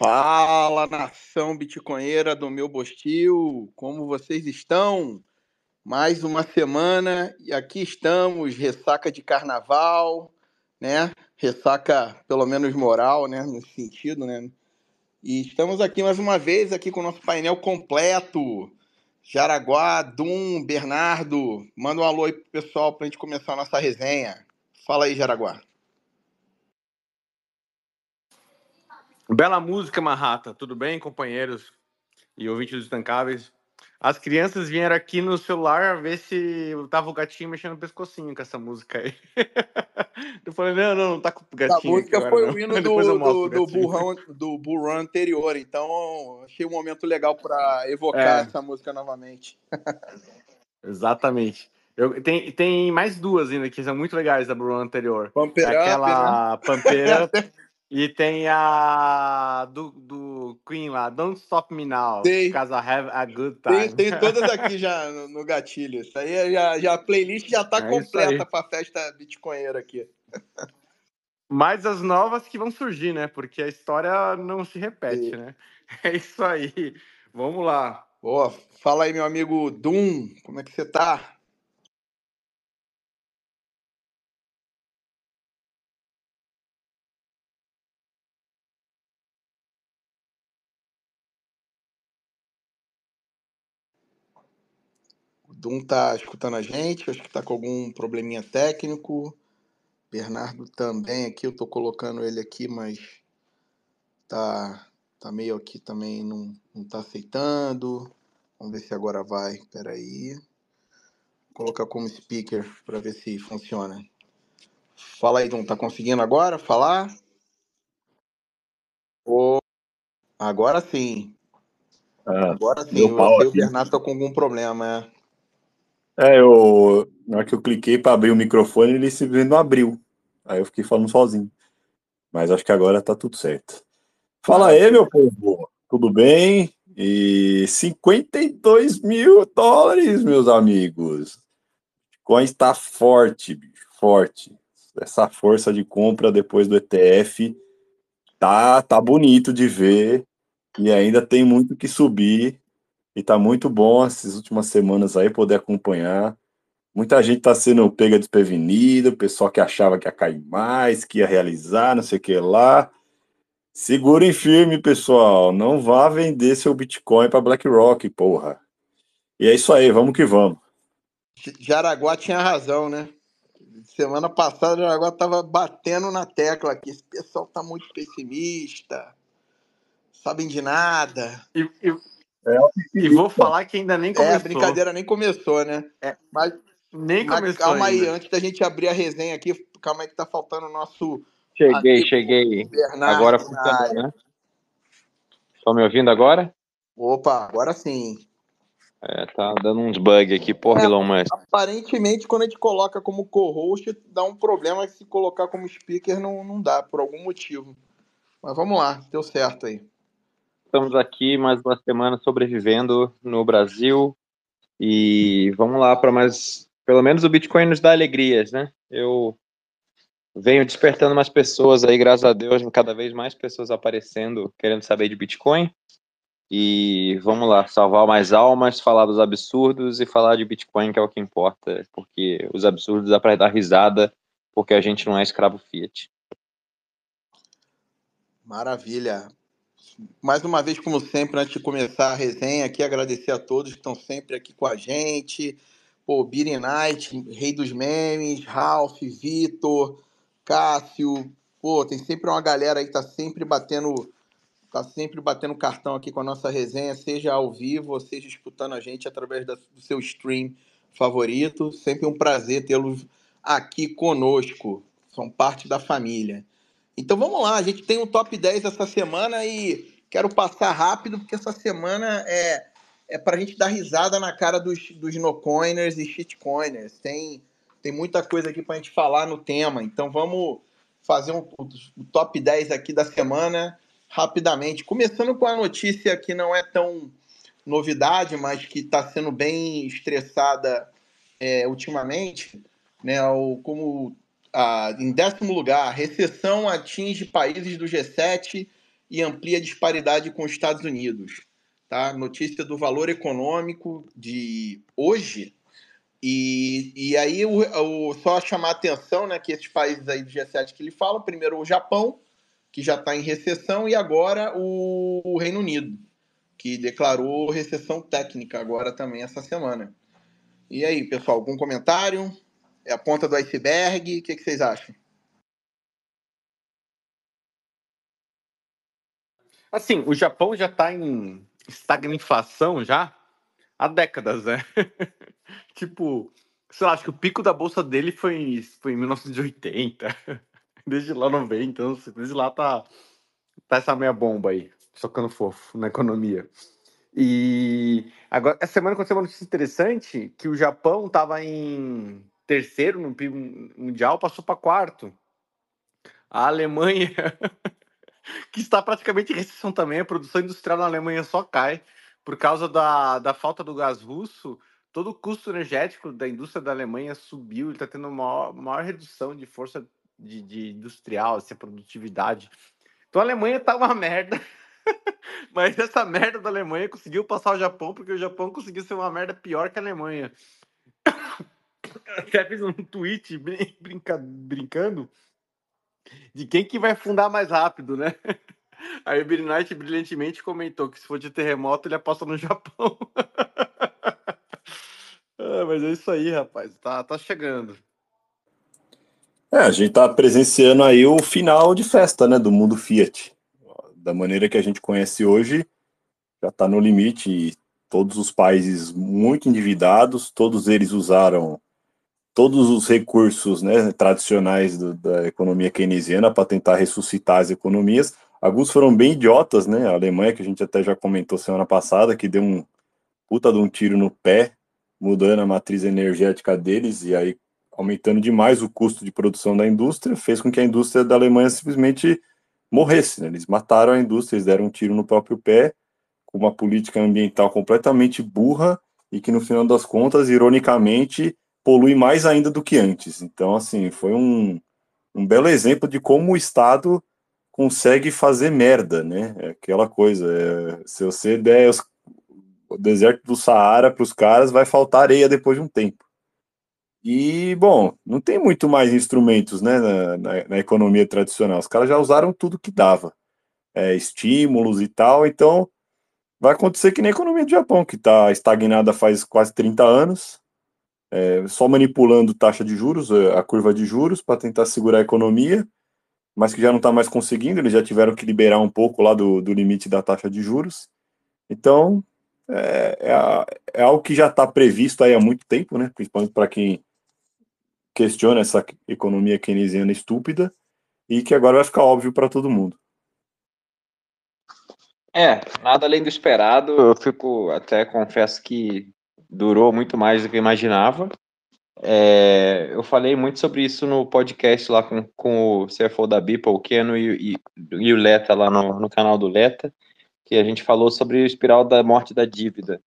Fala nação bitcoinheira do meu Bostil, como vocês estão? Mais uma semana e aqui estamos, ressaca de carnaval, né? Ressaca pelo menos moral, né? Nesse sentido, né? E estamos aqui mais uma vez aqui com o nosso painel completo. Jaraguá, Dum, Bernardo, manda um alô aí pro pessoal para a gente começar a nossa resenha. Fala aí, Jaraguá. Bela música, Marrata. Tudo bem, companheiros e ouvintes dos Estancáveis? As crianças vieram aqui no celular ver se tava o gatinho mexendo no pescocinho com essa música aí. Eu falei, não, não, não tá com o gatinho. A música agora, foi não. o hino do, do, do, burrão, do burrão anterior, então achei um momento legal para evocar é. essa música novamente. Exatamente. Eu, tem, tem mais duas ainda que são muito legais da Burrão anterior. Aquela? Pampeira. E tem a do, do Queen lá, Don't Stop Me Now, tem, I have a good time. Tem, tem todas aqui já no, no, gatilho. Isso aí é já, já a playlist já tá é completa pra festa bitcoinheira aqui. Mais as novas que vão surgir, né? Porque a história não se repete, né? É isso aí. Vamos lá. Boa. Fala aí, meu amigo Doom. Como é que você tá? Dum tá escutando a gente, acho que tá com algum probleminha técnico. Bernardo também aqui, eu tô colocando ele aqui, mas tá, tá meio aqui também, não, não tá aceitando. Vamos ver se agora vai. Espera aí. Vou colocar como speaker para ver se funciona. Fala aí, Dum, tá conseguindo agora falar? Oh, agora sim. Ah, agora sim, você e o Bernardo tá com algum problema, é. É, eu, na hora que eu cliquei para abrir o microfone, ele simplesmente não abriu. Aí eu fiquei falando sozinho. Mas acho que agora tá tudo certo. Fala aí, meu povo. Tudo bem? E 52 mil dólares, meus amigos. Bitcoin está forte, bicho, forte. Essa força de compra depois do ETF tá, tá bonito de ver. E ainda tem muito que subir. E tá muito bom essas últimas semanas aí poder acompanhar. Muita gente tá sendo pega desprevenida, o pessoal que achava que ia cair mais, que ia realizar, não sei o que lá. Segurem firme, pessoal. Não vá vender seu Bitcoin para BlackRock, porra. E é isso aí, vamos que vamos. Jaraguá tinha razão, né? Semana passada, Jaraguá tava batendo na tecla aqui. Esse pessoal tá muito pessimista, sabem de nada. E, e, é, e vou falar que ainda nem começou. É, a brincadeira nem começou, né? É, mas, nem começou. Mas calma ainda. aí, antes da gente abrir a resenha aqui, calma aí que tá faltando o nosso. Cheguei, cheguei. Bernardo, agora funciona, né? Estão me ouvindo agora? Opa, agora sim. É, tá dando uns bugs aqui, porra, é, Elon Musk. Aparentemente, quando a gente coloca como co-host, dá um problema se colocar como speaker não, não dá, por algum motivo. Mas vamos lá, deu certo aí. Estamos aqui mais uma semana sobrevivendo no Brasil e vamos lá para mais. Pelo menos o Bitcoin nos dá alegrias, né? Eu venho despertando mais pessoas aí, graças a Deus, cada vez mais pessoas aparecendo querendo saber de Bitcoin. E vamos lá, salvar mais almas, falar dos absurdos e falar de Bitcoin, que é o que importa, porque os absurdos dá para dar risada, porque a gente não é escravo Fiat. Maravilha mais uma vez, como sempre, antes de começar a resenha aqui, agradecer a todos que estão sempre aqui com a gente. Pô, Beer Night, Rei dos Memes, Ralph, Vitor, Cássio. Pô, tem sempre uma galera aí que tá sempre batendo tá sempre batendo cartão aqui com a nossa resenha, seja ao vivo, ou seja escutando a gente através da, do seu stream favorito. Sempre um prazer tê-los aqui conosco. São parte da família. Então vamos lá, a gente tem um top 10 essa semana e quero passar rápido, porque essa semana é, é para a gente dar risada na cara dos, dos no-coiners e shitcoiners. Tem, tem muita coisa aqui para a gente falar no tema, então vamos fazer um, top 10 aqui da semana rapidamente. Começando com a notícia que não é tão novidade, mas que está sendo bem estressada é, ultimamente, né? O, como ah, em décimo lugar, recessão atinge países do G7 e amplia disparidade com os Estados Unidos. Tá? Notícia do valor econômico de hoje. E, e aí, o, o, só chamar a atenção né, que esses países aí do G7 que ele fala, primeiro o Japão, que já está em recessão, e agora o, o Reino Unido, que declarou recessão técnica agora também essa semana. E aí, pessoal, algum comentário? É a ponta do iceberg? O que, que vocês acham? Assim, o Japão já está em estagnação já há décadas, né? tipo, sei lá, acho que o pico da bolsa dele foi, foi em 1980. Desde lá não vem, então desde lá tá, tá essa meia bomba aí, socando fofo na economia. E agora, essa semana aconteceu uma notícia interessante que o Japão estava em terceiro no PIB mundial, passou para quarto. A Alemanha, que está praticamente em recessão também, a produção industrial na Alemanha só cai por causa da, da falta do gás russo. Todo o custo energético da indústria da Alemanha subiu, ele está tendo uma maior, maior, redução de força de, de industrial, assim, produtividade. Então a Alemanha está uma merda. Mas essa merda da Alemanha conseguiu passar o Japão, porque o Japão conseguiu ser uma merda pior que a Alemanha. Até fiz um tweet brinca, brincando de quem que vai fundar mais rápido, né? O Billy Knight brilhantemente comentou que se for de terremoto, ele aposta no Japão. ah, mas é isso aí, rapaz. Tá, tá chegando. É, a gente tá presenciando aí o final de festa, né, do mundo Fiat da maneira que a gente conhece hoje, já está no limite todos os países muito endividados, todos eles usaram todos os recursos né, tradicionais do, da economia keynesiana para tentar ressuscitar as economias. Alguns foram bem idiotas, né? A Alemanha, que a gente até já comentou semana passada, que deu um puta de um tiro no pé, mudando a matriz energética deles e aí aumentando demais o custo de produção da indústria, fez com que a indústria da Alemanha simplesmente morresse. Né? Eles mataram a indústria, eles deram um tiro no próprio pé, com uma política ambiental completamente burra e que, no final das contas, ironicamente, polui mais ainda do que antes. Então, assim, foi um, um belo exemplo de como o Estado consegue fazer merda, né? É aquela coisa, é, se você der os, o deserto do Saara para os caras, vai faltar areia depois de um tempo. E, bom, não tem muito mais instrumentos né, na, na, na economia tradicional. Os caras já usaram tudo que dava, é, estímulos e tal. Então, vai acontecer que nem economia do Japão, que está estagnada faz quase 30 anos, é, só manipulando taxa de juros, é, a curva de juros, para tentar segurar a economia, mas que já não está mais conseguindo, eles já tiveram que liberar um pouco lá do, do limite da taxa de juros. Então, é, é, é algo que já está previsto aí há muito tempo, né? principalmente para quem questiona essa economia keynesiana estúpida e que agora vai ficar óbvio para todo mundo. É, nada além do esperado. Eu fico, até confesso que durou muito mais do que eu imaginava. É, eu falei muito sobre isso no podcast lá com, com o CFO da Bipa, o Keno e, e, e o Leta lá no, no canal do Leta, que a gente falou sobre o espiral da morte da dívida.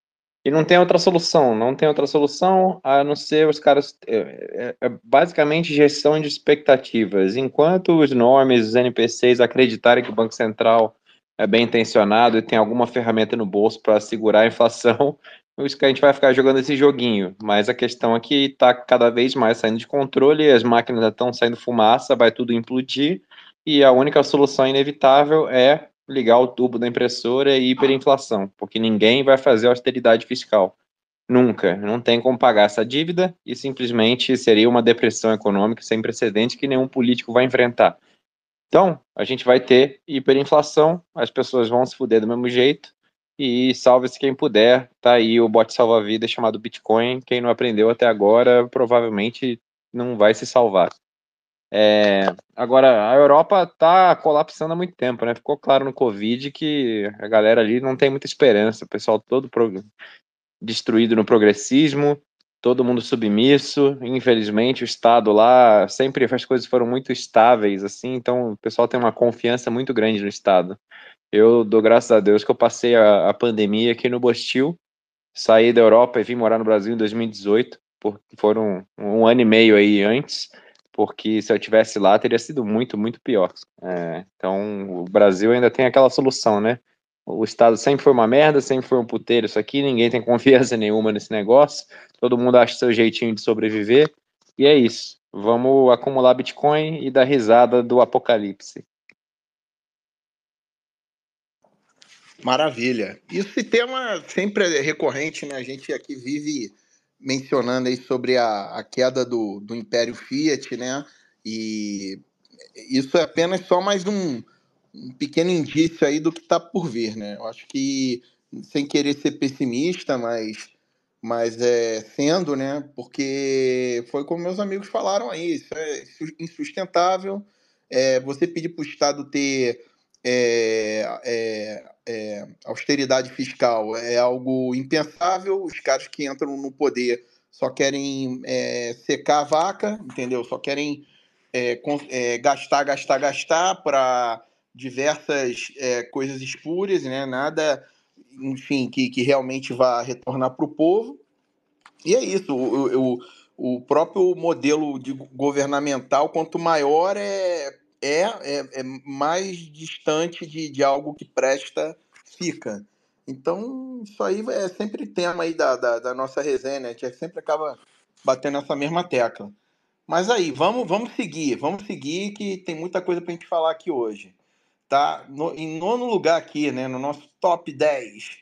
E não tem outra solução, não tem outra solução a não ser os caras. É, é, é basicamente gestão de expectativas. Enquanto os nomes, os NPCs acreditarem que o Banco Central é bem intencionado e tem alguma ferramenta no bolso para segurar a inflação, isso que a gente vai ficar jogando esse joguinho. Mas a questão é que está cada vez mais saindo de controle, as máquinas estão saindo fumaça, vai tudo implodir, e a única solução inevitável é ligar o tubo da impressora e hiperinflação, porque ninguém vai fazer austeridade fiscal. Nunca. Não tem como pagar essa dívida e simplesmente seria uma depressão econômica sem precedente que nenhum político vai enfrentar. Então, a gente vai ter hiperinflação, as pessoas vão se fuder do mesmo jeito e salve-se quem puder. Tá aí o bote salva-vidas chamado Bitcoin. Quem não aprendeu até agora provavelmente não vai se salvar. É, agora, a Europa está colapsando há muito tempo, né? Ficou claro no Covid que a galera ali não tem muita esperança, o pessoal todo pro... destruído no progressismo, todo mundo submisso. Infelizmente, o Estado lá sempre as coisas foram muito estáveis, assim, então o pessoal tem uma confiança muito grande no Estado. Eu dou graças a Deus que eu passei a, a pandemia aqui no Bostil, saí da Europa e vim morar no Brasil em 2018, porque foram um ano e meio aí antes porque se eu tivesse lá teria sido muito, muito pior. É, então o Brasil ainda tem aquela solução, né? O Estado sempre foi uma merda, sempre foi um puteiro isso aqui, ninguém tem confiança nenhuma nesse negócio, todo mundo acha seu jeitinho de sobreviver, e é isso. Vamos acumular Bitcoin e dar risada do apocalipse. Maravilha. Esse tema sempre é recorrente, né? A gente aqui vive mencionando aí sobre a, a queda do, do Império Fiat, né? E isso é apenas só mais um, um pequeno indício aí do que está por vir, né? Eu acho que, sem querer ser pessimista, mas, mas é, sendo, né? Porque foi como meus amigos falaram aí, isso é insustentável. É, você pedir para o Estado ter é, é, é, austeridade fiscal é algo impensável. Os caras que entram no poder só querem é, secar a vaca, entendeu? Só querem é, gastar, gastar, gastar para diversas coisas espúrias, né? Nada, enfim, que, que realmente vá retornar para o povo. E é isso. O, o, o próprio modelo de governamental, quanto maior é, é, é, é mais distante de, de algo que presta fica. Então, isso aí é sempre tema aí da, da, da nossa resenha, né? A gente sempre acaba batendo essa mesma tecla. Mas aí, vamos, vamos seguir, vamos seguir que tem muita coisa para a gente falar aqui hoje tá no, em nono lugar aqui, né, no nosso top 10.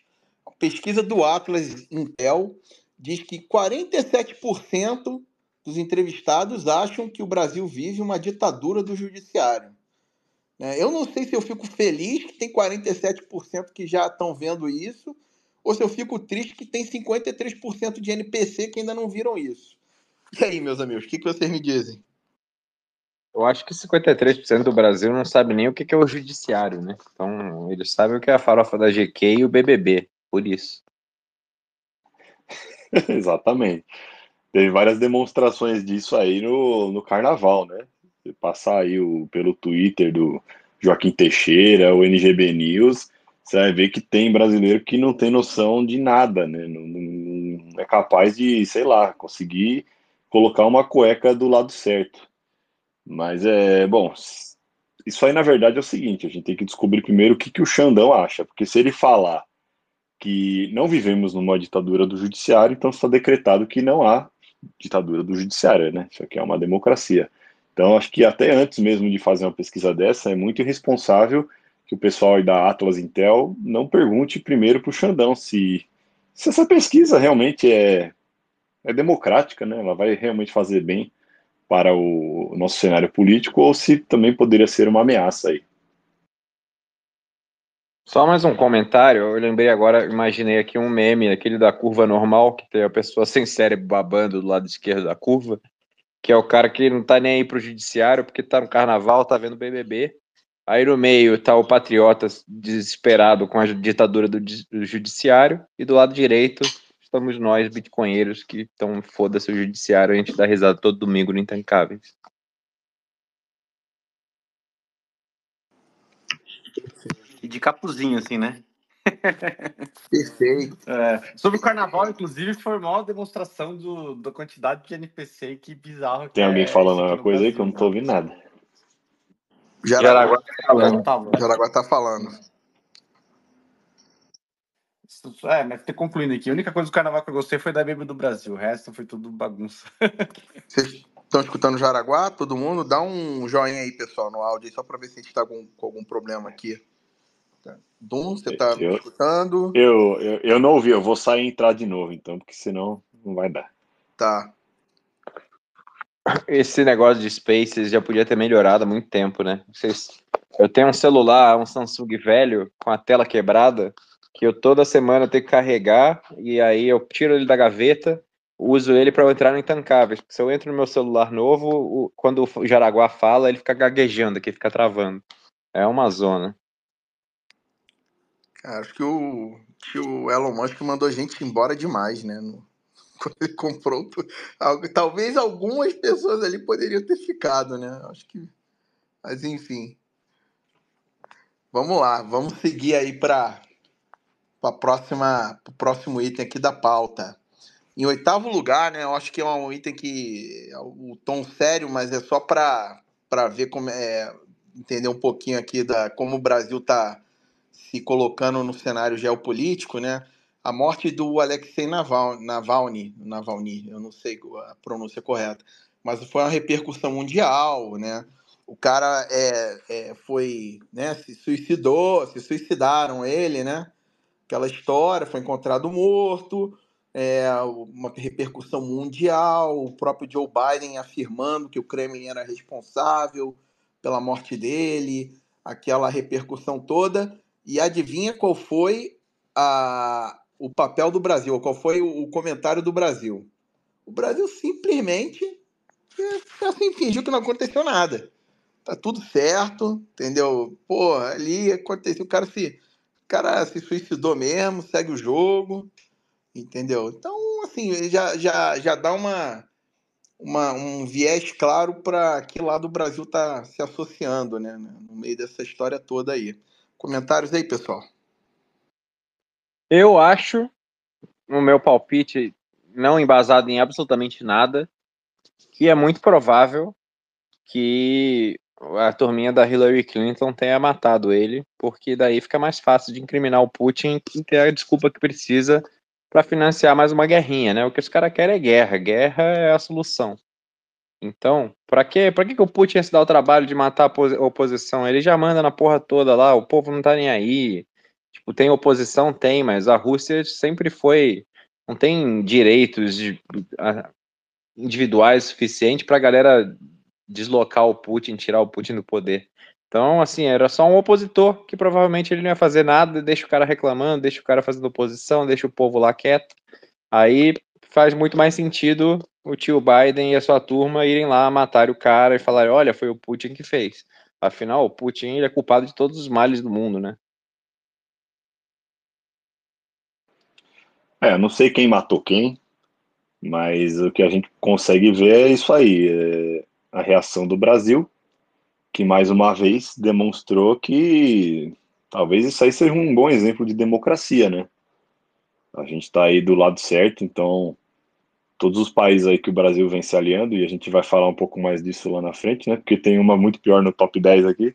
A pesquisa do Atlas Intel diz que 47% dos entrevistados acham que o Brasil vive uma ditadura do judiciário. É, eu não sei se eu fico feliz que tem 47% que já estão vendo isso, ou se eu fico triste que tem 53% de NPC que ainda não viram isso. E aí, meus amigos, o que, que vocês me dizem? Eu acho que 53% do Brasil não sabe nem o que é o judiciário, né? Então, eles sabem o que é a farofa da GQ e o BBB, por isso. Exatamente. Teve várias demonstrações disso aí no, no carnaval, né? Você passar aí o, pelo Twitter do Joaquim Teixeira, o NGB News, você vai ver que tem brasileiro que não tem noção de nada, né? Não, não, é capaz de, sei lá, conseguir colocar uma cueca do lado certo. Mas é, bom, isso aí na verdade é o seguinte, a gente tem que descobrir primeiro o que, que o Xandão acha, porque se ele falar que não vivemos numa ditadura do judiciário, então está decretado que não há ditadura do judiciário, né? Isso aqui é uma democracia. Então, acho que até antes mesmo de fazer uma pesquisa dessa, é muito irresponsável que o pessoal da Atlas Intel não pergunte primeiro para o Xandão se, se essa pesquisa realmente é, é democrática, né? Ela vai realmente fazer bem para o nosso cenário político ou se também poderia ser uma ameaça aí. Só mais um comentário, eu lembrei agora, imaginei aqui um meme, aquele da curva normal, que tem a pessoa sem cérebro babando do lado esquerdo da curva, que é o cara que não tá nem aí pro judiciário, porque tá no carnaval, tá vendo BBB, aí no meio tá o patriota desesperado com a ditadura do judiciário, e do lado direito estamos nós, bitcoinheiros, que estão foda-se o judiciário, a gente dá risada todo domingo no Intancáveis. E de capuzinho, assim, né? Perfeito. É, sobre o carnaval, inclusive, foi uma demonstração do, da quantidade de NPC que bizarro. Que Tem alguém é falando uma coisa Brasil, aí que eu não tô ouvindo nada. Jaraguá, Jaraguá tá falando. Jaraguá tá falando. É, mas ter concluindo aqui, a única coisa do carnaval que eu gostei foi da Baby do Brasil, o resto foi tudo bagunça. Vocês estão escutando Jaraguá? Todo mundo? Dá um joinha aí, pessoal, no áudio, só para ver se a gente está com, com, algum problema aqui. Dum, você está me escutando? Eu, eu, eu não ouvi, eu vou sair e entrar de novo, então, porque senão não vai dar. Tá. Esse negócio de Spaces já podia ter melhorado há muito tempo, né? Vocês... Eu tenho um celular, um Samsung velho, com a tela quebrada, que eu toda semana tenho que carregar e aí eu tiro ele da gaveta, uso ele para entrar no Intancáveis. Se eu entro no meu celular novo, o, quando o Jaraguá fala, ele fica gaguejando aqui, fica travando. É uma zona. Acho que o, que o Elon Musk mandou a gente embora demais, né? No, quando ele comprou, talvez algumas pessoas ali poderiam ter ficado, né? Acho que. Mas enfim. Vamos lá, vamos seguir aí para para próxima, o próximo item aqui da pauta. Em oitavo lugar, né? Eu acho que é um item que é o tom sério, mas é só para ver como é entender um pouquinho aqui da como o Brasil está se colocando no cenário geopolítico, né? A morte do Alexei Navalny, Navalny, eu não sei a pronúncia correta, mas foi uma repercussão mundial, né? O cara é, é, foi, né, se suicidou, se suicidaram ele, né? Aquela história, foi encontrado morto, é, uma repercussão mundial, o próprio Joe Biden afirmando que o Kremlin era responsável pela morte dele, aquela repercussão toda. E adivinha qual foi a, o papel do Brasil, qual foi o, o comentário do Brasil? O Brasil simplesmente é, assim, fingiu que não aconteceu nada. Tá tudo certo, entendeu? Pô, ali aconteceu, o cara se, o cara se suicidou mesmo, segue o jogo, entendeu? Então, assim, já, já, já dá uma, uma, um viés claro para que lado o Brasil está se associando, né, no meio dessa história toda aí. Comentários aí, pessoal. Eu acho, no meu palpite, não embasado em absolutamente nada, que é muito provável que a turminha da Hillary Clinton tenha matado ele, porque daí fica mais fácil de incriminar o Putin e ter a desculpa que precisa para financiar mais uma guerrinha, né? O que os caras querem é guerra, guerra é a solução. Então, para que, pra que, que o Putin ia se dar o trabalho de matar a oposição? Ele já manda na porra toda lá, o povo não tá nem aí. Tipo, tem oposição? Tem, mas a Rússia sempre foi. Não tem direitos de, a, individuais suficiente pra galera deslocar o Putin, tirar o Putin do poder. Então, assim, era só um opositor que provavelmente ele não ia fazer nada, deixa o cara reclamando, deixa o cara fazendo oposição, deixa o povo lá quieto. Aí faz muito mais sentido o tio Biden e a sua turma irem lá matar o cara e falar: olha, foi o Putin que fez. Afinal, o Putin é culpado de todos os males do mundo, né? É, não sei quem matou quem, mas o que a gente consegue ver é isso aí: é a reação do Brasil que mais uma vez demonstrou que talvez isso aí seja um bom exemplo de democracia, né? A gente está aí do lado certo, então todos os países aí que o Brasil vem se aliando, e a gente vai falar um pouco mais disso lá na frente, né? Porque tem uma muito pior no top 10 aqui,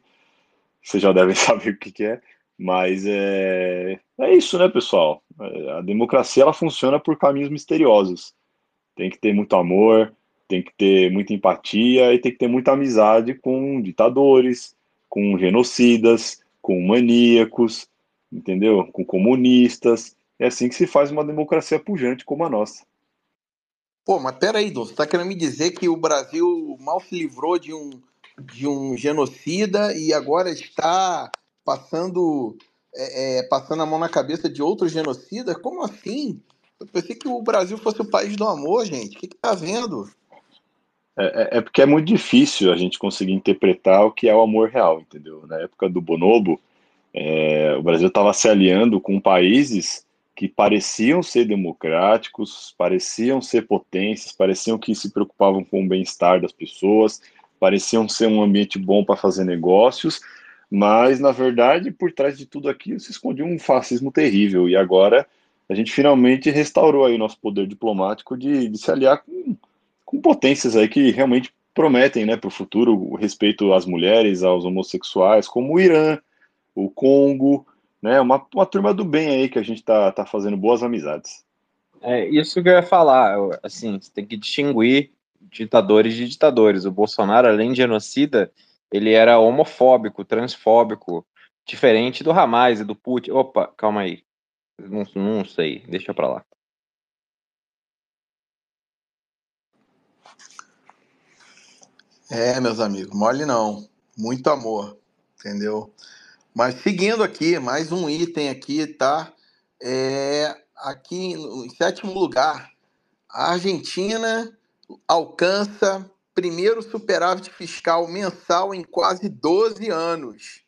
vocês já devem saber o que, que é, mas é, é isso, né, pessoal? A democracia ela funciona por caminhos misteriosos. Tem que ter muito amor, tem que ter muita empatia e tem que ter muita amizade com ditadores, com genocidas, com maníacos, entendeu? Com comunistas. É assim que se faz uma democracia pujante como a nossa. Pô, mas peraí, Dom, você está querendo me dizer que o Brasil mal se livrou de um, de um genocida e agora está passando, é, é, passando a mão na cabeça de outro genocida? Como assim? Eu pensei que o Brasil fosse o país do amor, gente. O que, que tá vendo? É, é, é, porque é muito difícil a gente conseguir interpretar o que é o amor real, entendeu? Na época do Bonobo, é, o Brasil estava se aliando com países que pareciam ser democráticos, pareciam ser potências, pareciam que se preocupavam com o bem-estar das pessoas, pareciam ser um ambiente bom para fazer negócios, mas na verdade por trás de tudo aquilo se escondia um fascismo terrível. E agora a gente finalmente restaurou aí o nosso poder diplomático de, de se aliar com com potências aí que realmente prometem né, para o futuro o respeito às mulheres, aos homossexuais, como o Irã, o Congo, né, uma, uma turma do bem aí que a gente está tá fazendo boas amizades. É isso que eu ia falar, assim, você tem que distinguir ditadores de ditadores. O Bolsonaro, além de genocida, ele era homofóbico, transfóbico, diferente do Hamas e do Putin. Opa, calma aí. Não, não sei, deixa pra lá. É, meus amigos, mole não. Muito amor, entendeu? Mas seguindo aqui, mais um item aqui, tá? É, aqui em sétimo lugar, a Argentina alcança primeiro superávit fiscal mensal em quase 12 anos.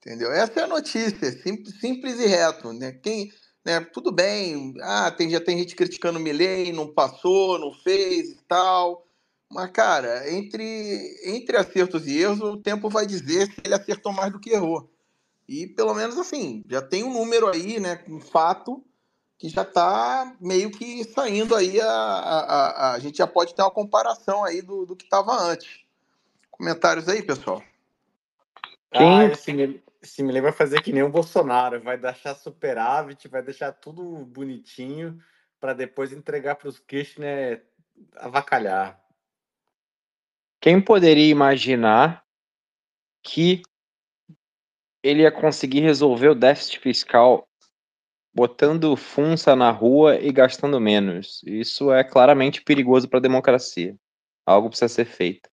Entendeu? Essa é a notícia, simples, simples e reto. Né? Quem, né, tudo bem, ah, tem, já tem gente criticando o Milley, não passou, não fez e tal. Mas, cara, entre, entre acertos e erros, o tempo vai dizer se ele acertou mais do que errou. E pelo menos assim, já tem um número aí, né, um fato, que já está meio que saindo aí, a, a, a, a, gente já pode ter uma comparação aí do, do que estava antes. Comentários aí, pessoal? Quem? Ah, esse, esse Milley vai fazer que nem o Bolsonaro, vai deixar superávit, vai deixar tudo bonitinho para depois entregar para os Kirchner avacalhar. Quem poderia imaginar que ele ia conseguir resolver o déficit fiscal botando funça na rua e gastando menos. Isso é claramente perigoso para a democracia. Algo precisa ser feito.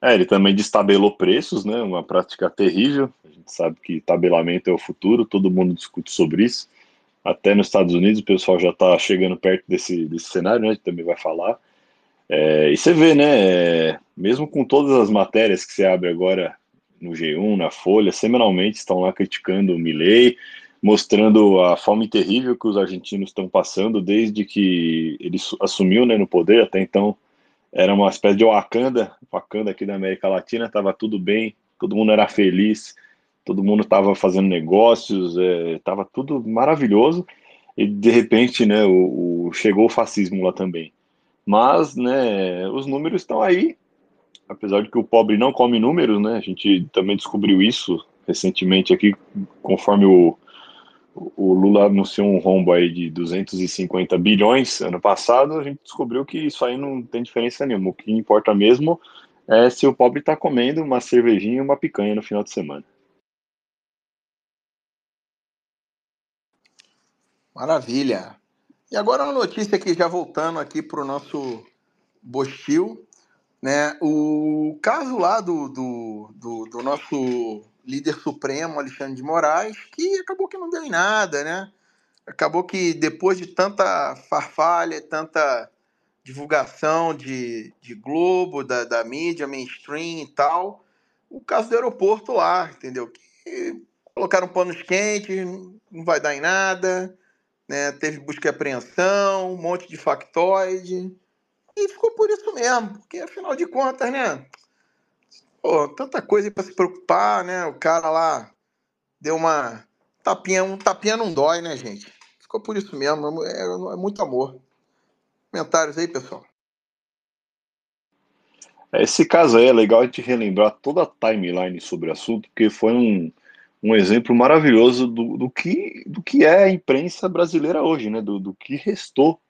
É, ele também destabelou preços, né? Uma prática terrível. A gente sabe que tabelamento é o futuro, todo mundo discute sobre isso. Até nos Estados Unidos o pessoal já está chegando perto desse, desse cenário, né? A gente também vai falar. É, e você vê, né? É, mesmo com todas as matérias que você abre agora no G1, na Folha, semanalmente estão lá criticando o Milley, mostrando a fome terrível que os argentinos estão passando desde que ele assumiu né, no poder. Até então era uma espécie de Wakanda, Wakanda aqui da América Latina, estava tudo bem, todo mundo era feliz, todo mundo estava fazendo negócios, estava é, tudo maravilhoso. E de repente, né, o, o, chegou o fascismo lá também. Mas, né, os números estão aí, apesar de que o pobre não come números, né? A gente também descobriu isso recentemente aqui, conforme o o Lula anunciou um rombo aí de 250 bilhões ano passado, a gente descobriu que isso aí não tem diferença nenhuma. O que importa mesmo é se o pobre está comendo uma cervejinha e uma picanha no final de semana. Maravilha. E agora uma notícia aqui, já voltando aqui para o nosso Bostil, né? O caso lá do, do, do, do nosso líder supremo, Alexandre de Moraes, que acabou que não deu em nada, né? Acabou que depois de tanta farfalha, tanta divulgação de, de Globo, da, da mídia mainstream e tal, o caso do aeroporto lá, entendeu? Que colocaram panos quentes, não vai dar em nada, né? Teve busca e apreensão, um monte de factoide, e ficou por isso mesmo, porque afinal de contas, né? Pô, tanta coisa para se preocupar, né? O cara lá deu uma tapinha, um tapinha não dói, né, gente? Ficou por isso mesmo, é, é muito amor. Comentários aí, pessoal. Esse caso aí é legal a gente relembrar toda a timeline sobre o assunto, porque foi um, um exemplo maravilhoso do, do, que, do que é a imprensa brasileira hoje, né? Do, do que restou.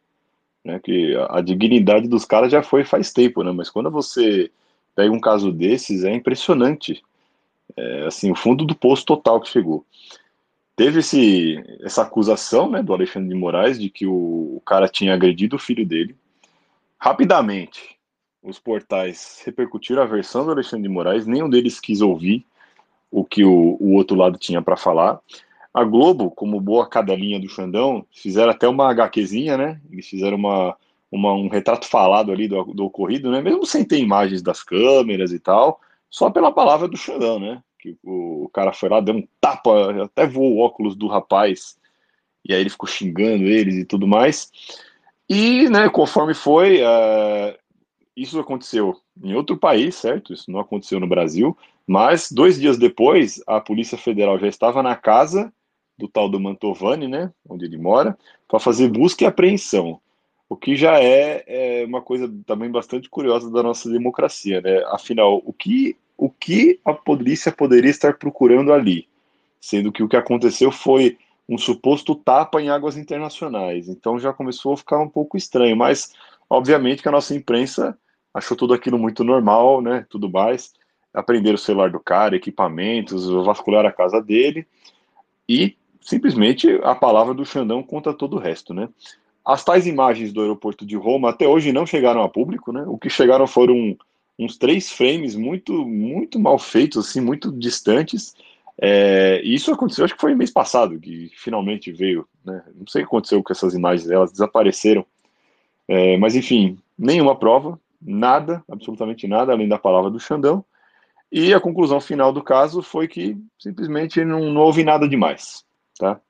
Né? Que a, a dignidade dos caras já foi faz tempo, né? Mas quando você pega um caso desses, é impressionante. É, assim, o fundo do poço total que chegou. Teve esse, essa acusação né, do Alexandre de Moraes de que o, o cara tinha agredido o filho dele. Rapidamente, os portais repercutiram a versão do Alexandre de Moraes, nenhum deles quis ouvir o que o, o outro lado tinha para falar. A Globo, como boa cadelinha do Xandão, fizeram até uma HQzinha, né? Eles fizeram uma, uma, um retrato falado ali do, do, ocorrido, né? Mesmo sem ter imagens das câmeras e tal, só pela palavra do Xandão, né? Que o, o, cara foi lá, deu um tapa, até voou o óculos do rapaz, e aí ele ficou xingando eles e tudo mais. E, né, conforme foi, uh, isso aconteceu em outro país, certo? Isso não aconteceu no Brasil, mas dois dias depois, a Polícia Federal já estava na casa do tal do Mantovani, né, onde ele mora, para fazer busca e apreensão o que já é, é, uma coisa também bastante curiosa da nossa democracia, né? Afinal, o que, o que a polícia poderia estar procurando ali? Sendo que o que aconteceu foi um suposto tapa em águas internacionais. Então já começou a ficar um pouco estranho, mas obviamente que a nossa imprensa achou tudo aquilo muito normal, né? Tudo mais. Aprenderam o celular do cara, equipamentos, vasculhar a casa dele e simplesmente a palavra do Xandão conta todo o resto, né? As tais imagens do aeroporto de Roma até hoje não chegaram a público, né? O que chegaram foram uns três frames muito, muito mal feitos, assim, muito distantes. É, e isso aconteceu, acho que foi mês passado que finalmente veio, né? Não sei o que aconteceu com essas imagens, elas desapareceram. É, mas enfim, nenhuma prova, nada, absolutamente nada, além da palavra do Xandão. E a conclusão final do caso foi que simplesmente não, não houve nada demais, tá?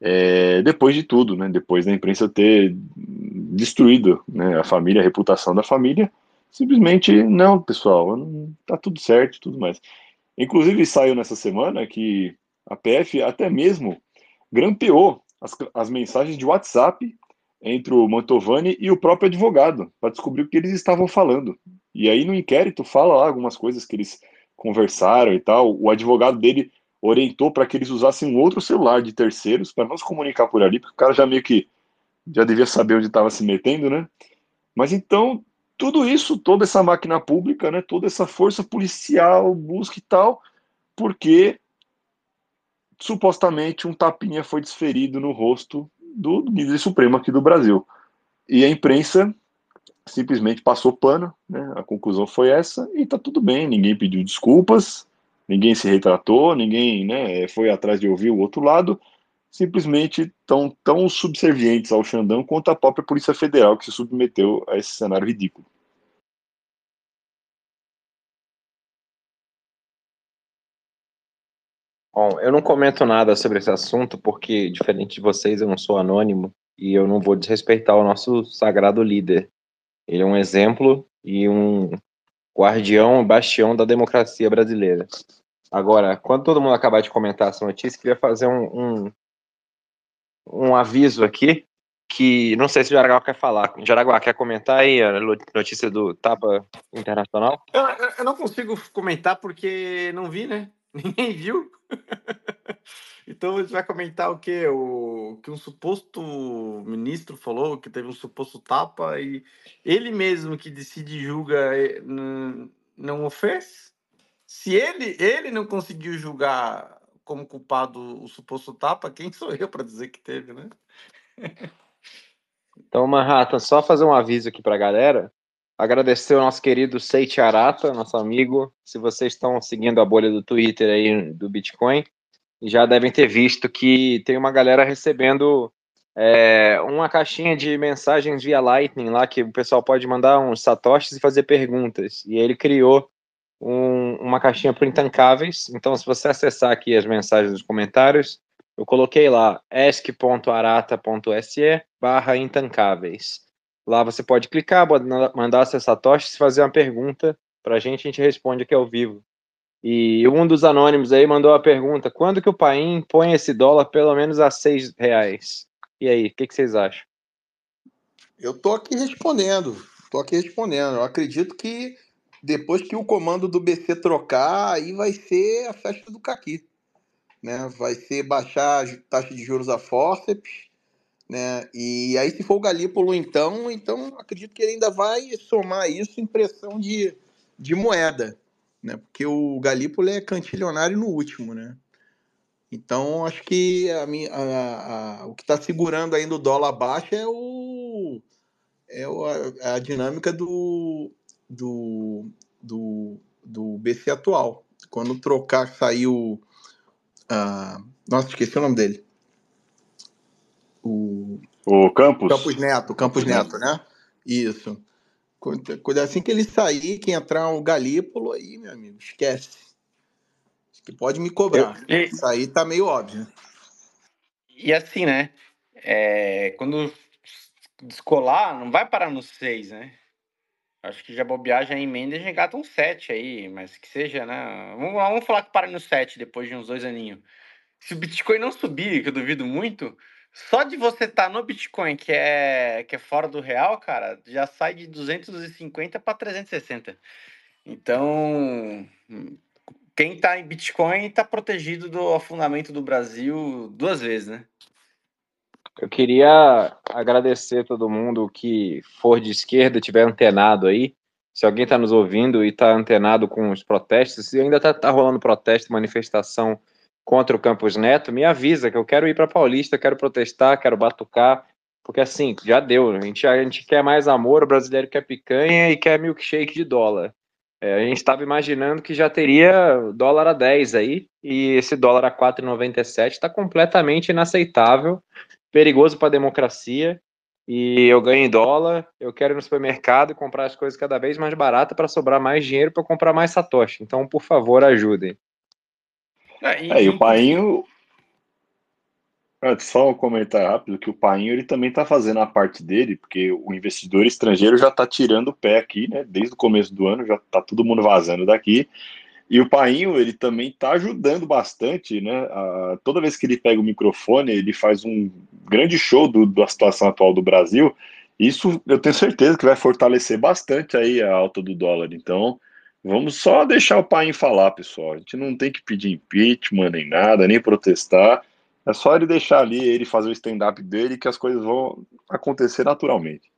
é, depois de tudo, né, depois da imprensa ter destruído né, a família, a reputação da família, simplesmente, não, pessoal, tá tudo certo tudo mais. Inclusive, saiu nessa semana que a PF até mesmo grampeou as, as mensagens de WhatsApp entre o Mantovani e o próprio advogado para descobrir o que eles estavam falando. E aí no inquérito fala lá algumas coisas que eles conversaram e tal. O advogado dele orientou para que eles usassem um outro celular de terceiros para não se comunicar por ali, porque o cara já meio que já devia saber onde estava se metendo, né? Mas então tudo isso, toda essa máquina pública, né, toda essa força policial, busca e tal, porque supostamente um tapinha foi desferido no rosto do líder supremo aqui do Brasil. E a imprensa simplesmente passou pano, né? A conclusão foi essa e tá tudo bem, ninguém pediu desculpas, ninguém se retratou, ninguém, né, foi atrás de ouvir o outro lado, simplesmente tão tão subservientes ao Xandão quanto a própria Polícia Federal que se submeteu a esse cenário ridículo. Bom, eu não comento nada sobre esse assunto porque, diferente de vocês, eu não sou anônimo e eu não vou desrespeitar o nosso sagrado líder. Ele é um exemplo e um guardião, bastião da democracia brasileira. Agora, quando todo mundo acabar de comentar essa notícia, queria fazer um, um, um aviso aqui, que não sei se o Jaraguá quer falar. Jaraguá, quer comentar aí a notícia do Tapa Internacional? Eu, eu não consigo comentar porque não vi, né? Ninguém viu. então a gente vai comentar o que o que um suposto ministro falou que teve um suposto tapa e ele mesmo que decide julga eh, não o fez. Se ele ele não conseguiu julgar como culpado o suposto tapa, quem sou eu para dizer que teve, né? então, Manhattan, só fazer um aviso aqui para a galera. Agradecer ao nosso querido Seiichi Arata, nosso amigo. Se vocês estão seguindo a bolha do Twitter aí do Bitcoin, já devem ter visto que tem uma galera recebendo é, uma caixinha de mensagens via Lightning lá que o pessoal pode mandar uns satoshis e fazer perguntas. E ele criou um, uma caixinha para intancáveis. Então, se você acessar aqui as mensagens dos comentários, eu coloquei lá ask.arata.se barra intancáveis. Lá você pode clicar, mandar seus satoshis e fazer uma pergunta para a gente, a gente responde aqui ao vivo. E um dos anônimos aí mandou a pergunta: quando que o Paim põe esse dólar pelo menos a seis reais? E aí, o que, que, vocês acham? Eu tô aqui respondendo, tô aqui respondendo. Eu acredito que depois que o comando do BC trocar, aí vai ser a festa do caqui. Né? Vai ser baixar a taxa de juros a forceps, né? E aí, se for o Galípolo, então, então acredito que ele ainda vai somar isso em pressão de, de moeda, né? Porque o Galípolo é cantilionário no último, né? Então, acho que a, a, a, o que está segurando ainda o dólar abaixo é o é a, dinâmica do, do, do, do BC atual. Quando trocar, saiu. Uh, nossa, esqueci o nome dele o, o Campos? Campos Neto, Campos Neto, né? Isso. Quando, assim que ele sair, que entrar o Galípolo, aí, meu amigo, esquece. Que pode me cobrar. Eu, Isso aí tá meio óbvio. E assim, né? É, quando descolar, não vai parar no 6, né? Acho que já bobear já emenda e já engata um 7 aí, mas que seja, né? Vamos, vamos falar que para no 7 depois de uns dois aninhos. Se o Bitcoin não subir, que eu duvido muito, só de você estar tá no Bitcoin, que é, que é fora do real, cara, já sai de 250 para 360. Então, quem está em Bitcoin está protegido do afundamento do Brasil duas vezes, né? Eu queria agradecer todo mundo que for de esquerda, tiver antenado aí. Se alguém está nos ouvindo e está antenado com os protestos, se ainda está tá rolando protesto, manifestação contra o Campos Neto, me avisa que eu quero ir para Paulista, quero protestar, quero batucar, porque assim, já deu. A gente, a gente quer mais amor, o brasileiro quer picanha e quer milkshake de dólar. É, a gente estava imaginando que já teria dólar a 10 aí, e esse dólar a 4,97 está completamente inaceitável, perigoso para a democracia. E eu ganho em dólar, eu quero ir no supermercado e comprar as coisas cada vez mais baratas para sobrar mais dinheiro para comprar mais satoshi. Então, por favor, ajudem. É, e, é, e o Painho. Só um comentário rápido que o Painho ele também está fazendo a parte dele, porque o investidor estrangeiro já está tirando o pé aqui, né? Desde o começo do ano, já está todo mundo vazando daqui. E o Painho, ele também está ajudando bastante, né? A, toda vez que ele pega o microfone, ele faz um grande show do, da situação atual do Brasil. Isso eu tenho certeza que vai fortalecer bastante aí a alta do dólar. Então, vamos só deixar o Painho falar, pessoal. A gente não tem que pedir impeachment nem nada, nem protestar. É só ele deixar ali, ele fazer o stand-up dele, que as coisas vão acontecer naturalmente.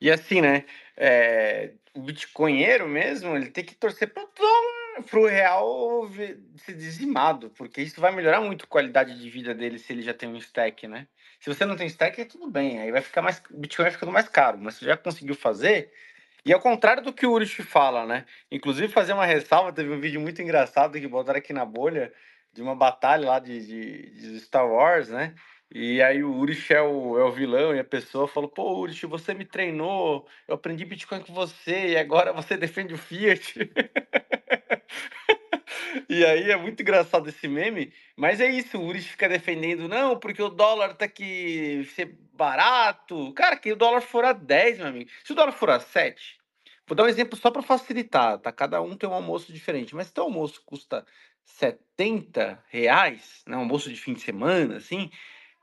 E assim, né? É, o bitcoinheiro mesmo, ele tem que torcer dólar, pro real ser dizimado, porque isso vai melhorar muito a qualidade de vida dele se ele já tem um stack, né? Se você não tem stack, é tudo bem, aí vai ficar mais, o Bitcoin vai ficando mais caro, mas você já conseguiu fazer, e ao contrário do que o Urich fala, né? Inclusive, fazer uma ressalva, teve um vídeo muito engraçado que botaram aqui na bolha, de uma batalha lá de, de, de Star Wars, né? E aí o Urich é o, é o vilão e a pessoa falou, pô, Urich, você me treinou, eu aprendi Bitcoin com você e agora você defende o Fiat. e aí é muito engraçado esse meme, mas é isso, o Urich fica defendendo, não, porque o dólar tá que ser barato. Cara, que o dólar for a 10, meu amigo. Se o dólar for a 7, vou dar um exemplo só para facilitar, tá? Cada um tem um almoço diferente, mas se o almoço custa 70 reais, né, um almoço de fim de semana, assim,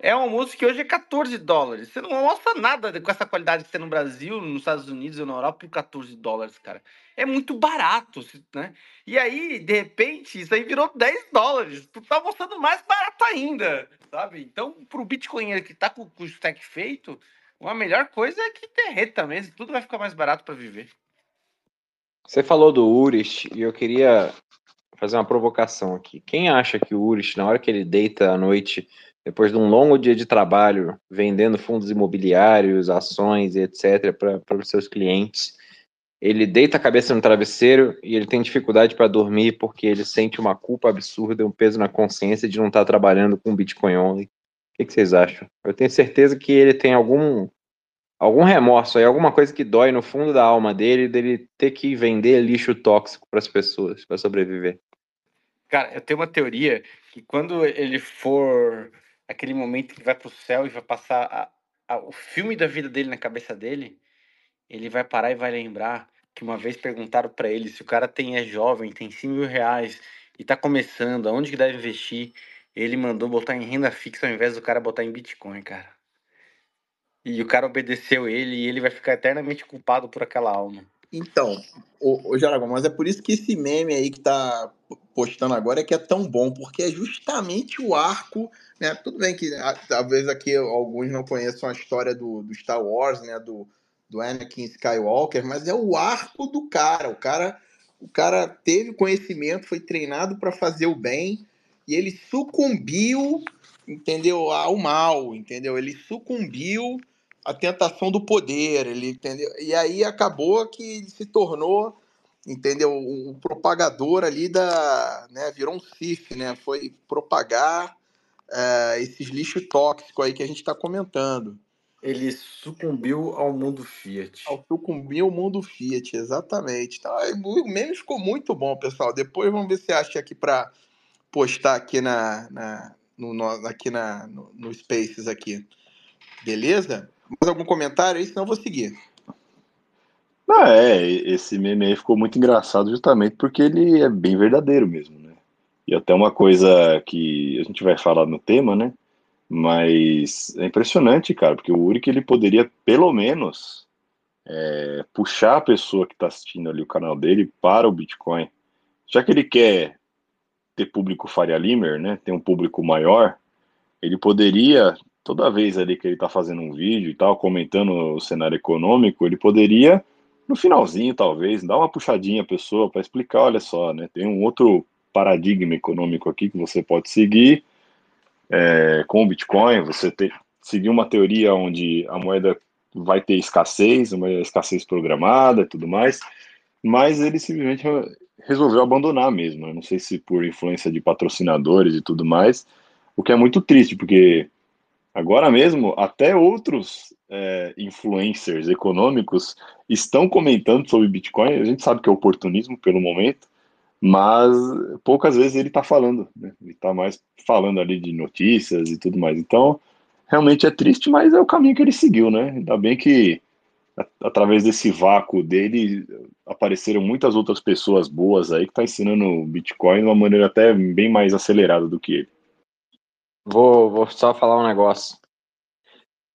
é um almoço que hoje é 14 dólares. Você não almoça nada com essa qualidade que tem no Brasil, nos Estados Unidos ou na Europa por 14 dólares, cara. É muito barato, né? E aí, de repente, isso aí virou 10 dólares. Tu tá almoçando mais barato ainda, sabe? Então, pro Bitcoin que tá com, com o stack feito, a melhor coisa é que derreta mesmo. Tudo vai ficar mais barato para viver. Você falou do Urich e eu queria fazer uma provocação aqui. Quem acha que o Urich, na hora que ele deita à noite, depois de um longo dia de trabalho, vendendo fundos imobiliários, ações e etc., para os seus clientes, ele deita a cabeça no travesseiro e ele tem dificuldade para dormir porque ele sente uma culpa absurda, um peso na consciência de não estar tá trabalhando com Bitcoin only. O que, que vocês acham? Eu tenho certeza que ele tem algum algum remorso aí, alguma coisa que dói no fundo da alma dele, dele ter que vender lixo tóxico para as pessoas para sobreviver. Cara, eu tenho uma teoria que quando ele for aquele momento que vai pro céu e vai passar a, a, o filme da vida dele na cabeça dele, ele vai parar e vai lembrar que uma vez perguntaram para ele se o cara tem é jovem, tem 100 mil reais e tá começando, aonde que deve investir? Ele mandou botar em renda fixa ao invés do cara botar em Bitcoin, cara. E o cara obedeceu ele e ele vai ficar eternamente culpado por aquela alma. Então, o, o mas é por isso que esse meme aí que tá postando agora é que é tão bom, porque é justamente o arco, né? Tudo bem que talvez aqui alguns não conheçam a história do, do Star Wars, né? Do, do Anakin Skywalker, mas é o arco do cara. O cara, o cara teve conhecimento, foi treinado para fazer o bem e ele sucumbiu, entendeu? Ao mal, entendeu? Ele sucumbiu a tentação do poder, ele entendeu? E aí acabou que ele se tornou, entendeu? O propagador ali da, né? Virou um Sif, né? Foi propagar uh, esses lixos tóxicos aí que a gente está comentando. Ele sucumbiu ao mundo Fiat. Ao sucumbiu ao mundo Fiat, exatamente. Então, o meme ficou muito bom, pessoal. Depois vamos ver se acha aqui para postar aqui na, na no, no, aqui na, no, no Spaces aqui. Beleza? Mais algum comentário aí? Senão eu vou seguir. Ah, é, esse meme aí ficou muito engraçado justamente porque ele é bem verdadeiro mesmo, né? E até uma coisa que a gente vai falar no tema, né? Mas é impressionante, cara, porque o Uric ele poderia pelo menos é, puxar a pessoa que está assistindo ali o canal dele para o Bitcoin. Já que ele quer ter público Faria Limer, né? Ter um público maior, ele poderia toda vez ali que ele está fazendo um vídeo e tal, comentando o cenário econômico, ele poderia, no finalzinho talvez, dar uma puxadinha à pessoa para explicar, olha só, né, tem um outro paradigma econômico aqui que você pode seguir é, com o Bitcoin, você ter, seguir uma teoria onde a moeda vai ter escassez, uma escassez programada e tudo mais, mas ele simplesmente resolveu abandonar mesmo, eu não sei se por influência de patrocinadores e tudo mais, o que é muito triste, porque Agora mesmo, até outros é, influencers econômicos estão comentando sobre Bitcoin. A gente sabe que é oportunismo pelo momento, mas poucas vezes ele está falando. Né? Ele está mais falando ali de notícias e tudo mais. Então, realmente é triste, mas é o caminho que ele seguiu, né? Ainda bem que através desse vácuo dele, apareceram muitas outras pessoas boas aí que estão tá ensinando Bitcoin de uma maneira até bem mais acelerada do que ele. Vou, vou só falar um negócio.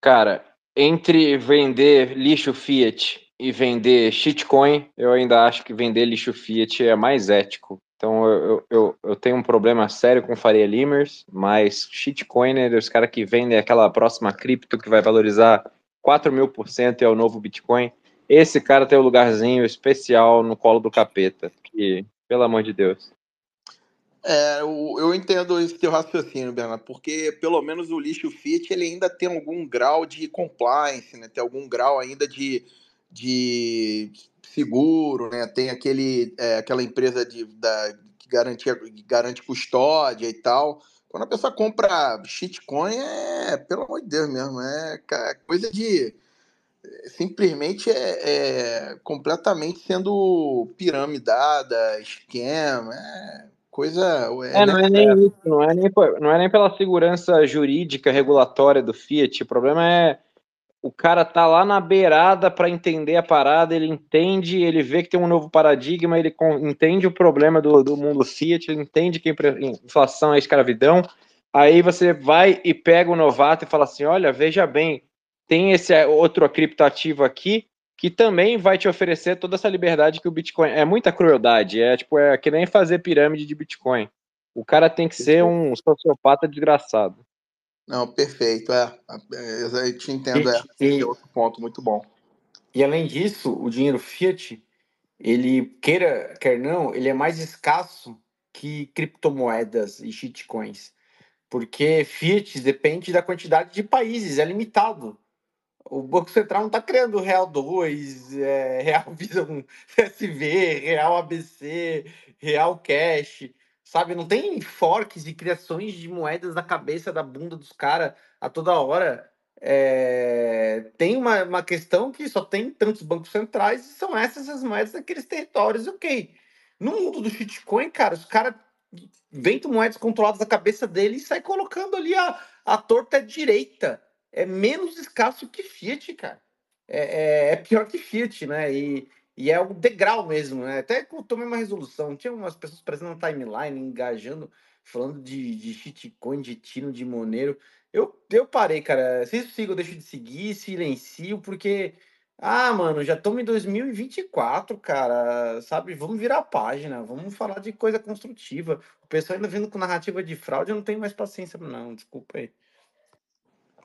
Cara, entre vender lixo Fiat e vender shitcoin, eu ainda acho que vender lixo Fiat é mais ético. Então eu, eu, eu tenho um problema sério com Faria Limers, mas shitcoiner, os caras que vendem aquela próxima cripto que vai valorizar 4 mil por cento é o novo Bitcoin. Esse cara tem um lugarzinho especial no colo do capeta. Que, pelo amor de Deus. É, eu, eu entendo esse teu raciocínio, Bernardo, porque pelo menos o lixo Fiat ele ainda tem algum grau de compliance, né? Tem algum grau ainda de, de seguro, né? Tem aquele, é, aquela empresa de, da, que, garantia, que garante custódia e tal. Quando a pessoa compra shitcoin, é, pelo amor de Deus mesmo, é coisa de. Simplesmente é, é completamente sendo piramidada, esquema, é coisa. É, é não é nem isso, não é nem, não é nem pela segurança jurídica, regulatória do Fiat, o problema é o cara tá lá na beirada para entender a parada, ele entende, ele vê que tem um novo paradigma, ele entende o problema do, do mundo Fiat, ele entende que inflação é escravidão. Aí você vai e pega o novato e fala assim: olha, veja bem, tem esse outro criptativo aqui que também vai te oferecer toda essa liberdade que o Bitcoin. É muita crueldade, é tipo, é que nem fazer pirâmide de Bitcoin. O cara tem que ser um sociopata desgraçado. Não, perfeito. É, é eu te entendo. É, e, é outro ponto muito bom. E além disso, o dinheiro fiat, ele queira quer não, ele é mais escasso que criptomoedas e shitcoins, porque fiat depende da quantidade de países, é limitado. O Banco Central não está criando Real 2, é, Real Visão SV, Real ABC, Real Cash sabe? Não tem forks e criações de moedas na cabeça da bunda dos caras a toda hora. É... Tem uma, uma questão que só tem tantos bancos centrais e são essas as moedas daqueles territórios, ok. No mundo do shitcoin, cara, os caras inventam moedas controladas na cabeça dele e sai colocando ali a, a torta direita. É menos escasso que Fiat, cara. É, é, é pior que Fiat, né? E, e é um degrau mesmo, né? Até que eu tomei uma resolução. Tinha umas pessoas presentes na timeline, engajando, falando de, de shitcoin, de tino de moneiro. Eu, eu parei, cara. Se sigo, eu deixo de seguir, silencio, porque. Ah, mano, já estamos em 2024, cara. Sabe? Vamos virar a página, vamos falar de coisa construtiva. O pessoal ainda vindo com narrativa de fraude, eu não tenho mais paciência, não. Desculpa aí.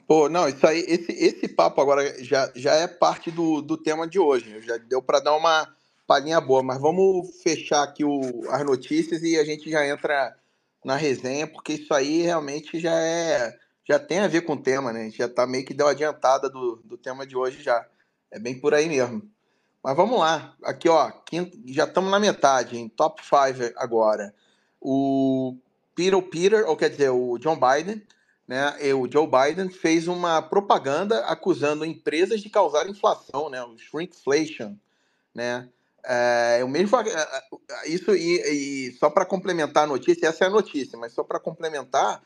Pô, não, isso aí, esse, esse papo agora já, já é parte do, do tema de hoje. Já deu para dar uma palhinha boa, mas vamos fechar aqui o, as notícias e a gente já entra na resenha, porque isso aí realmente já é já tem a ver com o tema, né? Já tá meio que deu adiantada do, do tema de hoje já. É bem por aí mesmo. Mas vamos lá. Aqui, ó, quinto, já estamos na metade, em top 5 agora. O Peter Peter, ou quer dizer, o John Biden, né, o Joe Biden fez uma propaganda acusando empresas de causar inflação, né, o shrinkflation, né, é, mesmo é, é, isso e, e só para complementar a notícia, essa é a notícia, mas só para complementar,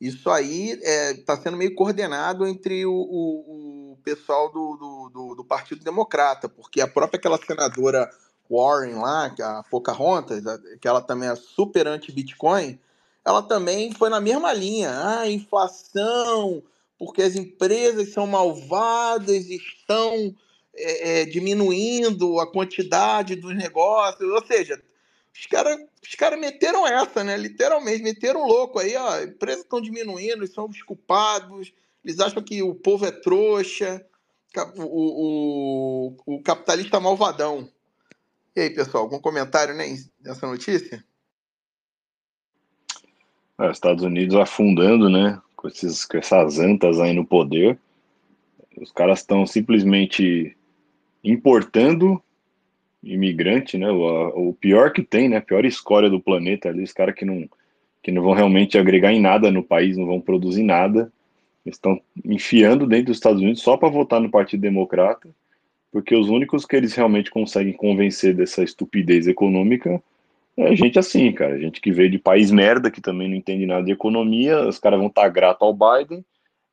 isso aí está é, sendo meio coordenado entre o, o, o pessoal do, do, do, Partido Democrata, porque a própria aquela senadora Warren lá, a Pocahontas, que ela também é super anti-Bitcoin, ela também foi na mesma linha. Ah, inflação, porque as empresas são malvadas, estão é, é, diminuindo a quantidade dos negócios. Ou seja, os caras os cara meteram essa, né? Literalmente, meteram louco aí, ó. Empresas estão diminuindo, eles são os culpados, eles acham que o povo é trouxa, o, o, o capitalista malvadão. E aí, pessoal, algum comentário né, nessa notícia? É, Estados Unidos afundando, né? Com, esses, com essas antas aí no poder. Os caras estão simplesmente importando imigrante, né? O, o, pior que tem, né? A pior escória do planeta ali, os caras que não, que não vão realmente agregar em nada no país, não vão produzir nada. estão enfiando dentro dos Estados Unidos só para votar no Partido Democrata, porque os únicos que eles realmente conseguem convencer dessa estupidez econômica é gente assim, cara. Gente que veio de país merda, que também não entende nada de economia. Os caras vão estar tá grato ao Biden.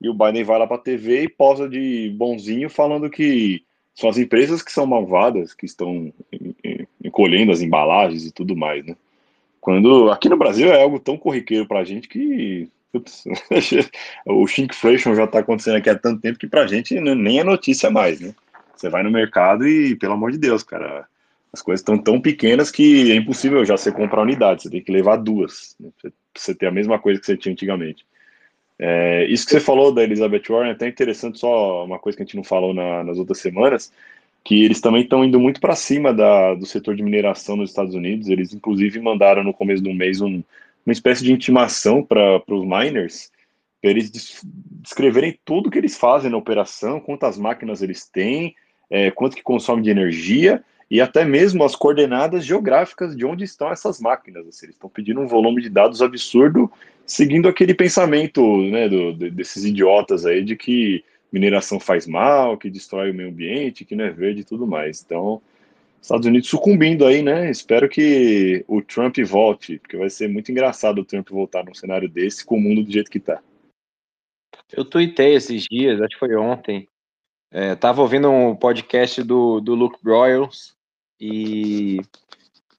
E o Biden vai lá pra TV e posa de bonzinho falando que são as empresas que são malvadas, que estão encolhendo as embalagens e tudo mais, né? Quando aqui no Brasil é algo tão corriqueiro para a gente que putz, o shrinkflation já está acontecendo aqui há tanto tempo que para a gente nem é notícia mais, né? Você vai no mercado e, pelo amor de Deus, cara, as coisas estão tão pequenas que é impossível já você comprar unidade, você tem que levar duas, né? você ter a mesma coisa que você tinha antigamente. É, isso que você falou da Elizabeth Warren é até interessante, só uma coisa que a gente não falou na, nas outras semanas, que eles também estão indo muito para cima da, do setor de mineração nos Estados Unidos. Eles, inclusive, mandaram no começo do mês um, uma espécie de intimação para os miners, para eles descreverem tudo que eles fazem na operação, quantas máquinas eles têm, é, quanto que consome de energia e até mesmo as coordenadas geográficas de onde estão essas máquinas. Assim, eles estão pedindo um volume de dados absurdo, seguindo aquele pensamento né, do, desses idiotas aí de que mineração faz mal, que destrói o meio ambiente, que não é verde e tudo mais. Então, Estados Unidos sucumbindo aí, né? Espero que o Trump volte, porque vai ser muito engraçado o Trump voltar num cenário desse com o mundo do jeito que tá. Eu tuitei esses dias, acho que foi ontem. É, tava ouvindo um podcast do, do Luke Broyles, e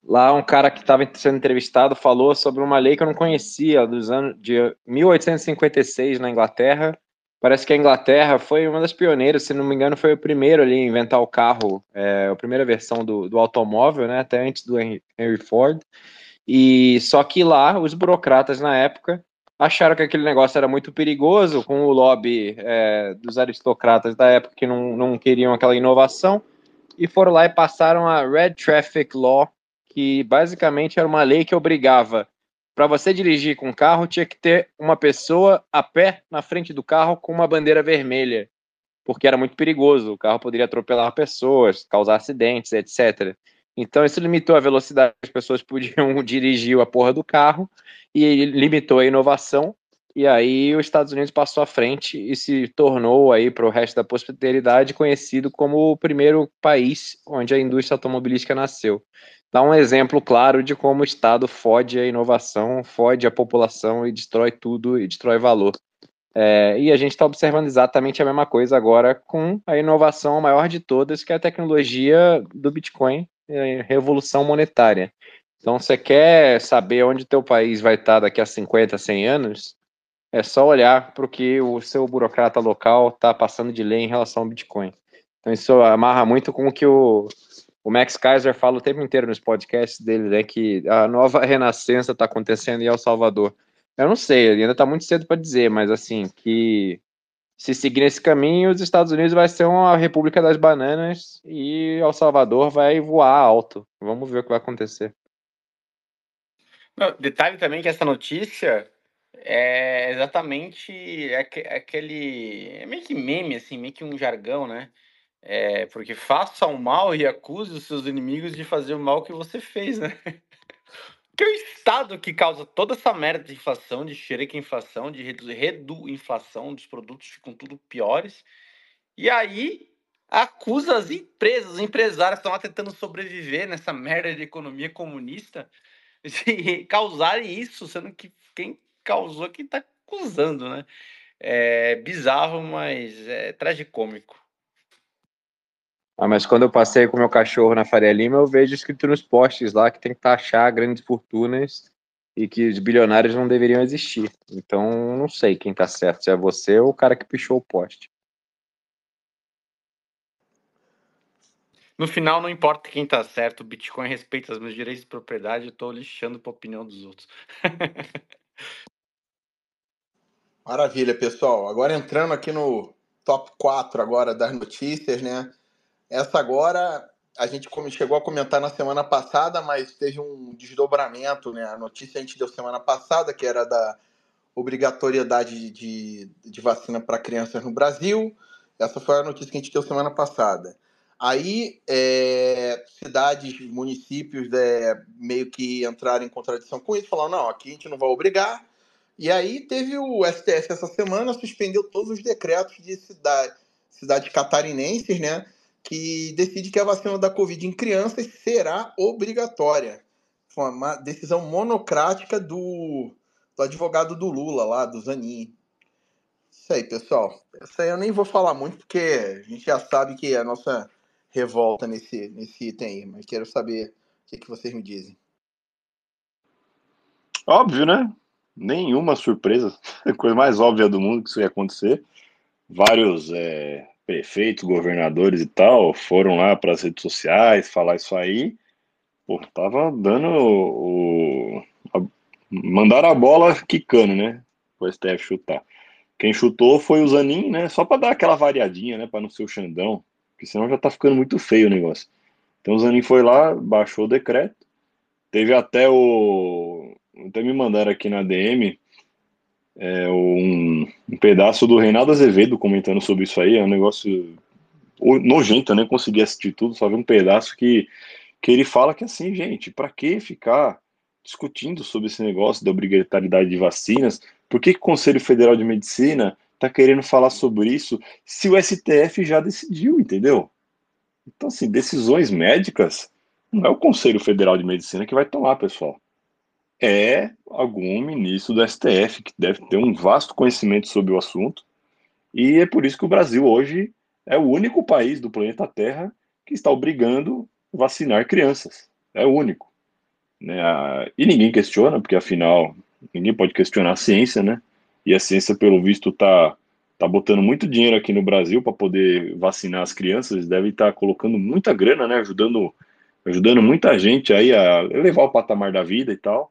lá um cara que estava sendo entrevistado falou sobre uma lei que eu não conhecia, dos anos de 1856 na Inglaterra. Parece que a Inglaterra foi uma das pioneiras, se não me engano, foi o primeiro ali a inventar o carro, é, a primeira versão do, do automóvel, né, até antes do Henry Ford. E só que lá os burocratas na época acharam que aquele negócio era muito perigoso, com o lobby é, dos aristocratas da época que não, não queriam aquela inovação e foram lá e passaram a Red Traffic Law, que basicamente era uma lei que obrigava para você dirigir com carro tinha que ter uma pessoa a pé na frente do carro com uma bandeira vermelha, porque era muito perigoso, o carro poderia atropelar pessoas, causar acidentes, etc. Então isso limitou a velocidade que as pessoas podiam dirigir a porra do carro e limitou a inovação e aí os Estados Unidos passou à frente e se tornou aí para o resto da posteridade conhecido como o primeiro país onde a indústria automobilística nasceu. Dá um exemplo claro de como o Estado fode a inovação, fode a população e destrói tudo e destrói valor. É, e a gente está observando exatamente a mesma coisa agora com a inovação maior de todas, que é a tecnologia do Bitcoin, a revolução monetária. Então, você quer saber onde teu país vai estar daqui a 50, 100 anos? É só olhar para o que o seu burocrata local está passando de lei em relação ao Bitcoin. Então isso amarra muito com o que o, o Max Kaiser fala o tempo inteiro nos podcasts dele, né, que a nova renascença está acontecendo em El Salvador. Eu não sei, ainda está muito cedo para dizer, mas assim, que se seguir nesse caminho, os Estados Unidos vai ser uma república das bananas e El Salvador vai voar alto. Vamos ver o que vai acontecer. Não, detalhe também que essa notícia é exatamente aquele. É meio que meme, assim, meio que um jargão, né? É, porque faça o mal e acuse os seus inimigos de fazer o mal que você fez, né? Que é o Estado que causa toda essa merda de inflação, de xereca inflação, de redu inflação, dos produtos ficam tudo piores. E aí acusa as empresas, os empresários estão lá tentando sobreviver nessa merda de economia comunista de causarem isso, sendo que quem causou quem tá acusando, né? É bizarro, mas é tragicômico. Ah, mas quando eu passei com meu cachorro na Faria Lima, eu vejo escrito nos postes lá que tem que taxar grandes fortunas e que os bilionários não deveriam existir. Então, não sei quem tá certo, se é você ou o cara que pichou o poste. No final, não importa quem tá certo, o Bitcoin respeita os meus direitos de propriedade, eu tô lixando pra opinião dos outros. Maravilha, pessoal. Agora entrando aqui no top 4 agora das notícias, né? Essa agora a gente chegou a comentar na semana passada, mas teve um desdobramento, né? A notícia a gente deu semana passada, que era da obrigatoriedade de, de vacina para crianças no Brasil. Essa foi a notícia que a gente deu semana passada. Aí, é, cidades, municípios é, meio que entraram em contradição com isso, falaram: não, aqui a gente não vai obrigar, e aí teve o STF essa semana, suspendeu todos os decretos de cidade, cidades catarinenses, né? Que decide que a vacina da Covid em crianças será obrigatória. Foi uma decisão monocrática do, do advogado do Lula lá, do Zanin. Isso aí, pessoal. Isso aí eu nem vou falar muito, porque a gente já sabe que a nossa revolta nesse, nesse item aí, mas quero saber o que, que vocês me dizem. Óbvio, né? Nenhuma surpresa. Coisa mais óbvia do mundo que isso ia acontecer. Vários é, prefeitos, governadores e tal foram lá para as redes sociais falar isso aí. Pô, tava dando o. A, mandaram a bola quicando, né? O STF chutar. Quem chutou foi o Zanin, né? Só para dar aquela variadinha, né? Para não ser o Xandão. Porque senão já tá ficando muito feio o negócio. Então o Zanin foi lá, baixou o decreto. Teve até o até me mandaram aqui na DM é, um, um, pedaço do Reinaldo Azevedo comentando sobre isso aí. É um negócio nojento, eu nem consegui assistir tudo, só vi um pedaço que, que ele fala que assim, gente, para que ficar discutindo sobre esse negócio da obrigatoriedade de vacinas? Por que, que o Conselho Federal de Medicina está querendo falar sobre isso se o STF já decidiu, entendeu? Então, assim, decisões médicas não é o Conselho Federal de Medicina que vai tomar, pessoal é algum ministro do STF que deve ter um vasto conhecimento sobre o assunto. E é por isso que o Brasil hoje é o único país do planeta Terra que está obrigando a vacinar crianças. É o único. Né? E ninguém questiona, porque afinal ninguém pode questionar a ciência, né? E a ciência, pelo visto, está tá botando muito dinheiro aqui no Brasil para poder vacinar as crianças, deve estar tá colocando muita grana, né? Ajudando, ajudando muita gente aí a elevar o patamar da vida e tal.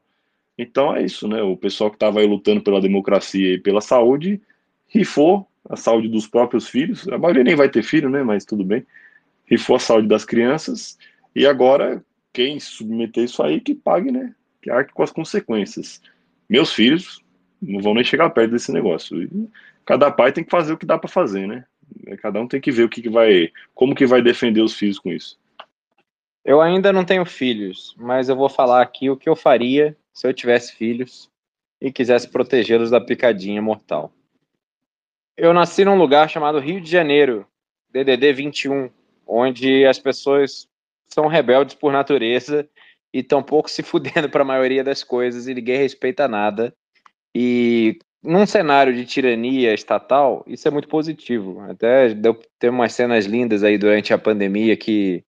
Então é isso, né? O pessoal que estava aí lutando pela democracia e pela saúde rifou a saúde dos próprios filhos. A maioria nem vai ter filho, né? Mas tudo bem. Rifou a saúde das crianças e agora quem submeter isso aí que pague, né? Que arque com as consequências. Meus filhos não vão nem chegar perto desse negócio. E cada pai tem que fazer o que dá para fazer, né? Cada um tem que ver o que, que vai, como que vai defender os filhos com isso. Eu ainda não tenho filhos, mas eu vou falar aqui o que eu faria se eu tivesse filhos e quisesse protegê-los da picadinha mortal. Eu nasci num lugar chamado Rio de Janeiro, DDD 21, onde as pessoas são rebeldes por natureza e estão pouco se fudendo para a maioria das coisas e ninguém respeita nada. E num cenário de tirania estatal, isso é muito positivo. Até deu ter umas cenas lindas aí durante a pandemia que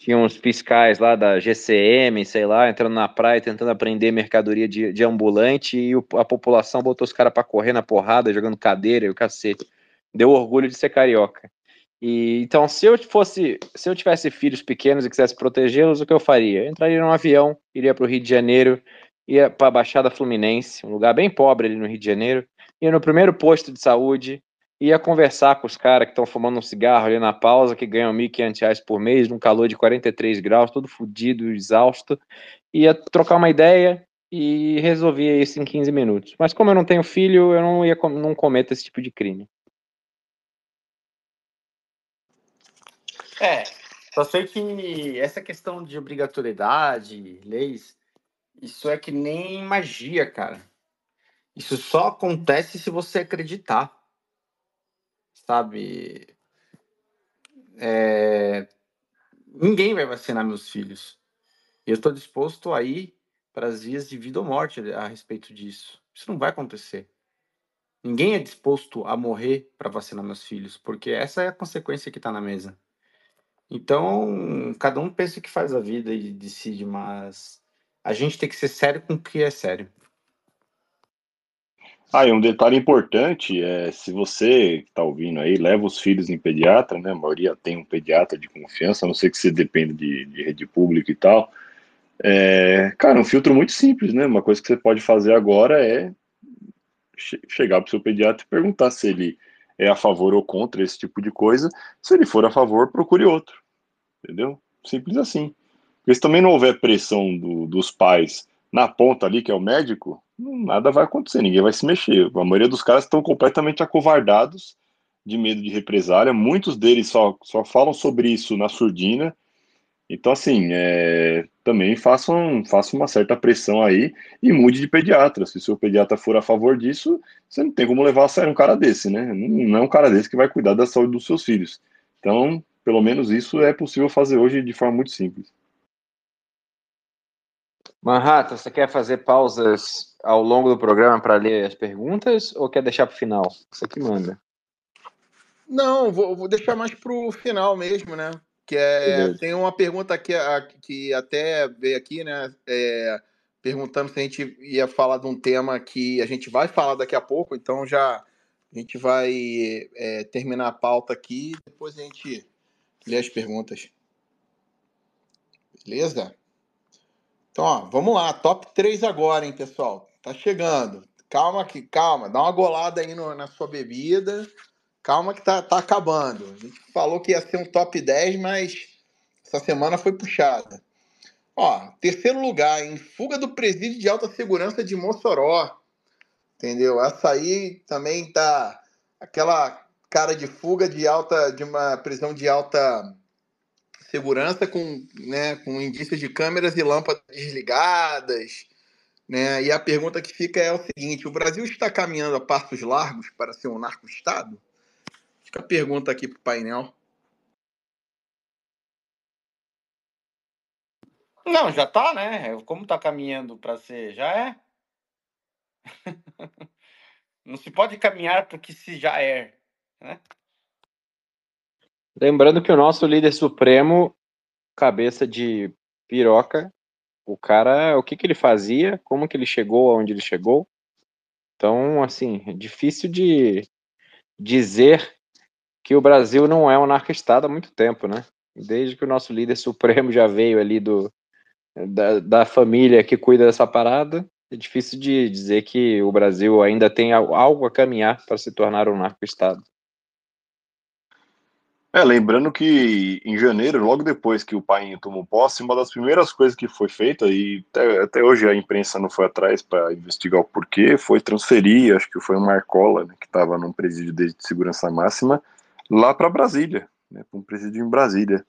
tinha uns fiscais lá da GCM, sei lá, entrando na praia tentando aprender mercadoria de, de ambulante e o, a população botou os caras para correr na porrada, jogando cadeira e o cacete. Deu orgulho de ser carioca. E então, se eu fosse, se eu tivesse filhos pequenos e quisesse protegê-los, o que eu faria? Eu entraria num avião, iria para o Rio de Janeiro, ia para a Baixada Fluminense, um lugar bem pobre ali no Rio de Janeiro, ia no primeiro posto de saúde, ia conversar com os caras que estão fumando um cigarro ali na pausa, que ganham 1.500 reais por mês, num calor de 43 graus, todo fudido, exausto, ia trocar uma ideia e resolvia isso em 15 minutos. Mas como eu não tenho filho, eu não ia não cometo esse tipo de crime. É, só sei que essa questão de obrigatoriedade, leis, isso é que nem magia, cara. Isso só acontece se você acreditar sabe? É... Ninguém vai vacinar meus filhos. Eu estou disposto a ir para as vias de vida ou morte a respeito disso. Isso não vai acontecer. Ninguém é disposto a morrer para vacinar meus filhos, porque essa é a consequência que está na mesa. Então, cada um pensa que faz a vida e decide, mas a gente tem que ser sério com o que é sério. Ah, e um detalhe importante é se você está ouvindo aí leva os filhos em pediatra, né? A maioria tem um pediatra de confiança, a não sei que você depende de, de rede pública e tal. É, cara, um filtro muito simples, né? Uma coisa que você pode fazer agora é che chegar para o seu pediatra e perguntar se ele é a favor ou contra esse tipo de coisa. Se ele for a favor, procure outro. Entendeu? Simples assim. Porque se também não houver pressão do, dos pais na ponta ali, que é o médico, nada vai acontecer, ninguém vai se mexer. A maioria dos caras estão completamente acovardados de medo de represália. Muitos deles só, só falam sobre isso na surdina. Então, assim, é, também façam, façam uma certa pressão aí e mude de pediatra. Se o seu pediatra for a favor disso, você não tem como levar a sério um cara desse, né? Não é um cara desse que vai cuidar da saúde dos seus filhos. Então, pelo menos isso é possível fazer hoje de forma muito simples. Manhattan, você quer fazer pausas ao longo do programa para ler as perguntas ou quer deixar para o final? Você que manda. Não, vou, vou deixar mais para o final mesmo, né? que é, tem uma pergunta aqui que até veio aqui, né? É, perguntando se a gente ia falar de um tema que a gente vai falar daqui a pouco, então já a gente vai é, terminar a pauta aqui, depois a gente lê as perguntas. Beleza? Então, ó, vamos lá, top 3 agora, hein, pessoal? Tá chegando. Calma que, calma, dá uma golada aí no, na sua bebida. Calma que tá, tá acabando. A gente falou que ia ser um top 10, mas essa semana foi puxada. Ó, terceiro lugar, em fuga do presídio de alta segurança de Mossoró. Entendeu? Essa aí também tá aquela cara de fuga de alta de uma prisão de alta segurança com, né, com indícios de câmeras e lâmpadas desligadas, né? E a pergunta que fica é o seguinte: o Brasil está caminhando a passos largos para ser um narco-estado? Fica a pergunta aqui para o painel. Não, já tá, né? Como tá caminhando para ser, já é. Não se pode caminhar para que se já é, né? Lembrando que o nosso líder supremo, cabeça de piroca, o cara, o que que ele fazia, como que ele chegou aonde ele chegou. Então, assim, é difícil de dizer que o Brasil não é um narco-estado há muito tempo, né? Desde que o nosso líder supremo já veio ali do, da, da família que cuida dessa parada, é difícil de dizer que o Brasil ainda tem algo a caminhar para se tornar um narco-estado. É, lembrando que em janeiro, logo depois que o pai tomou posse, uma das primeiras coisas que foi feita, e até, até hoje a imprensa não foi atrás para investigar o porquê, foi transferir, acho que foi o Marcola, né, que estava num presídio de segurança máxima, lá para Brasília, né, para um presídio em Brasília.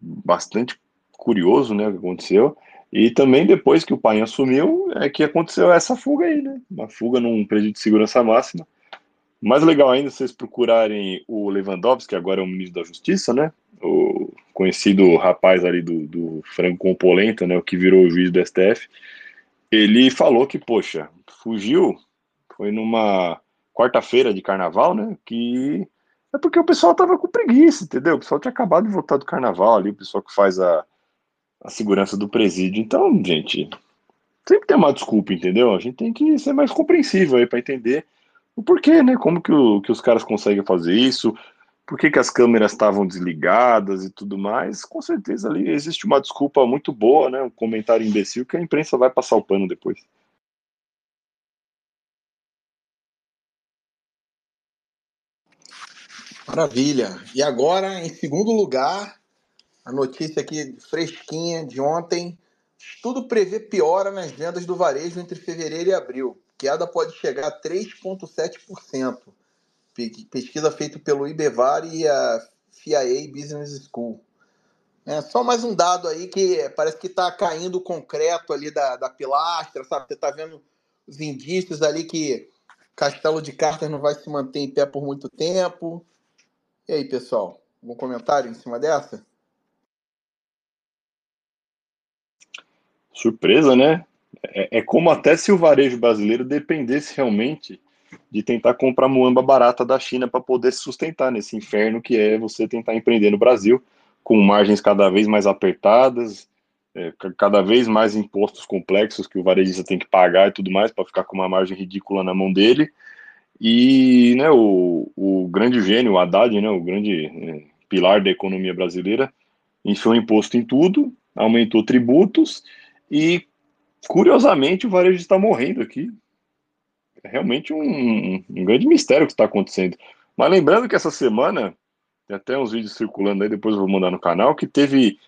Bastante curioso, né, o que aconteceu. E também depois que o pai assumiu, é que aconteceu essa fuga aí, né? Uma fuga num presídio de segurança máxima. Mais legal ainda vocês procurarem o Lewandowski, que agora é o ministro da Justiça, né? O conhecido rapaz ali do, do frango com polenta, né? O que virou o juiz do STF. Ele falou que, poxa, fugiu, foi numa quarta-feira de carnaval, né? Que é porque o pessoal tava com preguiça, entendeu? O pessoal tinha acabado de voltar do carnaval ali, o pessoal que faz a, a segurança do presídio. Então, gente, sempre tem uma desculpa, entendeu? A gente tem que ser mais compreensível aí para entender o porquê, né? Como que, o, que os caras conseguem fazer isso, por que, que as câmeras estavam desligadas e tudo mais. Com certeza ali existe uma desculpa muito boa, né? Um comentário imbecil que a imprensa vai passar o pano depois. Maravilha. E agora, em segundo lugar, a notícia aqui fresquinha de ontem. Estudo prevê piora nas vendas do varejo entre fevereiro e abril. Queda pode chegar a 3,7%. Pesquisa feita pelo IBEVAR e a FIAE Business School. É só mais um dado aí que parece que está caindo o concreto ali da, da pilastra, sabe? Você está vendo os indícios ali que Castelo de Cartas não vai se manter em pé por muito tempo. E aí, pessoal? Algum comentário em cima dessa? Surpresa, né? É, é, como até se o varejo brasileiro dependesse realmente de tentar comprar muamba barata da China para poder se sustentar nesse inferno que é você tentar empreender no Brasil, com margens cada vez mais apertadas, é, cada vez mais impostos complexos que o varejista tem que pagar e tudo mais para ficar com uma margem ridícula na mão dele. E né, o, o grande gênio, o Haddad, né, o grande é, pilar da economia brasileira, enfiou imposto em tudo, aumentou tributos e, curiosamente, o varejo está morrendo aqui. É realmente um, um grande mistério que está acontecendo. Mas lembrando que essa semana, tem até uns vídeos circulando aí, depois eu vou mandar no canal, que teve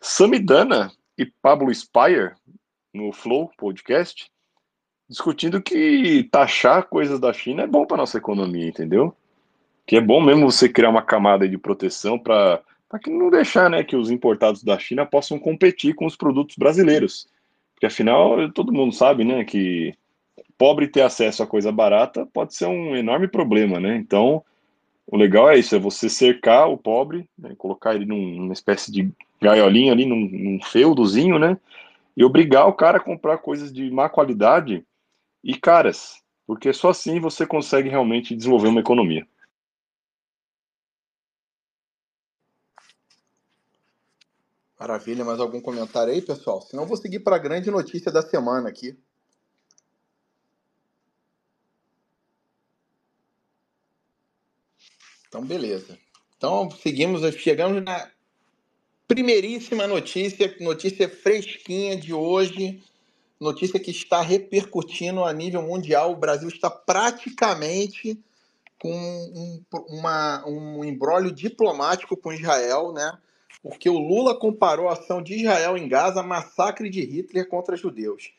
Samidana e Pablo Spire no Flow Podcast, discutindo que taxar coisas da China é bom para nossa economia, entendeu? Que é bom mesmo você criar uma camada de proteção para que não deixar, né, que os importados da China possam competir com os produtos brasileiros. Porque afinal, todo mundo sabe, né, que pobre ter acesso a coisa barata pode ser um enorme problema, né? Então, o legal é isso, é você cercar o pobre, né, colocar ele num, numa espécie de gaiolinha ali, num, num feudozinho, né? E obrigar o cara a comprar coisas de má qualidade e caras, porque só assim você consegue realmente desenvolver uma economia. Maravilha, mais algum comentário aí, pessoal? Senão eu vou seguir para a grande notícia da semana aqui. Então, beleza. Então, seguimos, chegamos na primeiríssima notícia, notícia fresquinha de hoje, notícia que está repercutindo a nível mundial. O Brasil está praticamente com um, uma, um embrólio diplomático com Israel, né? Porque o Lula comparou a ação de Israel em Gaza a massacre de Hitler contra judeus.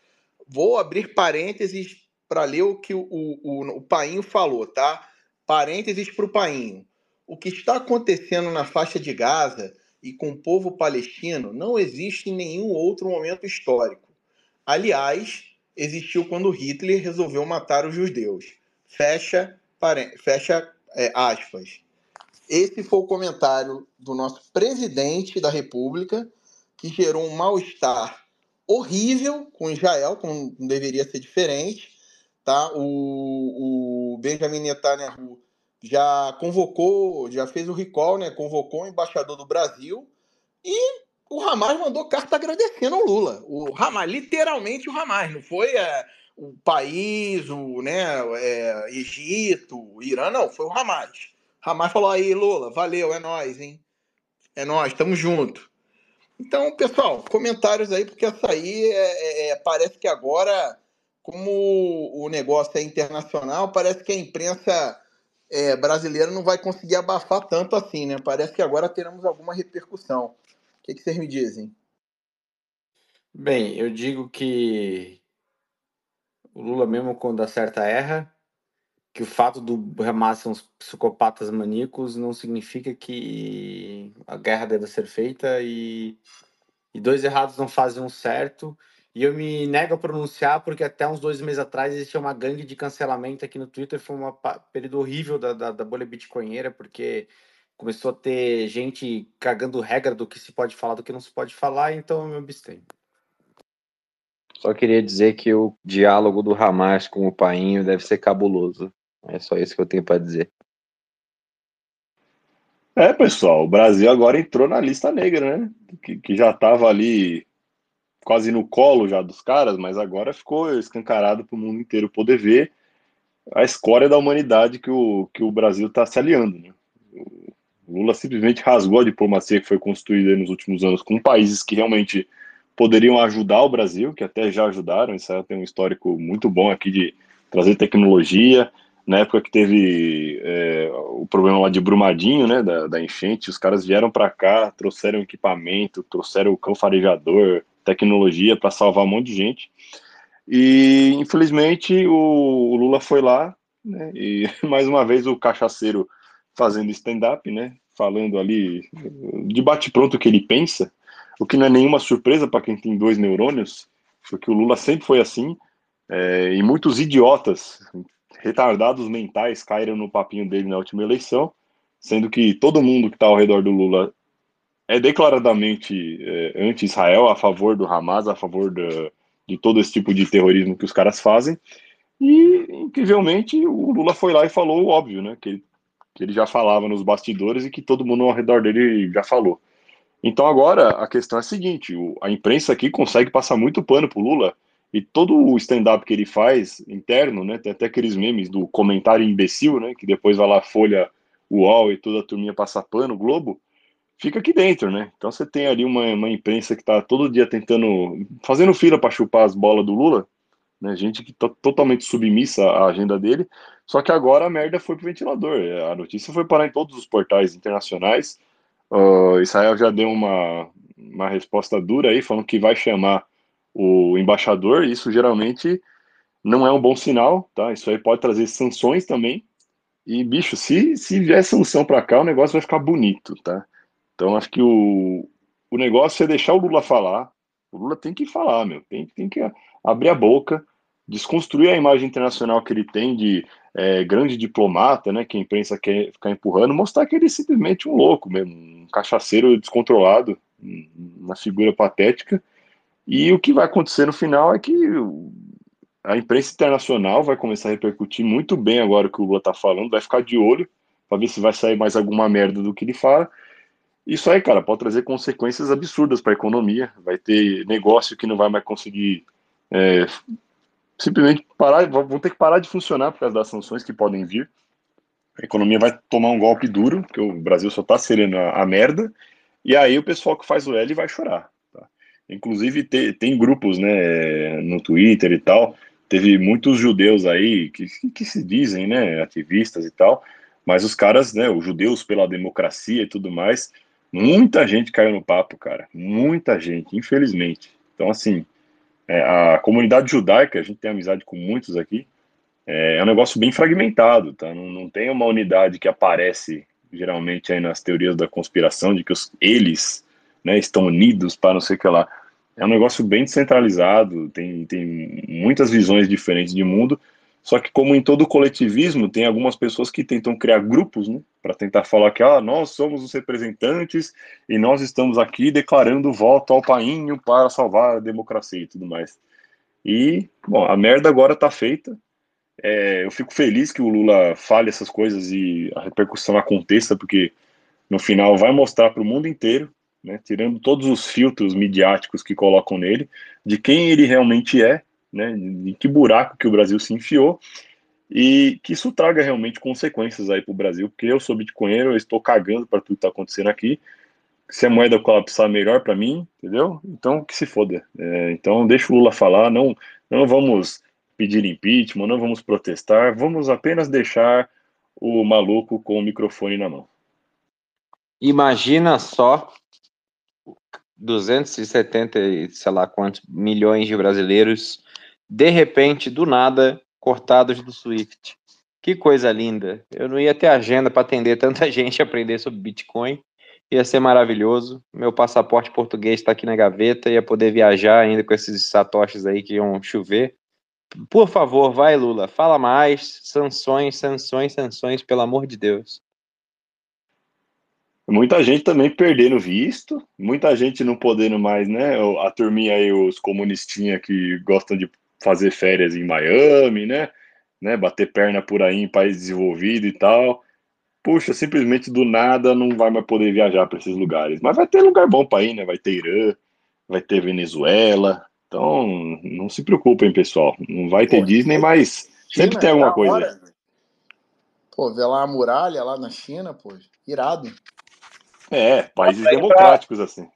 Vou abrir parênteses para ler o que o, o, o Painho falou, tá? Parênteses para o Painho. O que está acontecendo na faixa de Gaza e com o povo palestino não existe em nenhum outro momento histórico. Aliás, existiu quando Hitler resolveu matar os judeus. Fecha, fecha é, aspas. Esse foi o comentário do nosso presidente da República, que gerou um mal-estar horrível com Israel, como deveria ser diferente. Tá? O, o Benjamin Netanyahu já convocou, já fez o recall, né? Convocou o embaixador do Brasil e o Hamas mandou carta agradecendo ao Lula. O Hamas, literalmente o Hamas, não foi é, o país, o né, é, Egito, o Irã, não, foi o Hamas. Hamas falou aí, Lula, valeu, é nós, hein? É nós, estamos junto. Então, pessoal, comentários aí, porque essa aí é, é, é, parece que agora, como o negócio é internacional, parece que a imprensa é, brasileira não vai conseguir abafar tanto assim, né? Parece que agora teremos alguma repercussão. O que, que vocês me dizem? Bem, eu digo que o Lula, mesmo quando acerta, erra. Que o fato do Hamas ser uns psicopatas maníacos não significa que a guerra deva ser feita e, e dois errados não fazem um certo. E eu me nego a pronunciar porque até uns dois meses atrás existia uma gangue de cancelamento aqui no Twitter. Foi um período horrível da, da, da bolha bitcoinheira, porque começou a ter gente cagando regra do que se pode falar, do que não se pode falar, então eu me abstenho. Só queria dizer que o diálogo do Hamas com o Painho deve ser cabuloso. É só isso que eu tenho para dizer. É, pessoal, o Brasil agora entrou na lista negra, né? Que, que já estava ali quase no colo já dos caras, mas agora ficou escancarado para o mundo inteiro poder ver a escória da humanidade que o, que o Brasil está se aliando. Né? O Lula simplesmente rasgou a diplomacia que foi construída nos últimos anos com países que realmente poderiam ajudar o Brasil, que até já ajudaram. Isso tem um histórico muito bom aqui de trazer tecnologia. Na época que teve é, o problema lá de Brumadinho, né, da, da enchente, os caras vieram para cá, trouxeram equipamento, trouxeram o cão farejador, tecnologia para salvar um monte de gente. E infelizmente o, Lula foi lá, né, e mais uma vez o cachaceiro fazendo stand-up, né, falando ali de bate-pronto o que ele pensa, o que não é nenhuma surpresa para quem tem dois neurônios, porque o Lula sempre foi assim, é, e muitos idiotas, retardados mentais caíram no papinho dele na última eleição, sendo que todo mundo que está ao redor do Lula é declaradamente é, anti-Israel, a favor do Hamas, a favor de, de todo esse tipo de terrorismo que os caras fazem. E, incrivelmente, o Lula foi lá e falou o óbvio, né? Que ele, que ele já falava nos bastidores e que todo mundo ao redor dele já falou. Então, agora, a questão é a seguinte: o, a imprensa aqui consegue passar muito pano pro Lula e todo o stand-up que ele faz interno, né? Tem até aqueles memes do comentário imbecil, né? Que depois vai lá, folha UOL e toda a turminha passa pano, Globo fica aqui dentro, né? Então você tem ali uma, uma imprensa que está todo dia tentando, fazendo fila para chupar as bolas do Lula, né? Gente que está totalmente submissa à agenda dele. Só que agora a merda foi pro ventilador. A notícia foi parar em todos os portais internacionais. Uh, Israel já deu uma, uma resposta dura aí, falando que vai chamar o embaixador. Isso geralmente não é um bom sinal, tá? Isso aí pode trazer sanções também. E, bicho, se, se vier sanção para cá, o negócio vai ficar bonito, tá? Então, acho que o, o negócio é deixar o Lula falar. O Lula tem que falar, meu. Tem, tem que abrir a boca, desconstruir a imagem internacional que ele tem de é, grande diplomata, né? Que a imprensa quer ficar empurrando, mostrar que ele é simplesmente um louco mesmo, um cachaceiro descontrolado, uma figura patética. E o que vai acontecer no final é que a imprensa internacional vai começar a repercutir muito bem agora o que o Lula está falando, vai ficar de olho para ver se vai sair mais alguma merda do que ele fala. Isso aí, cara, pode trazer consequências absurdas para a economia. Vai ter negócio que não vai mais conseguir é, simplesmente parar, vão ter que parar de funcionar por causa das sanções que podem vir. A economia vai tomar um golpe duro, porque o Brasil só está sereno a, a, merda, e aí o pessoal que faz o L vai chorar. Inclusive, te, tem grupos né, no Twitter e tal, teve muitos judeus aí que, que se dizem né, ativistas e tal, mas os caras, né, os judeus pela democracia e tudo mais, muita gente caiu no papo, cara, muita gente, infelizmente. Então, assim, é, a comunidade judaica, a gente tem amizade com muitos aqui, é, é um negócio bem fragmentado, tá? Não, não, tem uma unidade que aparece geralmente aí nas teorias da conspiração de que os, eles né, estão unidos para não sei o que lá. É um negócio bem descentralizado, tem, tem muitas visões diferentes de mundo, só que como em todo coletivismo, tem algumas pessoas que tentam criar grupos, né, para tentar falar que ah, nós somos os representantes e nós estamos aqui declarando voto ao painho para salvar a democracia e tudo mais. E, bom, a merda agora está feita, é, eu fico feliz que o Lula fale essas coisas e a repercussão aconteça, porque no final vai mostrar para o mundo inteiro, né, tirando todos os filtros midiáticos que colocam nele, de quem ele realmente é, né, de que buraco que o Brasil se enfiou, e que isso traga realmente consequências aí para o Brasil, porque eu sou bitcoinheiro, eu estou cagando para tudo que está acontecendo aqui. Se a moeda colapsar, melhor para mim, entendeu? Então, que se foda. É, então, deixa o Lula falar, não, não vamos pedir impeachment, não vamos protestar, vamos apenas deixar o maluco com o microfone na mão. Imagina só 270, sei lá quantos milhões de brasileiros, de repente, do nada, cortados do Swift. Que coisa linda. Eu não ia ter agenda para atender tanta gente aprender sobre Bitcoin. Ia ser maravilhoso. Meu passaporte português está aqui na gaveta. Ia poder viajar ainda com esses satoshis aí que iam chover. Por favor, vai, Lula, fala mais. Sanções, sanções, sanções, pelo amor de Deus. Muita gente também perdendo visto, muita gente não podendo mais, né? A turminha aí, os comunistinhas que gostam de fazer férias em Miami, né? né? Bater perna por aí em país desenvolvido e tal. Puxa, simplesmente do nada não vai mais poder viajar para esses lugares. Mas vai ter lugar bom para ir, né? Vai ter Irã, vai ter Venezuela, então, não se preocupem, pessoal. Não vai ter Pô, Disney, mas China, sempre tem alguma coisa. Hora. Pô, ver lá a muralha lá na China, pô, irado. É, países democráticos pra... assim.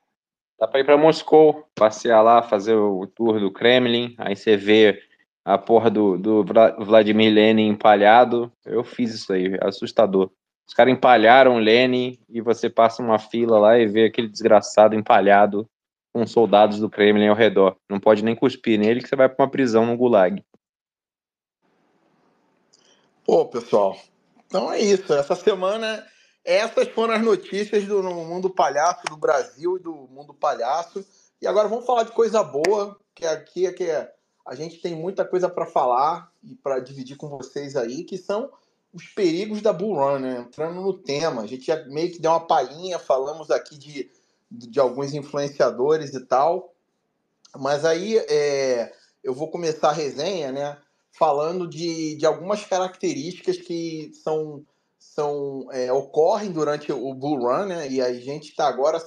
Dá para ir para Moscou, passear lá, fazer o tour do Kremlin, aí você vê a porra do, do Vladimir Lenin empalhado. Eu fiz isso aí, é assustador. Os caras empalharam Lenin e você passa uma fila lá e vê aquele desgraçado empalhado com soldados do Kremlin ao redor. Não pode nem cuspir nele que você vai para uma prisão no gulag. Pô, pessoal, então é isso. Essa semana, essas foram as notícias do mundo palhaço do Brasil e do mundo palhaço. E agora vamos falar de coisa boa, que aqui é que a gente tem muita coisa para falar e para dividir com vocês aí, que são os perigos da Bull Run, né? Entrando no tema, a gente já meio que deu uma palhinha, falamos aqui de de alguns influenciadores e tal. Mas aí é, eu vou começar a resenha, né? Falando de, de algumas características que são, são é, ocorrem durante o bull run, né? E a gente está agora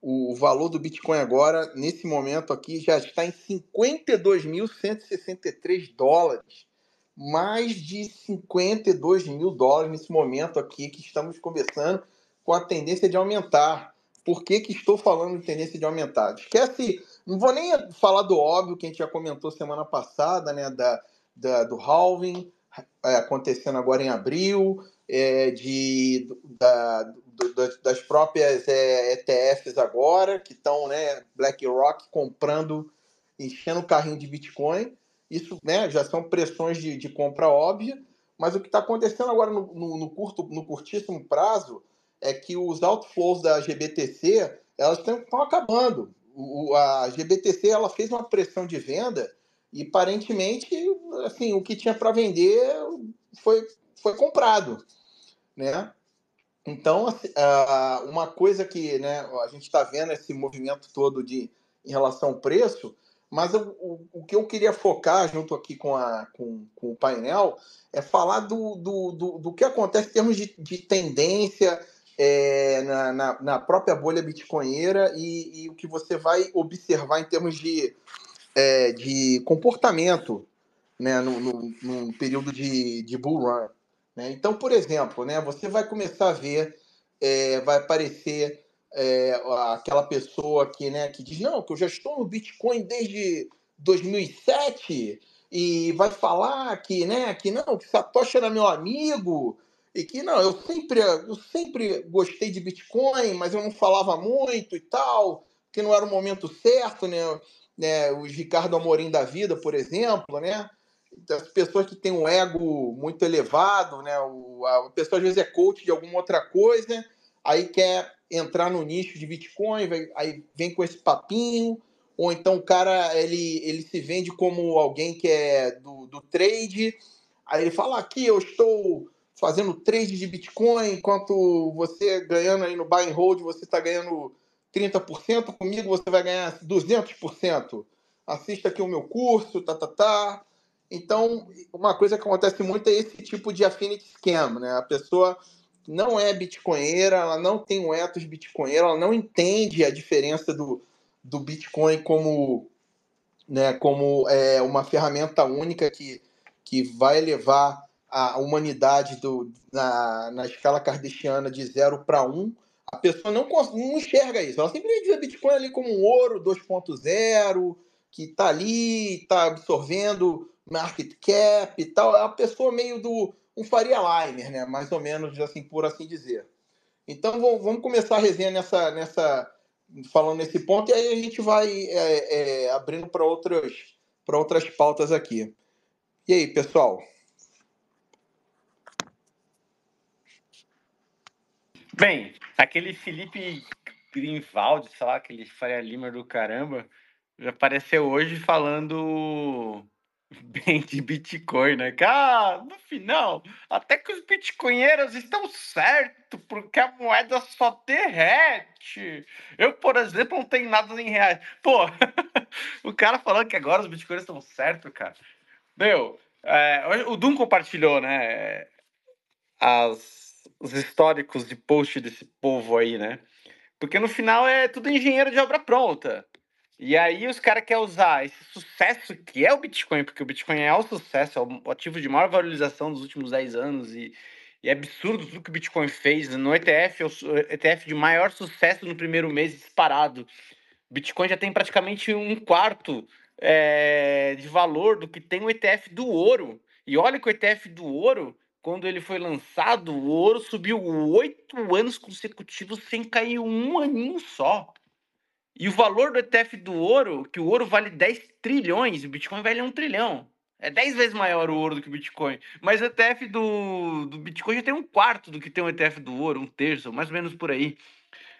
o valor do Bitcoin agora nesse momento aqui já está em 52.163 dólares, mais de 52 mil dólares nesse momento aqui que estamos conversando com a tendência de aumentar por que, que estou falando de tendência de aumentar. Esquece, não vou nem falar do óbvio que a gente já comentou semana passada, né, da, da do halving acontecendo agora em abril, é, de, da, do, das próprias é, ETFs agora, que estão, né, BlackRock comprando, enchendo o carrinho de Bitcoin. Isso né, já são pressões de, de compra óbvia, mas o que está acontecendo agora no, no, no, curto, no curtíssimo prazo é que os outflows da GBTC elas estão acabando. O, a GBTC ela fez uma pressão de venda e aparentemente assim o que tinha para vender foi, foi comprado, né? Então assim, uma coisa que né, a gente está vendo esse movimento todo de em relação ao preço, mas o, o, o, que eu queria focar junto aqui com, a, com, com o painel é falar do, do, do, do que acontece em termos de, de tendência, é, na, na, na, própria bolha bitcoinheira e, e, o que você vai observar em termos de, é, de comportamento né, no, no, no, período de, de bull run. Né? Então, por exemplo, né, você vai começar a ver, é, vai aparecer é, aquela pessoa que, né, que diz, não, que eu já estou no Bitcoin desde 2007 e vai falar que, né, que não, que Satoshi era meu amigo e que não, eu sempre, eu sempre gostei de Bitcoin, mas eu não falava muito e tal, que não era o momento certo, né? Né os Ricardo Amorim da vida, por exemplo, né? As pessoas que têm um ego muito elevado, né? O, a pessoa às vezes é coach de alguma outra coisa, aí quer entrar no nicho de Bitcoin, vai, aí vem com esse papinho, ou então o cara ele, ele se vende como alguém que é do, do trade, aí ele fala aqui eu estou fazendo trade de Bitcoin, enquanto você ganhando aí no buy and hold, você está ganhando 30%, comigo você vai ganhar 200%. Assista aqui o meu curso, tá, tá, tá. Então, uma coisa que acontece muito é esse tipo de affinity scam, né? A pessoa não é bitcoinheira, ela não tem um ethos bitcoinheiro, ela não entende a diferença do, do Bitcoin como, né, como é, uma ferramenta única que, que vai levar a humanidade do, na, na escala kardashiana de 0 para 1, a pessoa não, não enxerga isso. Ela sempre vê Bitcoin ali como um ouro 2.0, que está ali, está absorvendo market cap e tal. É a pessoa meio do um Faria Limer, né? mais ou menos assim, por assim dizer. Então vamos começar a resenha nessa, nessa, falando nesse ponto, e aí a gente vai é, é, abrindo para outras, outras pautas aqui. E aí, pessoal? Bem, aquele Felipe Grinvaldi, sei lá, aquele Faria Lima do caramba, já apareceu hoje falando bem de Bitcoin, né? Ah, no final, até que os bitcoinheiros estão certo, porque a moeda só derrete. Eu, por exemplo, não tenho nada em reais. Pô, o cara falando que agora os bitcoins estão certo, cara. Meu, é, o Dum compartilhou, né? As os históricos de post desse povo aí, né? Porque no final é tudo engenheiro de obra pronta. E aí os caras querem usar esse sucesso que é o Bitcoin, porque o Bitcoin é o sucesso, é o ativo de maior valorização dos últimos 10 anos e, e é absurdo tudo que o Bitcoin fez. No ETF, é o ETF de maior sucesso no primeiro mês disparado. O Bitcoin já tem praticamente um quarto é, de valor do que tem o ETF do ouro. E olha que o ETF do ouro quando ele foi lançado, o ouro subiu oito anos consecutivos sem cair um aninho só. E o valor do ETF do ouro, que o ouro vale 10 trilhões, o Bitcoin vale um trilhão. É 10 vezes maior o ouro do que o Bitcoin. Mas o ETF do, do Bitcoin já tem um quarto do que tem o ETF do ouro, um terço, mais ou menos por aí.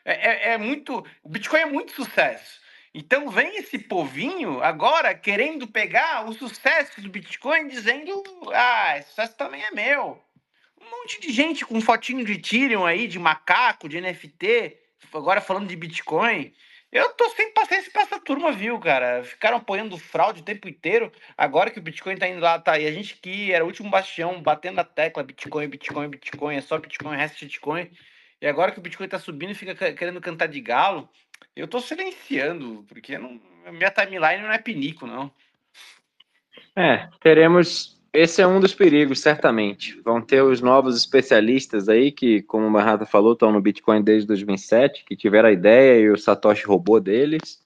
É, é, é muito. O Bitcoin é muito sucesso. Então vem esse povinho agora querendo pegar o sucesso do Bitcoin, dizendo: ah, esse sucesso também é meu. Um monte de gente com fotinho de Ethereum aí, de macaco, de NFT, agora falando de Bitcoin. Eu tô sem paciência pra essa turma, viu, cara? Ficaram apoiando fraude o tempo inteiro. Agora que o Bitcoin tá indo lá, tá aí. A gente que era o último bastião, batendo a tecla Bitcoin, Bitcoin, Bitcoin, é só Bitcoin, resto Bitcoin. E agora que o Bitcoin tá subindo, fica querendo cantar de galo. Eu tô silenciando, porque não, minha timeline não é pinico, não. É, teremos. Esse é um dos perigos, certamente. Vão ter os novos especialistas aí, que, como o Marrata falou, estão no Bitcoin desde 2007, que tiveram a ideia e o Satoshi roubou deles.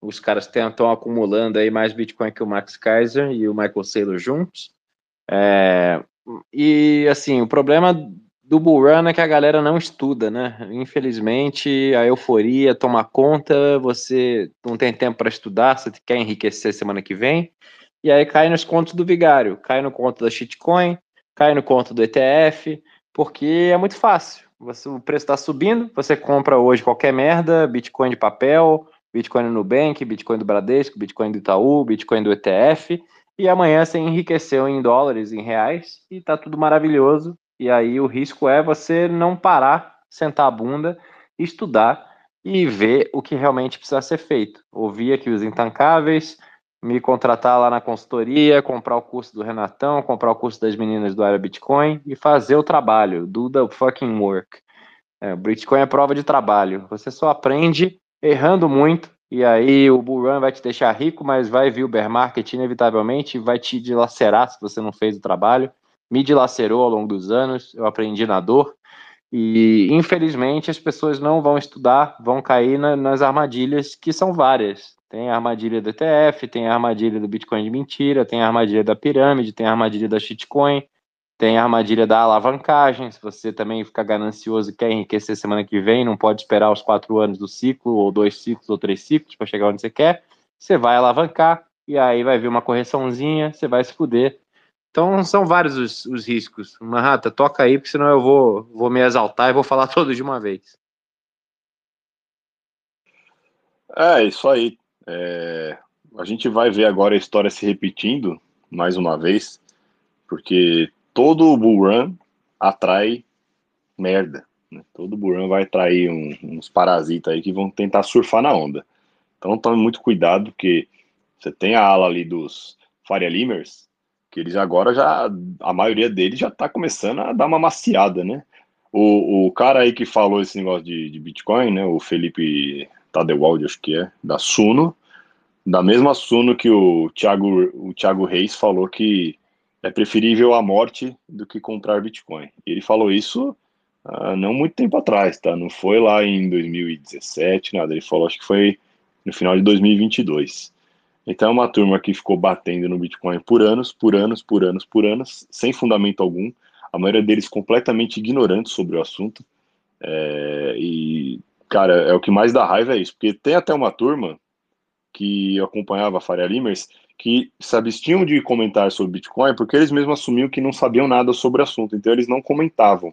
Os caras estão acumulando aí mais Bitcoin que o Max Kaiser e o Michael Saylor juntos. É, e, assim, o problema do Bull Run é que a galera não estuda, né? Infelizmente, a euforia toma conta, você não tem tempo para estudar, você quer enriquecer semana que vem, e aí cai nos contos do vigário, cai no conto da shitcoin, cai no conto do ETF, porque é muito fácil. Você, o preço está subindo, você compra hoje qualquer merda, Bitcoin de papel, Bitcoin no Nubank, Bitcoin do Bradesco, Bitcoin do Itaú, Bitcoin do ETF, e amanhã você enriqueceu em dólares, em reais, e tá tudo maravilhoso, e aí o risco é você não parar, sentar a bunda, estudar e ver o que realmente precisa ser feito. Ouvir aqui os intancáveis, me contratar lá na consultoria, comprar o curso do Renatão, comprar o curso das meninas do Era Bitcoin e fazer o trabalho, do the fucking work. É, Bitcoin é prova de trabalho. Você só aprende errando muito, e aí o bull run vai te deixar rico, mas vai vir o bear market inevitavelmente, vai te dilacerar se você não fez o trabalho. Me dilacerou ao longo dos anos, eu aprendi na dor. E infelizmente as pessoas não vão estudar, vão cair na, nas armadilhas que são várias. Tem a armadilha do ETF, tem a armadilha do Bitcoin de mentira, tem a armadilha da pirâmide, tem a armadilha da shitcoin, tem a armadilha da alavancagem. Se você também ficar ganancioso e quer enriquecer semana que vem, não pode esperar os quatro anos do ciclo, ou dois ciclos, ou três ciclos para chegar onde você quer. Você vai alavancar e aí vai vir uma correçãozinha, você vai se fuder. Então são vários os, os riscos. Marrata, toca aí, porque senão eu vou, vou me exaltar e vou falar todos de uma vez. É, isso aí. É, a gente vai ver agora a história se repetindo mais uma vez, porque todo bull run atrai merda. Né? Todo bull run vai atrair um, uns parasitas aí que vão tentar surfar na onda. Então tome muito cuidado, porque você tem a ala ali dos Faria Limers, que eles agora já, a maioria deles já está começando a dar uma maciada, né? O, o cara aí que falou esse negócio de, de Bitcoin, né? O Felipe Tadewald, acho que é, da Suno, da mesma Suno que o Thiago, o Thiago Reis falou que é preferível a morte do que comprar Bitcoin. Ele falou isso uh, não muito tempo atrás, tá? Não foi lá em 2017, nada. Ele falou, acho que foi no final de 2022. Então é uma turma que ficou batendo no Bitcoin por anos, por anos, por anos, por anos, sem fundamento algum. A maioria deles completamente ignorantes sobre o assunto. É, e, cara, é o que mais dá raiva é isso, porque tem até uma turma que acompanhava a Faria Limers que se abstinham de comentar sobre Bitcoin porque eles mesmos assumiam que não sabiam nada sobre o assunto, então eles não comentavam.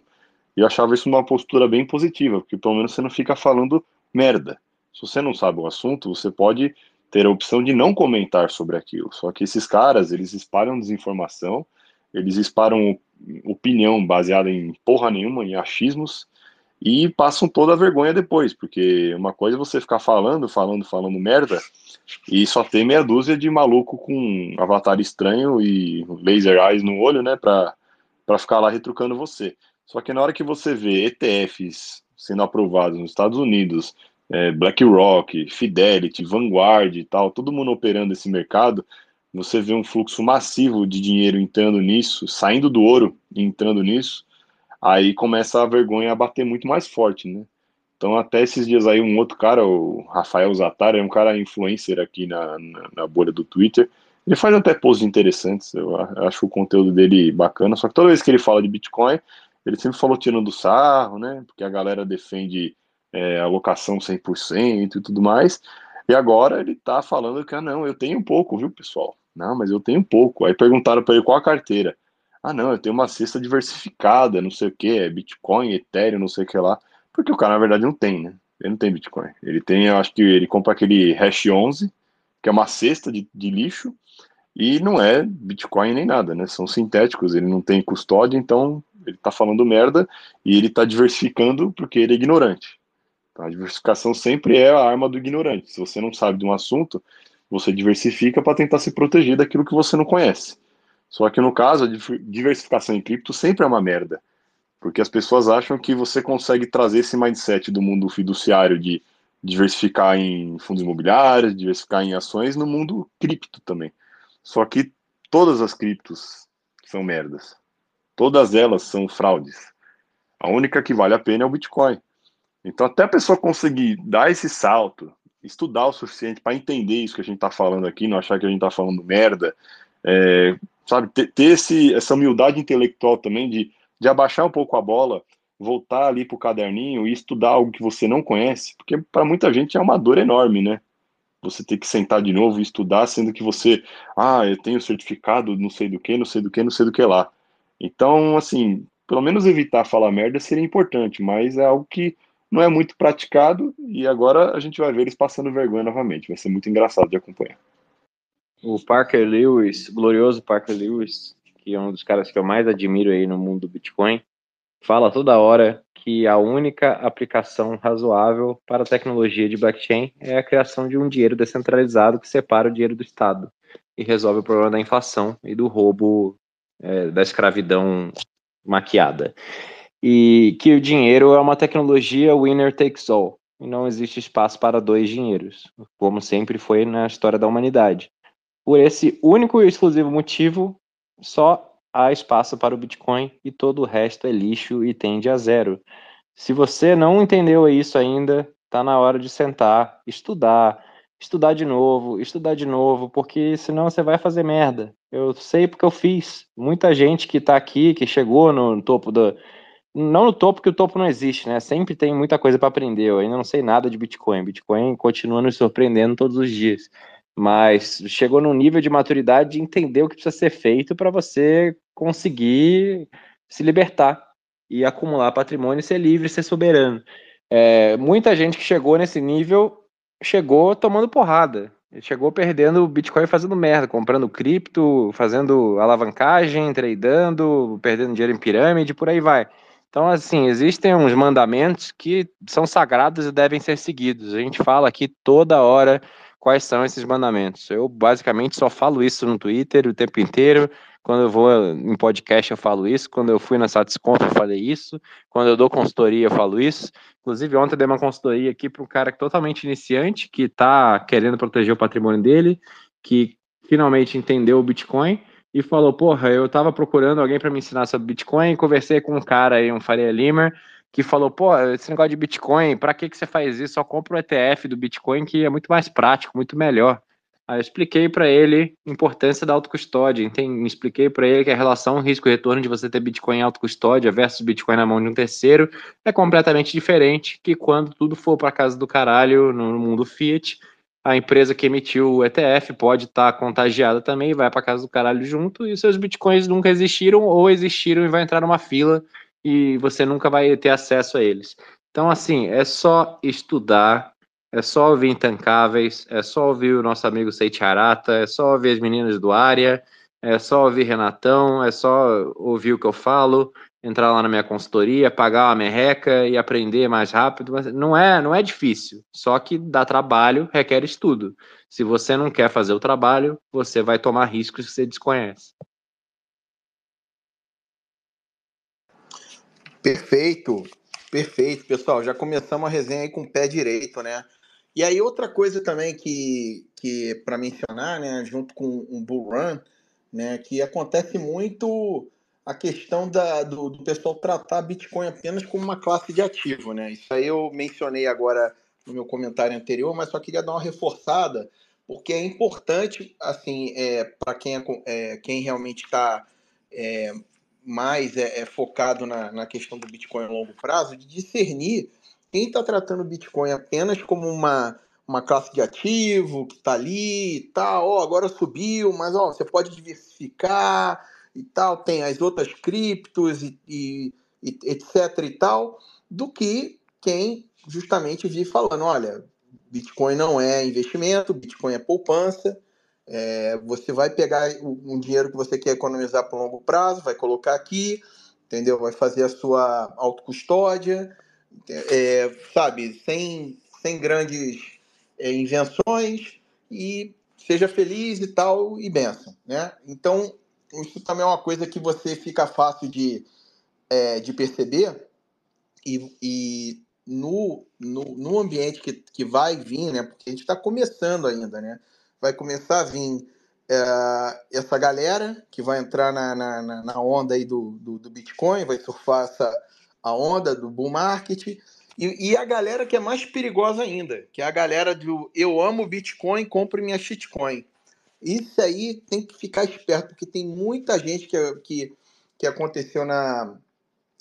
E eu achava isso uma postura bem positiva, porque pelo menos você não fica falando merda. Se você não sabe o assunto, você pode ter a opção de não comentar sobre aquilo. Só que esses caras, eles espalham desinformação, eles espalham opinião baseada em porra nenhuma, em achismos, e passam toda a vergonha depois, porque uma coisa é você ficar falando, falando, falando merda, e só tem meia dúzia de maluco com avatar estranho e laser eyes no olho, né, pra, pra ficar lá retrucando você. Só que na hora que você vê ETFs sendo aprovados nos Estados Unidos, é, BlackRock, Fidelity, Vanguard e tal, todo mundo operando esse mercado, você vê um fluxo massivo de dinheiro entrando nisso, saindo do ouro e entrando nisso, aí começa a vergonha a bater muito mais forte, né? Então, até esses dias aí, um outro cara, o Rafael Zatar, é um cara influencer aqui na, na, na bolha do Twitter. Ele faz até posts interessantes, eu acho o conteúdo dele bacana. Só que toda vez que ele fala de Bitcoin, ele sempre falou tirando do sarro, né? Porque a galera defende é, alocação 100% e tudo mais. E agora ele tá falando que, ah, não, eu tenho um pouco, viu, pessoal? Não, mas eu tenho pouco. Aí perguntaram para ele qual a carteira. Ah, não, eu tenho uma cesta diversificada, não sei o que, é Bitcoin, Ethereum, não sei o que lá. Porque o cara, na verdade, não tem, né? Ele não tem Bitcoin. Ele tem, eu acho que ele compra aquele Hash 11, que é uma cesta de, de lixo, e não é Bitcoin nem nada, né? São sintéticos, ele não tem custódia, então ele tá falando merda e ele tá diversificando porque ele é ignorante. A diversificação sempre é a arma do ignorante. Se você não sabe de um assunto, você diversifica para tentar se proteger daquilo que você não conhece. Só que no caso, a diversificação em cripto sempre é uma merda. Porque as pessoas acham que você consegue trazer esse mindset do mundo fiduciário de diversificar em fundos imobiliários, diversificar em ações no mundo cripto também. Só que todas as criptos são merdas. Todas elas são fraudes. A única que vale a pena é o Bitcoin. Então, até a pessoa conseguir dar esse salto, estudar o suficiente para entender isso que a gente está falando aqui, não achar que a gente está falando merda, é, sabe, ter, ter esse, essa humildade intelectual também de, de abaixar um pouco a bola, voltar ali para o caderninho e estudar algo que você não conhece, porque para muita gente é uma dor enorme, né? Você ter que sentar de novo e estudar, sendo que você, ah, eu tenho certificado, não sei do que, não sei do que, não sei do que lá. Então, assim, pelo menos evitar falar merda seria importante, mas é algo que não é muito praticado e agora a gente vai ver eles passando vergonha novamente. Vai ser muito engraçado de acompanhar o Parker Lewis, glorioso Parker Lewis, que é um dos caras que eu mais admiro aí no mundo do Bitcoin, fala toda hora que a única aplicação razoável para a tecnologia de blockchain é a criação de um dinheiro descentralizado que separa o dinheiro do Estado e resolve o problema da inflação e do roubo é, da escravidão maquiada. E que o dinheiro é uma tecnologia winner takes all. E não existe espaço para dois dinheiros, como sempre foi na história da humanidade. Por esse único e exclusivo motivo, só há espaço para o Bitcoin e todo o resto é lixo e tende a zero. Se você não entendeu isso ainda, está na hora de sentar, estudar, estudar de novo, estudar de novo, porque senão você vai fazer merda. Eu sei porque eu fiz. Muita gente que está aqui, que chegou no topo da. Não no topo, porque o topo não existe, né? Sempre tem muita coisa para aprender. Eu ainda não sei nada de Bitcoin. Bitcoin continua nos surpreendendo todos os dias. Mas chegou num nível de maturidade de entender o que precisa ser feito para você conseguir se libertar e acumular patrimônio, ser livre, ser soberano. É, muita gente que chegou nesse nível chegou tomando porrada. Chegou perdendo o Bitcoin fazendo merda, comprando cripto, fazendo alavancagem, tradando, perdendo dinheiro em pirâmide, por aí vai. Então, assim, existem uns mandamentos que são sagrados e devem ser seguidos. A gente fala aqui toda hora quais são esses mandamentos. Eu basicamente só falo isso no Twitter o tempo inteiro. Quando eu vou em podcast, eu falo isso. Quando eu fui na Satisconf, eu falei isso. Quando eu dou consultoria, eu falo isso. Inclusive, ontem eu dei uma consultoria aqui para um cara totalmente iniciante, que está querendo proteger o patrimônio dele, que finalmente entendeu o Bitcoin e falou: Porra, eu estava procurando alguém para me ensinar sobre Bitcoin. Conversei com um cara aí, um Faria Limer, que falou: Pô, esse negócio de Bitcoin, para que, que você faz isso? Só compra o ETF do Bitcoin, que é muito mais prático, muito melhor. Aí eu expliquei para ele a importância da autocustódia, entendi, expliquei para ele que a relação risco-retorno de você ter Bitcoin em autocustódia versus Bitcoin na mão de um terceiro é completamente diferente que quando tudo for para casa do caralho no mundo Fiat, a empresa que emitiu o ETF pode estar tá contagiada também, vai para casa do caralho junto e seus Bitcoins nunca existiram ou existiram e vai entrar numa fila e você nunca vai ter acesso a eles. Então, assim, é só estudar, é só ouvir Intancáveis, é só ouvir o nosso amigo Seiti Arata, é só ouvir as meninas do Área, é só ouvir Renatão, é só ouvir o que eu falo, entrar lá na minha consultoria, pagar uma merreca e aprender mais rápido. Mas não é, não é difícil, só que dá trabalho, requer estudo. Se você não quer fazer o trabalho, você vai tomar riscos que você desconhece. Perfeito, perfeito, pessoal. Já começamos a resenha aí com o pé direito, né? E aí outra coisa também que, que para mencionar, né, junto com um bull run, né, que acontece muito a questão da, do, do pessoal tratar Bitcoin apenas como uma classe de ativo, né? Isso aí eu mencionei agora no meu comentário anterior, mas só queria dar uma reforçada, porque é importante, assim, é, para quem, é, é, quem realmente está é, mais é, é focado na, na questão do Bitcoin a longo prazo, de discernir quem está tratando o Bitcoin apenas como uma, uma classe de ativo que está ali e tal, ó, agora subiu, mas ó, você pode diversificar e tal, tem as outras criptos e, e, e etc e tal, do que quem justamente vive falando, olha, Bitcoin não é investimento, Bitcoin é poupança, é, você vai pegar um dinheiro que você quer economizar por longo prazo, vai colocar aqui, entendeu? Vai fazer a sua autocustódia, é, sabe, sem, sem grandes é, invenções e seja feliz e tal, e benção, né? Então, isso também é uma coisa que você fica fácil de, é, de perceber e, e no, no, no ambiente que, que vai vir, né? Porque a gente está começando ainda, né? Vai começar a vir é, essa galera que vai entrar na, na, na onda aí do, do, do Bitcoin, vai surfar essa, a onda do bull market. E, e, a galera que é mais perigosa ainda, que é a galera do eu amo Bitcoin, compre minha shitcoin. Isso aí tem que ficar esperto, porque tem muita gente que, que, que aconteceu na,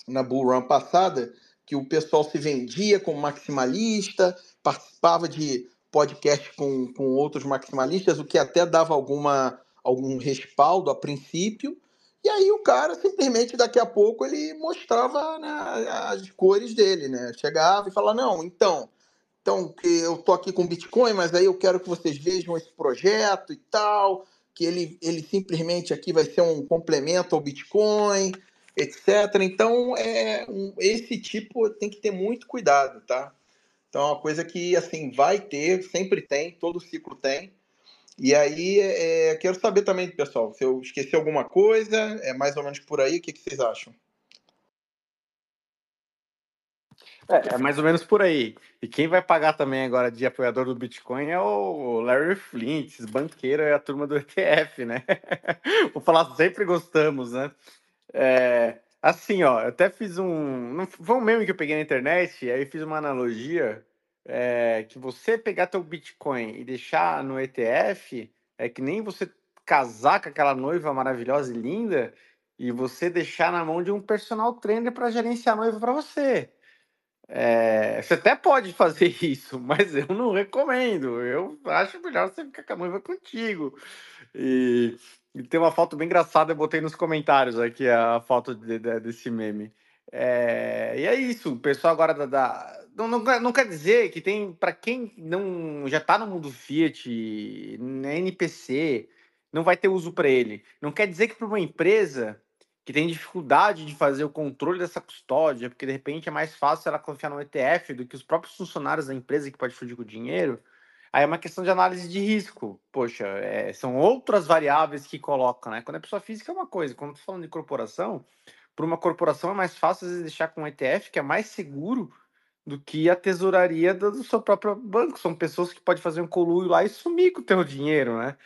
na bull run passada, que o pessoal se vendia como maximalista, participava de podcast com, com outros maximalistas, o que até dava alguma, algum respaldo a princípio, e aí o cara simplesmente daqui a pouco ele mostrava né, as cores dele, né? Chegava e falava, não, então, então eu tô aqui com Bitcoin, mas aí eu quero que vocês vejam esse projeto e tal, que ele, ele simplesmente aqui vai ser um complemento ao Bitcoin, etc. Então, é, esse tipo tem que ter muito cuidado, tá? Então, é uma coisa que, assim, vai ter, sempre tem, todo ciclo tem, e aí, é, quero saber também, pessoal, se eu esqueci alguma coisa, é mais ou menos por aí, o que, que vocês acham? É, é mais ou menos por aí. E quem vai pagar também agora de apoiador do Bitcoin é o Larry Flint, banqueiro e a turma do ETF, né? Vou falar, sempre gostamos, né? É, assim, ó, eu até fiz um. Foi um meme que eu peguei na internet, aí fiz uma analogia é, que você pegar teu Bitcoin e deixar no ETF é que nem você casar com aquela noiva maravilhosa e linda e você deixar na mão de um personal trainer para gerenciar a noiva para você. É, você até pode fazer isso, mas eu não recomendo. Eu acho melhor você ficar com a noiva contigo. E, e tem uma foto bem engraçada, eu botei nos comentários aqui a foto de, de, desse meme. É, e é isso, o pessoal agora da, da não, não, não, quer dizer que tem, para quem não já está no mundo Fiat, NPC, não vai ter uso para ele. Não quer dizer que para uma empresa que tem dificuldade de fazer o controle dessa custódia, porque de repente é mais fácil ela confiar no ETF do que os próprios funcionários da empresa que pode fugir com o dinheiro. Aí é uma questão de análise de risco. Poxa, é, são outras variáveis que colocam, né? Quando é pessoa física é uma coisa, quando estou falando de corporação, para uma corporação é mais fácil vezes, deixar com um ETF, que é mais seguro do que a tesouraria do, seu próprio banco. São pessoas que podem fazer um coluio lá e sumir com o teu dinheiro, né?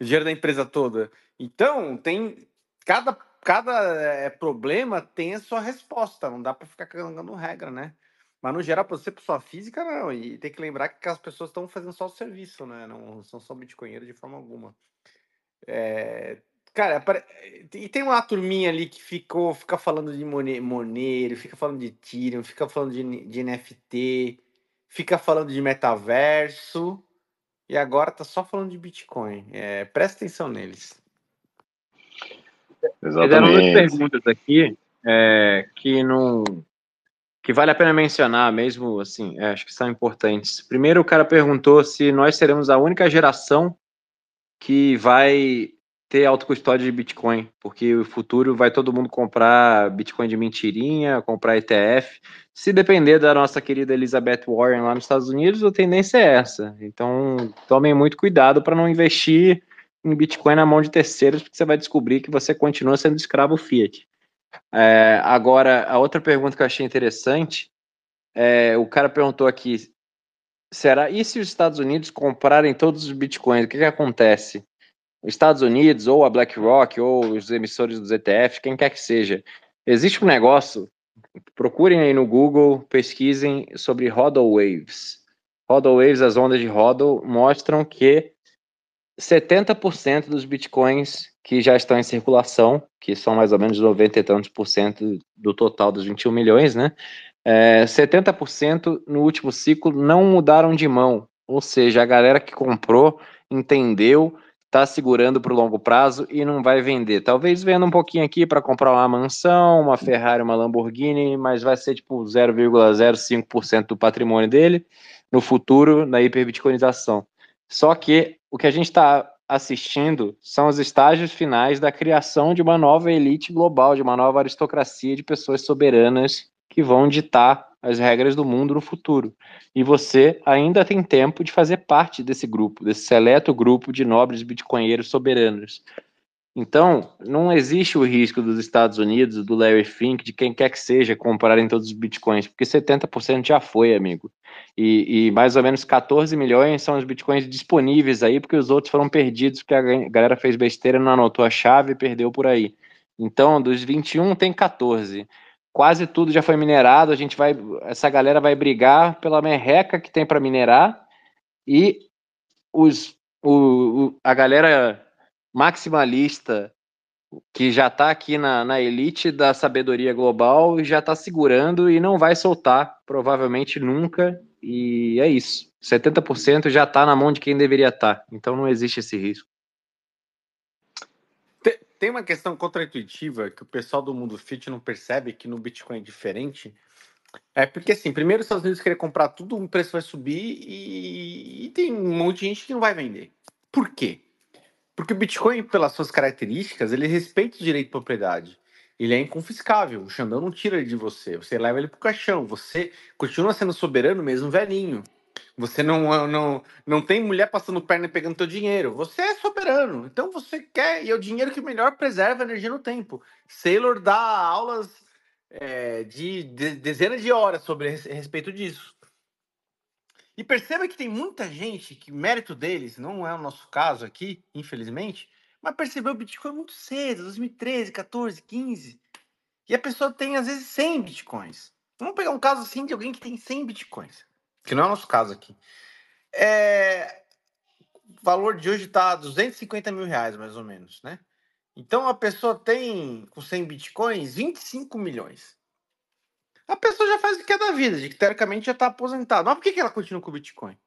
O dinheiro da empresa toda. Então, tem cada cada é, problema tem a sua resposta, não dá para ficar cagando regra, né? Mas no geral, para você, pessoa física, não. E tem que lembrar que as pessoas estão fazendo só o serviço, né? Não são só bitcoinheiros de forma alguma. É, cara, e tem uma turminha ali que ficou, fica falando de Monero, fica falando de Ethereum, fica falando de, de NFT, fica falando de metaverso, e agora tá só falando de Bitcoin. É, presta atenção neles. Exatamente. Fizeram duas perguntas aqui é, que não que vale a pena mencionar mesmo, assim, é, acho que são importantes. Primeiro, o cara perguntou se nós seremos a única geração que vai ter autocustódia de Bitcoin, porque o futuro vai todo mundo comprar Bitcoin de mentirinha, comprar ETF. Se depender da nossa querida Elizabeth Warren lá nos Estados Unidos, a tendência é essa. Então, tomem muito cuidado para não investir em Bitcoin na mão de terceiros, porque você vai descobrir que você continua sendo escravo Fiat. É, agora, a outra pergunta que eu achei interessante, é, o cara perguntou aqui, será, e se os Estados Unidos comprarem todos os Bitcoins, o que, que acontece? Os Estados Unidos, ou a BlackRock, ou os emissores dos ETF, quem quer que seja, existe um negócio, procurem aí no Google, pesquisem sobre Hodl Waves. Hodl Waves, as ondas de Hodl, mostram que 70% dos bitcoins que já estão em circulação, que são mais ou menos 90 e tantos por cento do total dos 21 milhões, né? É, 70% no último ciclo não mudaram de mão, ou seja, a galera que comprou entendeu, está segurando para o longo prazo e não vai vender. Talvez venda um pouquinho aqui para comprar uma mansão, uma Ferrari, uma Lamborghini, mas vai ser tipo 0,05% do patrimônio dele no futuro na hiperbitcoinização. Só que o que a gente está assistindo são os estágios finais da criação de uma nova elite global, de uma nova aristocracia de pessoas soberanas que vão ditar as regras do mundo no futuro. E você ainda tem tempo de fazer parte desse grupo, desse seleto grupo de nobres bitcoinheiros soberanos. Então, não existe o risco dos Estados Unidos, do Larry Fink, de quem quer que seja, comprarem todos os bitcoins, porque 70% já foi, amigo. E, e, mais ou menos 14 milhões são os bitcoins disponíveis aí, porque os outros foram perdidos, porque a galera fez besteira, não anotou a chave e perdeu por aí. Então, dos 21 tem 14. Quase tudo já foi minerado, a gente vai, essa galera vai brigar pela merreca que tem para minerar e os, o, o, a galera maximalista que já está aqui na, na elite da sabedoria global, já está segurando e não vai soltar, provavelmente nunca, e é isso. 70% já está na mão de quem deveria estar, tá, então não existe esse risco. Tem uma questão contraintuitiva que o pessoal do mundo fit não percebe que no Bitcoin é diferente. É porque, assim, primeiro os Estados Unidos querer comprar tudo, o preço vai subir e, e tem um monte de gente que não vai vender. Por quê? Porque o Bitcoin, pelas suas características, ele respeita o direito de propriedade. Ele é inconfiscável. O Xandão não tira ele de você. Você leva ele pro caixão. Você continua sendo soberano mesmo velhinho. Você não, não, não tem mulher passando perna e pegando teu dinheiro. Você é soberano. Então você quer. E é o dinheiro que melhor preserva a energia no tempo. Sailor dá aulas é, de, de, dezenas de horas sobre a respeito disso. E perceba que tem muita gente que mérito deles, não é o nosso caso aqui, infelizmente, mas percebeu o Bitcoin muito cedo, 2013, 14, 15. E a pessoa tem às vezes 100 Bitcoins. Vamos pegar um caso assim de alguém que tem 100 Bitcoins, que não é o nosso caso aqui. É... O valor de hoje está 250 mil reais, mais ou menos, né? Então a pessoa tem, com 100 bitcoins, 25 milhões. A pessoa já faz o que é da vida, de que teoricamente já está aposentada. Mas por que, que ela continua com o Bitcoin?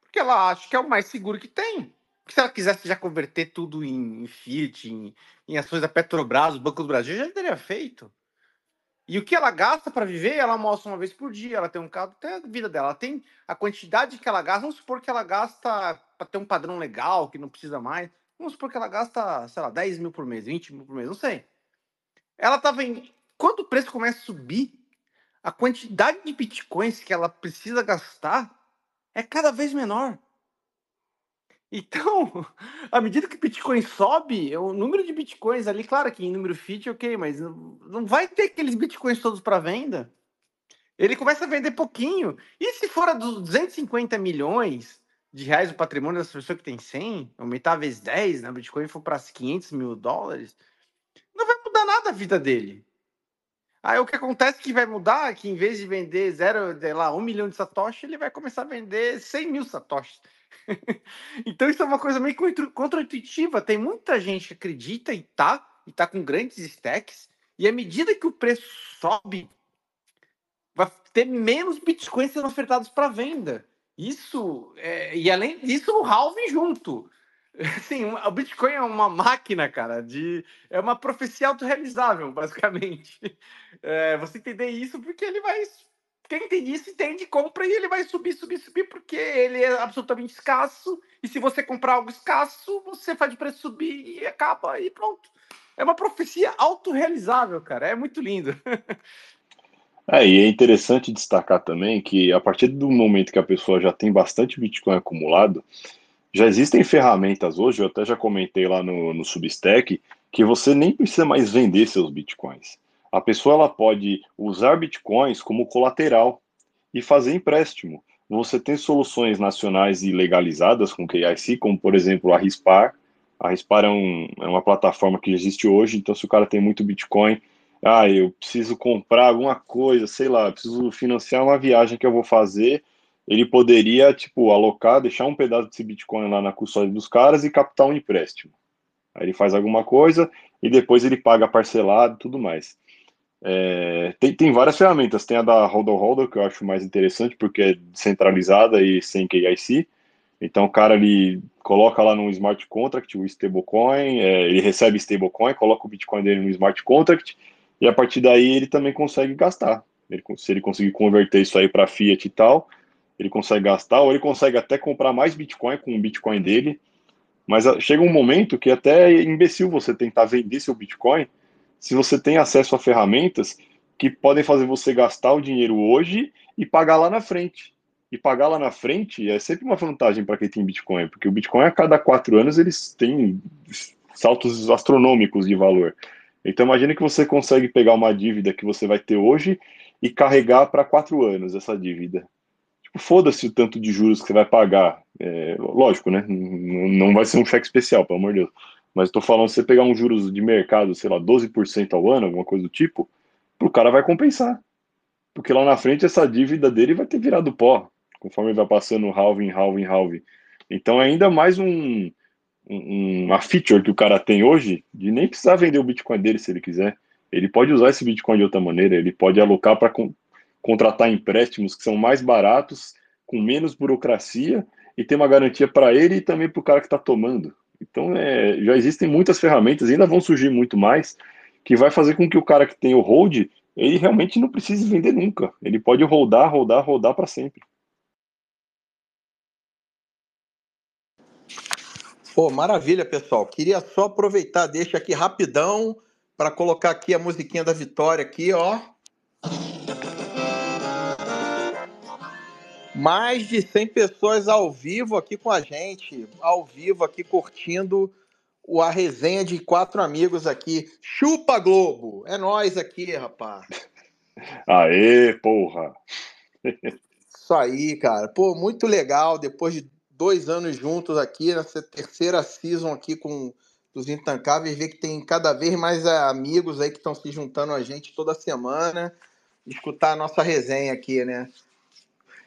Porque ela acha que é o mais seguro que tem. Porque se ela quisesse já converter tudo em Fiat, em, em ações da Petrobras, Banco do Brasil, já teria feito. E o que ela gasta para viver, ela almoça uma vez por dia, ela tem um carro, tem a vida dela, ela tem a quantidade que ela gasta, vamos supor que ela gasta para ter um padrão legal, que não precisa mais. Vamos supor que ela gasta, sei lá, 10 mil por mês, 20 mil por mês, não sei. Ela tá vendo. Quando o preço começa a subir, a quantidade de bitcoins que ela precisa gastar é cada vez menor. Então, à medida que o Bitcoin sobe, o número de Bitcoins ali, claro que em número fit, ok, mas não vai ter aqueles Bitcoins todos para venda. Ele começa a vender pouquinho. E se for a 250 milhões, de reais o patrimônio dessa pessoa que tem 100, aumentar vezes 10, né? O Bitcoin for para 500 mil dólares, não vai mudar nada a vida dele. Aí o que acontece que vai mudar é que em vez de vender zero, sei lá, um milhão de satoshi, ele vai começar a vender 100 mil satoshis. então isso é uma coisa meio contra-intuitiva. Tem muita gente que acredita e tá, e tá com grandes stacks, e à medida que o preço sobe, vai ter menos bitcoins sendo ofertados para venda. Isso, é, e além disso, o halving junto. Sim, o Bitcoin é uma máquina, cara, de é uma profecia autorrealizável, basicamente. É, você entender isso porque ele vai. Quem entende isso entende, compra e ele vai subir, subir, subir, porque ele é absolutamente escasso. E se você comprar algo escasso, você faz o preço subir e acaba e pronto. É uma profecia autorrealizável, cara. É muito lindo. É, e é interessante destacar também que a partir do momento que a pessoa já tem bastante Bitcoin acumulado, já existem ferramentas hoje, eu até já comentei lá no, no Substack, que você nem precisa mais vender seus Bitcoins. A pessoa ela pode usar Bitcoins como colateral e fazer empréstimo. Você tem soluções nacionais e legalizadas com KIC, como por exemplo a Rispar. A Rispar é, um, é uma plataforma que existe hoje, então se o cara tem muito Bitcoin, ah, eu preciso comprar alguma coisa, sei lá, preciso financiar uma viagem que eu vou fazer, ele poderia, tipo, alocar, deixar um pedaço desse Bitcoin lá na custódia dos caras e captar um empréstimo. Aí ele faz alguma coisa e depois ele paga parcelado e tudo mais. É, tem, tem várias ferramentas, tem a da Hodl Hodl, que eu acho mais interessante, porque é descentralizada e sem KIC. Então o cara ele coloca lá no smart contract o stablecoin, é, ele recebe stablecoin, coloca o Bitcoin dele no smart contract e a partir daí ele também consegue gastar. Ele, se ele conseguir converter isso aí para Fiat e tal, ele consegue gastar, ou ele consegue até comprar mais Bitcoin com o Bitcoin dele. Mas ah, chega um momento que até é imbecil você tentar vender seu Bitcoin se você tem acesso a ferramentas que podem fazer você gastar o dinheiro hoje e pagar lá na frente. E pagar lá na frente é sempre uma vantagem para quem tem Bitcoin, porque o Bitcoin a cada quatro anos eles têm saltos astronômicos de valor. Então imagine que você consegue pegar uma dívida que você vai ter hoje e carregar para quatro anos essa dívida. Foda-se o tanto de juros que você vai pagar. É, lógico, né? Não vai ser um cheque especial, pelo amor de Deus. Mas estou falando, você pegar um juros de mercado, sei lá, 12% ao ano, alguma coisa do tipo, o cara vai compensar. Porque lá na frente essa dívida dele vai ter virado pó, conforme vai passando halving, halving, halving. Então é ainda mais um, uma feature que o cara tem hoje de nem precisar vender o Bitcoin dele se ele quiser. Ele pode usar esse Bitcoin de outra maneira, ele pode alocar para contratar empréstimos que são mais baratos, com menos burocracia e ter uma garantia para ele e também para o cara que está tomando. Então, é, já existem muitas ferramentas, ainda vão surgir muito mais, que vai fazer com que o cara que tem o hold, ele realmente não precise vender nunca. Ele pode rodar, rodar, rodar para sempre. Pô, maravilha, pessoal. Queria só aproveitar, deixa aqui rapidão para colocar aqui a musiquinha da vitória aqui, ó. Mais de 100 pessoas ao vivo aqui com a gente, ao vivo aqui curtindo o, a resenha de quatro amigos aqui. Chupa Globo! É nós aqui, rapaz. Aê, porra! Isso aí, cara. Pô, muito legal. Depois de dois anos juntos aqui, nessa terceira season aqui com dos Intancáveis, ver que tem cada vez mais amigos aí que estão se juntando a gente toda semana, escutar a nossa resenha aqui, né?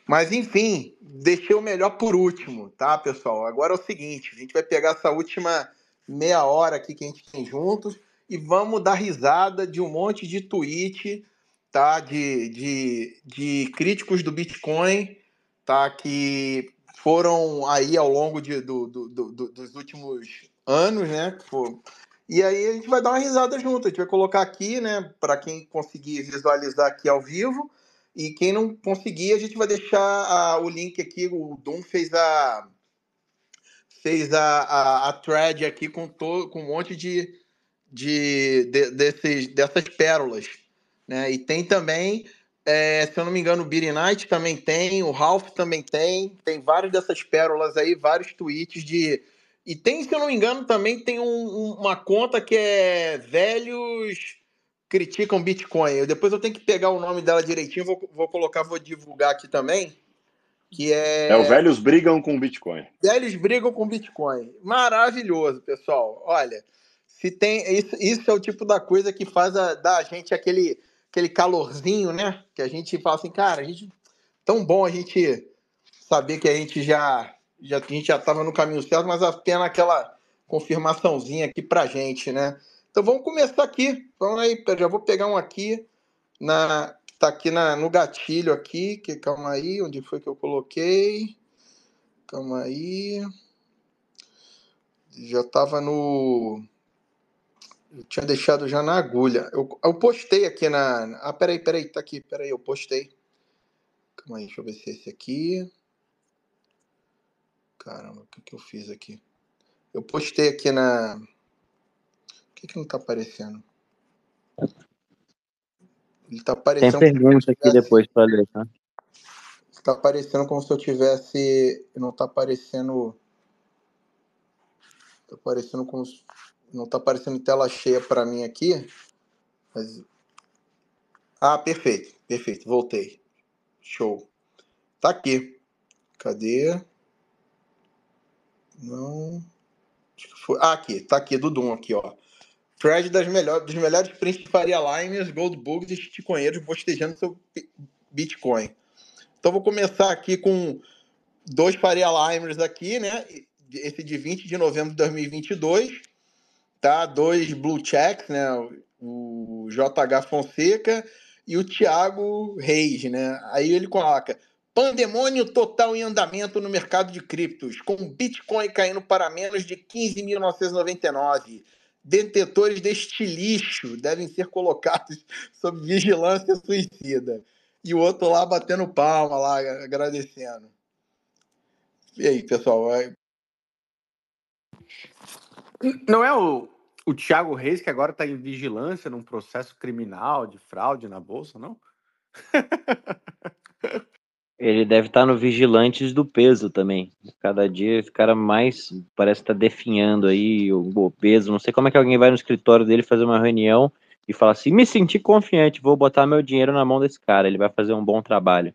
Mas enfim, deixei o melhor por último, tá, pessoal? Agora é o seguinte, a gente vai pegar essa última meia hora aqui que a gente tem juntos e vamos dar risada de um monte de tweet, tá? De, de, de críticos do Bitcoin, tá? Que foram aí ao longo de, do, do, do, dos últimos anos, né? E aí a gente vai dar uma risada junto. A gente vai colocar aqui, né? Para quem conseguir visualizar aqui ao vivo. E quem não conseguir, a gente vai deixar a, o link aqui. O Dom fez a fez a, a, a thread aqui com, todo, com um monte de, de, de desses, dessas pérolas. Né? E tem também é, se eu não me engano, o Beery Knight também tem, o Ralph também tem, tem várias dessas pérolas aí, vários tweets de. E tem, se eu não me engano, também tem um, uma conta que é Velhos Criticam Bitcoin. Eu, depois eu tenho que pegar o nome dela direitinho, vou, vou colocar, vou divulgar aqui também. Que é. É o Velhos Brigam com Bitcoin. Velhos Brigam com Bitcoin. Maravilhoso, pessoal. Olha, se tem. Isso, isso é o tipo da coisa que faz a, da gente aquele aquele calorzinho, né? Que a gente fala assim, cara, a gente tão bom a gente saber que a gente já já a gente já estava no caminho certo, mas apenas aquela confirmaçãozinha aqui pra gente, né? Então vamos começar aqui. Vamos aí, já vou pegar um aqui na tá aqui na, no gatilho aqui, que calma aí, onde foi que eu coloquei? Calma aí. Já estava no eu tinha deixado já na agulha. Eu, eu postei aqui na. Ah, peraí, peraí, tá aqui, peraí, eu postei. Calma aí, deixa eu ver se é esse aqui. Caramba, o que, que eu fiz aqui? Eu postei aqui na. O que, que não tá aparecendo? Ele tá aparecendo. Tem pergunta aqui depois para ler, tá? Tá aparecendo como se eu tivesse. Não tá aparecendo. Tá aparecendo como se não está aparecendo tela cheia para mim aqui. Mas... Ah, perfeito, perfeito, voltei. Show. Tá aqui. Cadê? Não. Acho que foi. Ah, aqui, tá aqui, do aqui, ó. Thread das melhores, dos melhores príncipes Faria Limers, Gold Bugs e chiconheiros bostejando seu Bitcoin. Então vou começar aqui com dois Faria Limers aqui, né? Esse de 20 de novembro de 2022 tá? Dois blue checks, né? O JH Fonseca e o Thiago Reis, né? Aí ele coloca pandemônio total em andamento no mercado de criptos, com Bitcoin caindo para menos de 15.999. Detetores deste lixo devem ser colocados sob vigilância suicida. E o outro lá batendo palma, lá agradecendo. E aí, pessoal? Não é o, o Thiago Reis que agora está em vigilância num processo criminal de fraude na Bolsa, não? Ele deve estar tá no Vigilantes do Peso também. Cada dia esse cara mais parece estar tá definhando aí o peso. Não sei como é que alguém vai no escritório dele fazer uma reunião e fala assim: me senti confiante, vou botar meu dinheiro na mão desse cara, ele vai fazer um bom trabalho.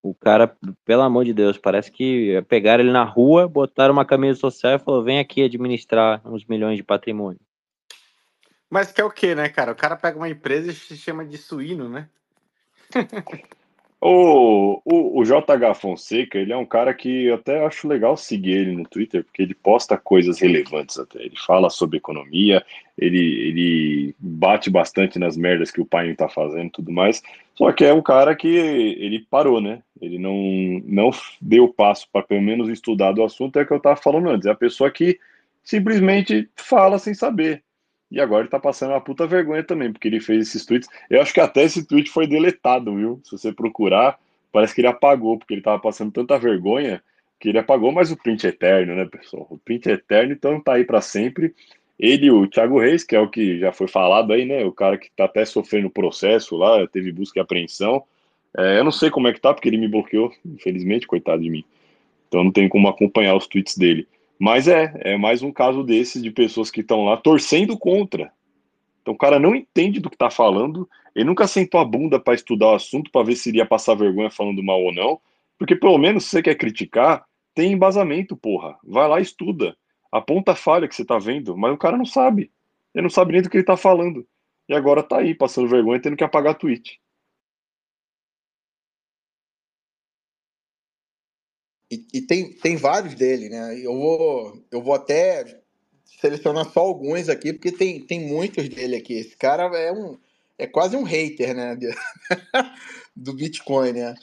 O cara, pelo amor de Deus, parece que pegaram ele na rua, botaram uma camisa social e falou: vem aqui administrar uns milhões de patrimônio. Mas que é o que, né, cara? O cara pega uma empresa e se chama de suíno, né? o, o, o JH Fonseca, ele é um cara que eu até acho legal seguir ele no Twitter, porque ele posta coisas relevantes até. Ele fala sobre economia, ele, ele bate bastante nas merdas que o pai tá fazendo e tudo mais. Só que é um cara que ele parou, né? Ele não, não deu passo para pelo menos estudar do assunto, é o que eu tava falando antes. É a pessoa que simplesmente fala sem saber. E agora ele tá passando uma puta vergonha também, porque ele fez esses tweets. Eu acho que até esse tweet foi deletado, viu? Se você procurar, parece que ele apagou, porque ele tava passando tanta vergonha que ele apagou, mas o print é eterno, né, pessoal? O print é eterno, então tá aí para sempre. Ele e o Thiago Reis, que é o que já foi falado aí, né? O cara que tá até sofrendo processo lá, teve busca e apreensão. É, eu não sei como é que tá, porque ele me bloqueou, infelizmente, coitado de mim. Então não tenho como acompanhar os tweets dele. Mas é, é mais um caso desses de pessoas que estão lá torcendo contra. Então o cara não entende do que está falando, ele nunca sentou a bunda para estudar o assunto para ver se iria passar vergonha falando mal ou não, porque pelo menos se você quer criticar, tem embasamento, porra. Vai lá e estuda. Aponta a falha que você está vendo, mas o cara não sabe. Ele não sabe nem do que ele está falando. E agora tá aí, passando vergonha, tendo que apagar tweet. E, e, tem, tem vários dele, né? Eu vou, eu vou até selecionar só alguns aqui, porque tem, tem muitos dele aqui. Esse cara é um é quase um hater, né? do Bitcoin, né?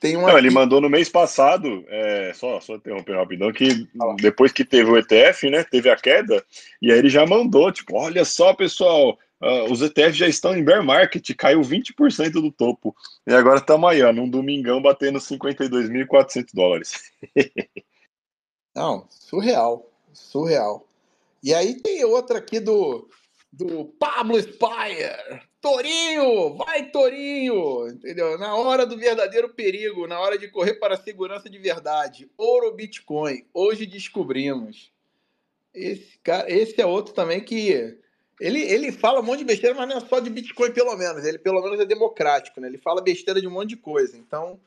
Tem um Não, ele mandou no mês passado, é, só, só interromper rapidão, que depois que teve o ETF, né? Teve a queda, e aí ele já mandou, tipo, olha só, pessoal, Uh, os ETFs já estão em bear market, caiu 20% do topo. E agora estamos aí, ó, num domingão batendo 52.400 dólares. Não, surreal, surreal. E aí tem outra aqui do, do Pablo Spire. Torinho, vai Torinho, entendeu? Na hora do verdadeiro perigo, na hora de correr para a segurança de verdade. Ouro Bitcoin, hoje descobrimos. Esse, cara, esse é outro também que ele, ele fala um monte de besteira, mas não é só de Bitcoin, pelo menos. Ele, pelo menos, é democrático, né? Ele fala besteira de um monte de coisa. Então,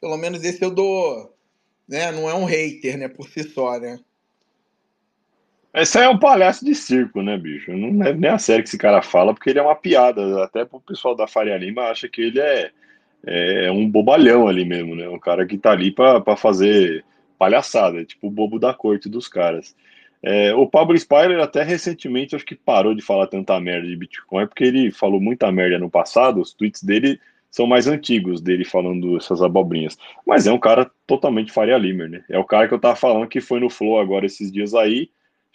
pelo menos esse eu dou. Né? Não é um hater, né? Por si só, né? Esse é um palhaço de circo, né, bicho? Não é nem a sério que esse cara fala, porque ele é uma piada. Até pro pessoal da Faria Lima acha que ele é, é um bobalhão ali mesmo, né? Um cara que tá ali para fazer palhaçada, é tipo o bobo da corte dos caras. É, o Pablo Spyler até recentemente acho que parou de falar tanta merda de Bitcoin, porque ele falou muita merda no passado, os tweets dele são mais antigos, dele falando essas abobrinhas. Mas é um cara totalmente Faria Limer, né? É o cara que eu tava falando que foi no Flow agora esses dias aí,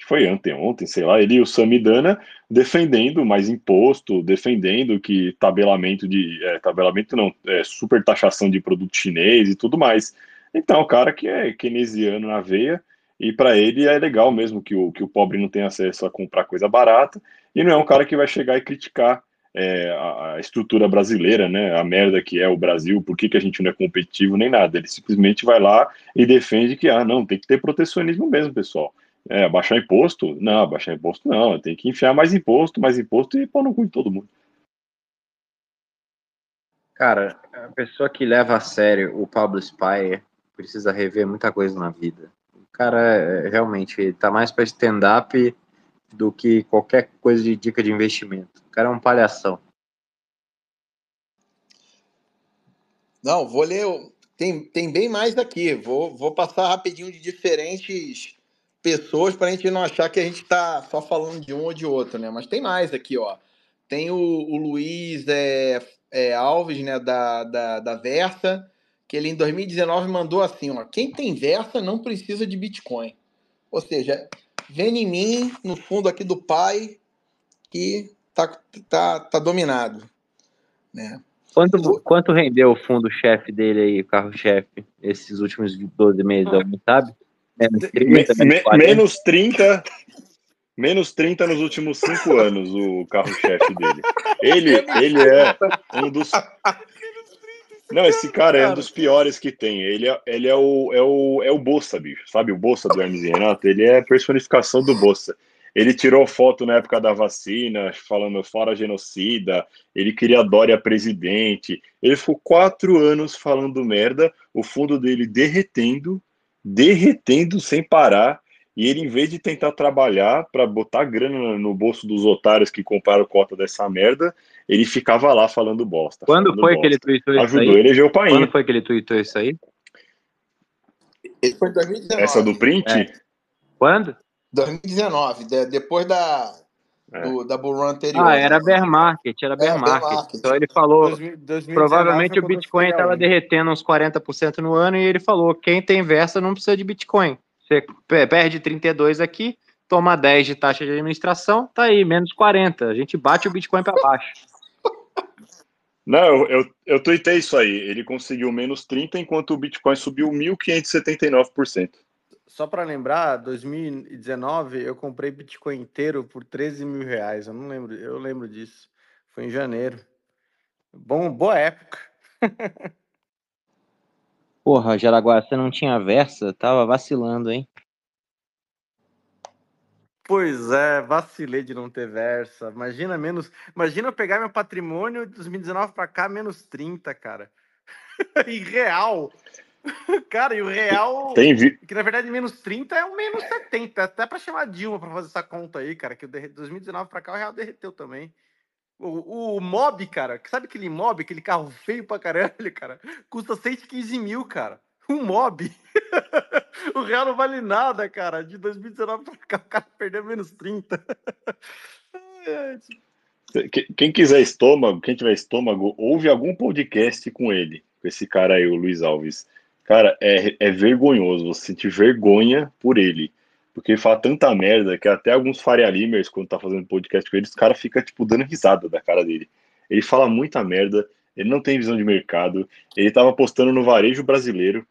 foi ontem, ontem, sei lá, ele e o Samidana defendendo mais imposto, defendendo que tabelamento de. É, tabelamento não, é, super taxação de produto chinês e tudo mais. Então, o cara que é keynesiano na veia, e para ele é legal mesmo que o, que o pobre não tenha acesso a comprar coisa barata, e não é um cara que vai chegar e criticar é, a, estrutura brasileira, né, a merda que é o Brasil, por que, que a gente não é competitivo nem nada. Ele simplesmente vai lá e defende que, ah, não, tem que ter protecionismo mesmo, pessoal. É, abaixar imposto? Não, abaixar imposto não, tem que enfiar mais imposto, mais imposto e pôr no cu de todo mundo. Cara, a pessoa que leva a sério o Pablo Spire precisa rever muita coisa na vida cara é, realmente tá mais para stand-up do que qualquer coisa de dica de investimento. O cara é um palhação. Não, vou ler. Tem, tem bem mais daqui. Vou, vou passar rapidinho de diferentes pessoas para a gente não achar que a gente está só falando de um ou de outro, né? Mas tem mais aqui, ó. Tem o, o Luiz é, é, Alves, né, da, da, da Versa que ele em 2019 mandou assim, ó, quem tem Versa não precisa de Bitcoin. Ou seja, vem em mim, no fundo aqui do pai, que tá, tá, tá dominado. Né? Quanto, quanto rendeu o fundo chefe dele aí, o carro-chefe, esses últimos 12 meses, alguém sabe? Menos 30, menos, menos 30, menos 30 nos últimos 5 anos, o carro-chefe dele. Ele, ele é um dos não, esse cara é um dos piores que tem. Ele é, ele é, o, é, o, é o Bolsa, bicho. Sabe o Bolsa do Hermes e Renato? Ele é a personificação do Bolsa. Ele tirou foto na época da vacina, falando fora genocida. Ele queria Dória presidente. Ele ficou quatro anos falando merda, o fundo dele derretendo, derretendo sem parar. E ele, em vez de tentar trabalhar para botar grana no bolso dos otários que compraram cota dessa merda, ele ficava lá falando bosta. Quando falando foi bosta. que ele tweetou isso Ajudou aí? a eleger o país. Quando foi que ele tweetou isso aí? Ele foi em 2019. Essa do print? É. Quando? 2019, de, depois da, é. do, da bull run anterior. Ah, era bear market, era bear, market. bear market. Então ele falou, 2019, provavelmente o Bitcoin estava derretendo uns 40% no ano e ele falou, quem tem versa não precisa de Bitcoin. Você perde 32 aqui, toma 10 de taxa de administração, tá aí, menos 40. A gente bate o Bitcoin para baixo. Não, eu, eu, eu tuitei isso aí. Ele conseguiu menos 30, enquanto o Bitcoin subiu 1.579%. Só para lembrar, 2019 eu comprei Bitcoin inteiro por 13 mil reais. Eu não lembro, eu lembro disso. Foi em janeiro. Bom, boa época. Porra, Jaraguá, você não tinha versa? Tava vacilando, hein? Pois é, vacilei de não ter versa. Imagina menos. Imagina eu pegar meu patrimônio de 2019 para cá, menos 30, cara. em real. Cara, e o real. Tem vi... Que na verdade menos 30 é o menos 70. Até para chamar Dilma para fazer essa conta aí, cara. Que de 2019 para cá o real derreteu também. O, o Mob, cara, sabe aquele Mob, aquele carro feio pra caralho, cara? Custa 115 mil, cara. Um Mob. o real não vale nada, cara. De 2019 pra cá, o cara perdeu menos 30. Quem quiser estômago, quem tiver estômago, ouve algum podcast com ele, com esse cara aí, o Luiz Alves. Cara, é, é vergonhoso, você sentir vergonha por ele. Porque ele fala tanta merda que até alguns Faria Limers, quando tá fazendo podcast com eles, os caras ficam, tipo, dando risada da cara dele. Ele fala muita merda, ele não tem visão de mercado, ele tava apostando no varejo brasileiro.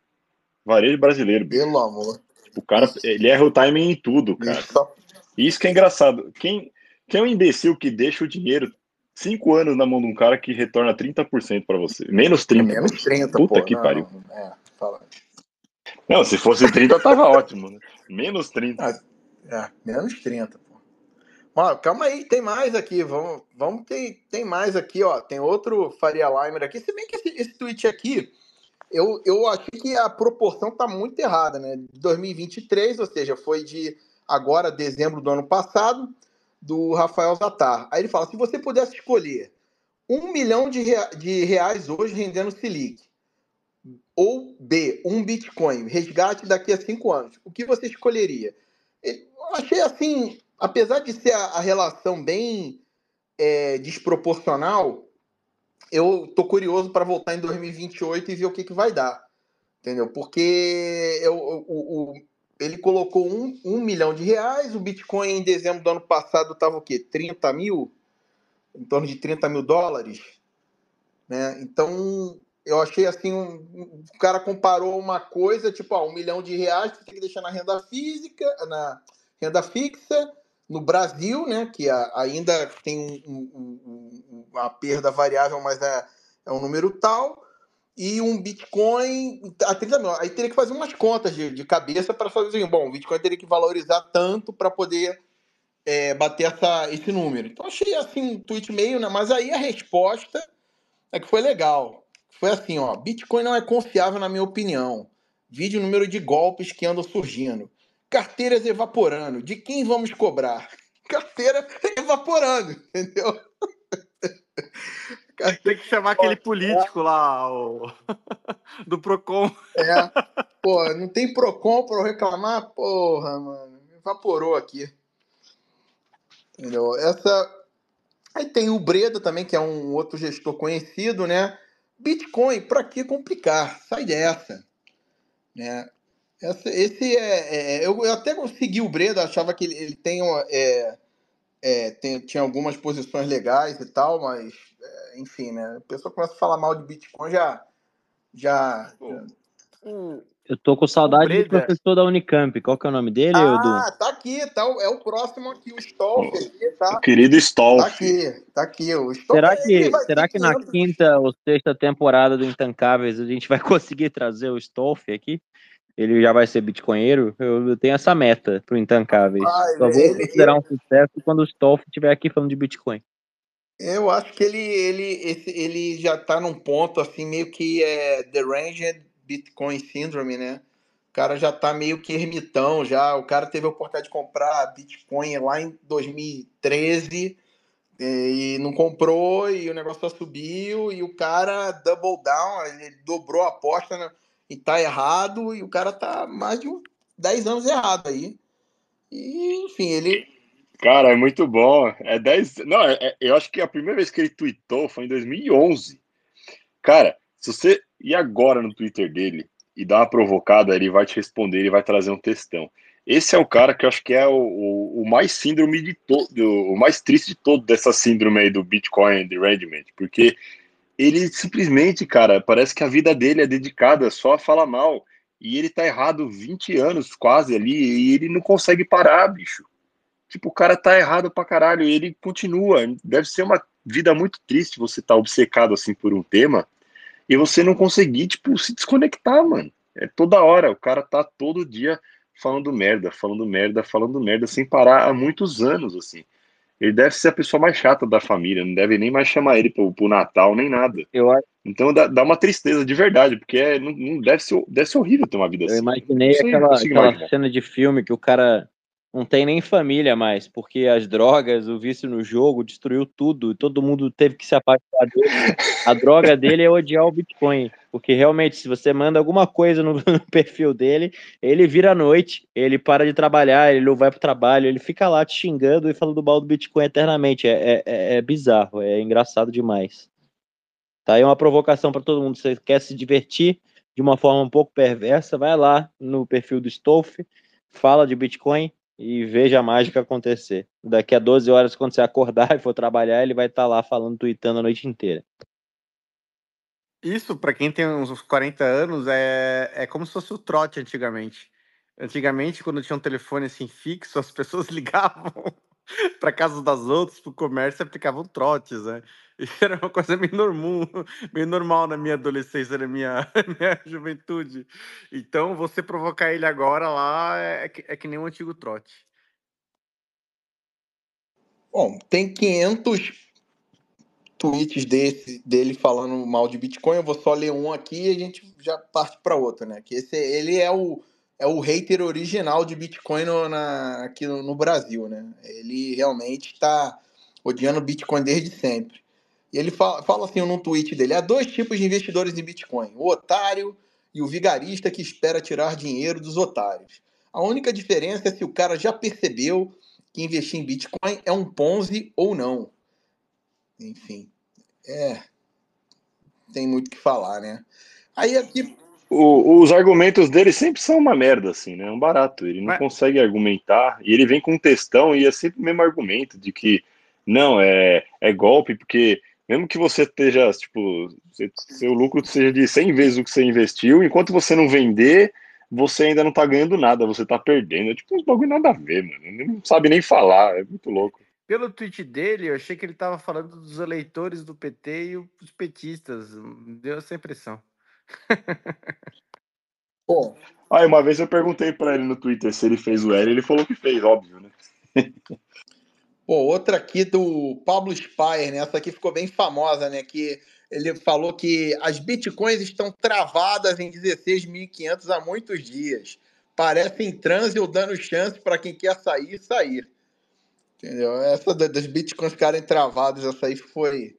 Varejo brasileiro. Pelo amor. O cara, ele erra o timing em tudo, cara. Isso, Isso que é engraçado. Quem, quem é um imbecil que deixa o dinheiro cinco anos na mão de um cara que retorna 30% para você? Menos 30%. É menos 30%. Puta pô, que não, pariu. É, fala. Não, se fosse 30, tava ótimo, né? Menos 30. Ah, é, menos 30, pô. Ó, calma aí, tem mais aqui. Vamos, vamos ter, tem mais aqui, ó. Tem outro Faria Limer aqui. Se bem que esse, esse tweet aqui, eu, eu achei que a proporção tá muito errada, né? De 2023, ou seja, foi de agora, dezembro do ano passado, do Rafael Zatar. Aí ele fala: se você pudesse escolher um milhão de, rea de reais hoje rendendo Selic, ou B, um Bitcoin, resgate daqui a cinco anos, o que você escolheria? Eu achei assim, apesar de ser a, a relação bem é, desproporcional, eu tô curioso para voltar em 2028 e ver o que, que vai dar. Entendeu? Porque eu, ele colocou um, um milhão de reais, o Bitcoin em dezembro do ano passado estava o quê? 30 mil? Em torno de 30 mil dólares. Né? Então, eu achei assim, um, um, o cara comparou uma coisa, tipo, ó, um milhão de reais você tem que deixar na renda física, na renda fixa, no Brasil, né, que ainda tem um, uma perda variável, mas é, é um número tal, e um Bitcoin a 30 mil. Aí teria que fazer umas contas de, de cabeça para fazer assim, bom, o Bitcoin teria que valorizar tanto para poder é, bater essa, esse número. Então achei assim um tweet meio, né? Mas aí a resposta é que foi legal foi assim, ó, Bitcoin não é confiável na minha opinião. Vídeo número de golpes que andam surgindo. Carteiras evaporando. De quem vamos cobrar? Carteira evaporando, entendeu? Tem que chamar aquele político lá, o... do Procon. É. Pô, não tem Procon para eu reclamar? Porra, mano. Evaporou aqui. Entendeu? Essa. Aí tem o Breda também, que é um outro gestor conhecido, né? Bitcoin, para que complicar? Sai dessa. Né? Essa, esse é, é eu, eu, até consegui o Breda, achava que ele, ele tem, é, é, tem, tinha algumas posições legais e tal, mas é, enfim, né? A pessoa começa a falar mal de Bitcoin já. já, já... Eu tô com saudade do professor da Unicamp. Qual que é o nome dele, ah, Edu? Ah, tá aqui, tá, é o próximo aqui, o Stolf. Tá, o querido Stolf. Tá aqui, tá aqui. O Stolf será que, será que na quinta ou sexta temporada do Intancáveis a gente vai conseguir trazer o Stolf aqui? Ele já vai ser bitcoinheiro? Eu, eu tenho essa meta pro Intancáveis. Ah, Só vou considerar um sucesso quando o Stolf estiver aqui falando de Bitcoin. Eu acho que ele, ele, esse, ele já tá num ponto assim, meio que é deranged Bitcoin Syndrome, né? O cara já tá meio que ermitão já. O cara teve a oportunidade de comprar Bitcoin lá em 2013 e não comprou e o negócio só subiu e o cara double down, ele dobrou a aposta né? E tá errado e o cara tá mais de 10 anos errado aí. E, enfim, ele... Cara, é muito bom. É 10... Não, é, é, eu acho que a primeira vez que ele tweetou foi em 2011. Cara, se você ir agora no Twitter dele e dar uma provocada, ele vai te responder, ele vai trazer um textão. Esse é o cara que eu acho que é o, o, o mais síndrome de todo, o mais triste de todo dessa síndrome aí do Bitcoin Derangement, porque ele simplesmente, cara, parece que a vida dele é dedicada só a falar mal. E ele tá errado 20 anos quase ali, e ele não consegue parar, bicho. Tipo, o cara tá errado pra caralho, e ele continua. Deve ser uma vida muito triste você tá obcecado assim por um tema e você não conseguir, tipo, se desconectar, mano. É toda hora, o cara tá todo dia falando merda, falando merda, falando merda, sem parar há muitos anos, assim. Ele deve ser a pessoa mais chata da família, não deve nem mais chamar ele pro, pro Natal, nem nada. Eu, então dá, dá uma tristeza de verdade, porque é, não, não deve, ser, deve ser horrível ter uma vida eu assim. imaginei Não sei, aquela, aquela cena de filme que o cara não tem nem família mais, porque as drogas, o vício no jogo destruiu tudo, todo mundo teve que se afastar dele. A droga dele é odiar o Bitcoin, porque realmente, se você manda alguma coisa no, no perfil dele, ele vira à noite, ele para de trabalhar, ele não vai pro trabalho, ele fica lá te xingando e falando mal do Bitcoin eternamente. É, é, é bizarro, é engraçado demais. Tá aí uma provocação para todo mundo. Você quer se divertir de uma forma um pouco perversa, vai lá no perfil do Stolf, fala de Bitcoin e veja a mágica acontecer. Daqui a 12 horas, quando você acordar e for trabalhar, ele vai estar lá falando, tweetando a noite inteira. Isso, pra quem tem uns 40 anos, é, é como se fosse o trote antigamente. Antigamente, quando tinha um telefone assim fixo, as pessoas ligavam para casa das outras, pro comércio, e aplicavam trotes, né? Era uma coisa meio normal, meio normal na minha adolescência, na minha, minha juventude. Então, você provocar ele agora lá é, que- é que nem um antigo trote. Bom, tem 500 tweets desse, dele falando mal de Bitcoin. Eu vou só ler um aqui e a gente já parte para outro, né? Que esse, ele é o, é o hater original de Bitcoin no, na, aqui no, no Brasil, né? Ele realmente está odiando Bitcoin desde sempre. E ele fala, fala assim num tweet dele: há dois tipos de investidores em Bitcoin: o otário e o vigarista que espera tirar dinheiro dos otários. A única diferença é se o cara já percebeu que investir em Bitcoin é um Ponzi ou não. Enfim, é. Tem muito o que falar, né? Aí aqui. O- os argumentos dele sempre são uma merda, assim, né? É um barato. Ele não Mas- consegue argumentar. E ele vem com um textão e é sempre o mesmo argumento de que não, é, é golpe, porque mesmo que você esteja, tipo, se- seu lucro seja de 100 vezes o que você investiu, enquanto você não vender, você ainda não tá ganhando nada, você tá perdendo. É tipo uns bagulho nada a ver, mano. Ele não sabe nem falar, é muito louco. Pelo tweet dele, eu achei que ele tava falando dos eleitores do PT e os petistas. Deu essa impressão. Pô, Aí uma vez eu perguntei pra ele no Twitter se ele fez o L, ele falou que fez, óbvio, né? Pô, outra aqui do Pablo Spire, né? Essa aqui ficou bem famosa, né? Que ele falou que as bitcoins estão travadas em 16.500 há muitos dias. Parece em transe ou dando chance para quem quer sair, sair. Entendeu? Essa da- das bitcoins ficarem travadas, essa aí foi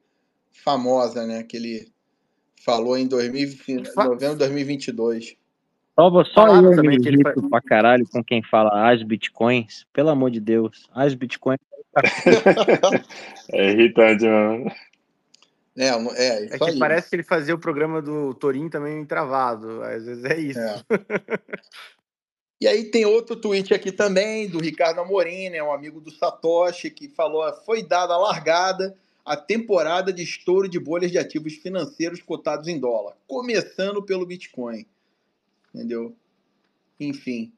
famosa, né? Que ele falou em 2020, Fa- novembro de 2022. Só, só Falaram eu também que ele irrito pra caralho com quem fala as bitcoins. Pelo amor de Deus, as bitcoins. É irritante, mano. É, é É isso que aí. parece que ele fazia o programa do Torinho também travado. Às vezes é isso. É. E aí tem outro tweet aqui também do Ricardo Amorim, né, um amigo do Satoshi, que falou: foi dada a largada a temporada de estouro de bolhas de ativos financeiros cotados em dólar, começando pelo Bitcoin. Entendeu? Enfim.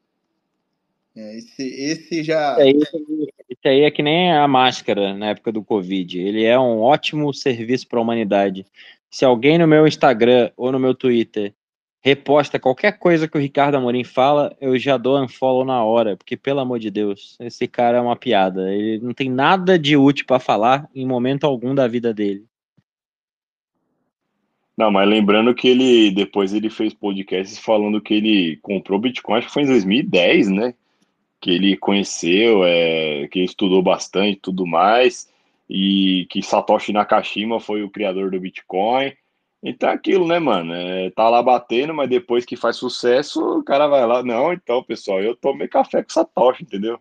É, esse, esse já. Esse aí, esse aí é que nem a máscara na época do Covid. Ele é um ótimo serviço para a humanidade. Se alguém no meu Instagram ou no meu Twitter reposta qualquer coisa que o Ricardo Amorim fala, eu já dou unfollow na hora, porque pelo amor de Deus, esse cara é uma piada. Ele não tem nada de útil para falar em momento algum da vida dele. Não, mas lembrando que ele depois ele fez podcasts falando que ele comprou Bitcoin, acho que foi em 2010, né? Que ele conheceu, é, que estudou bastante tudo mais, e que Satoshi Nakashima foi o criador do Bitcoin. Então é aquilo, né, mano? É, tá lá batendo, mas depois que faz sucesso, o cara vai lá, não, então, pessoal, eu tomei café com Satoshi, entendeu?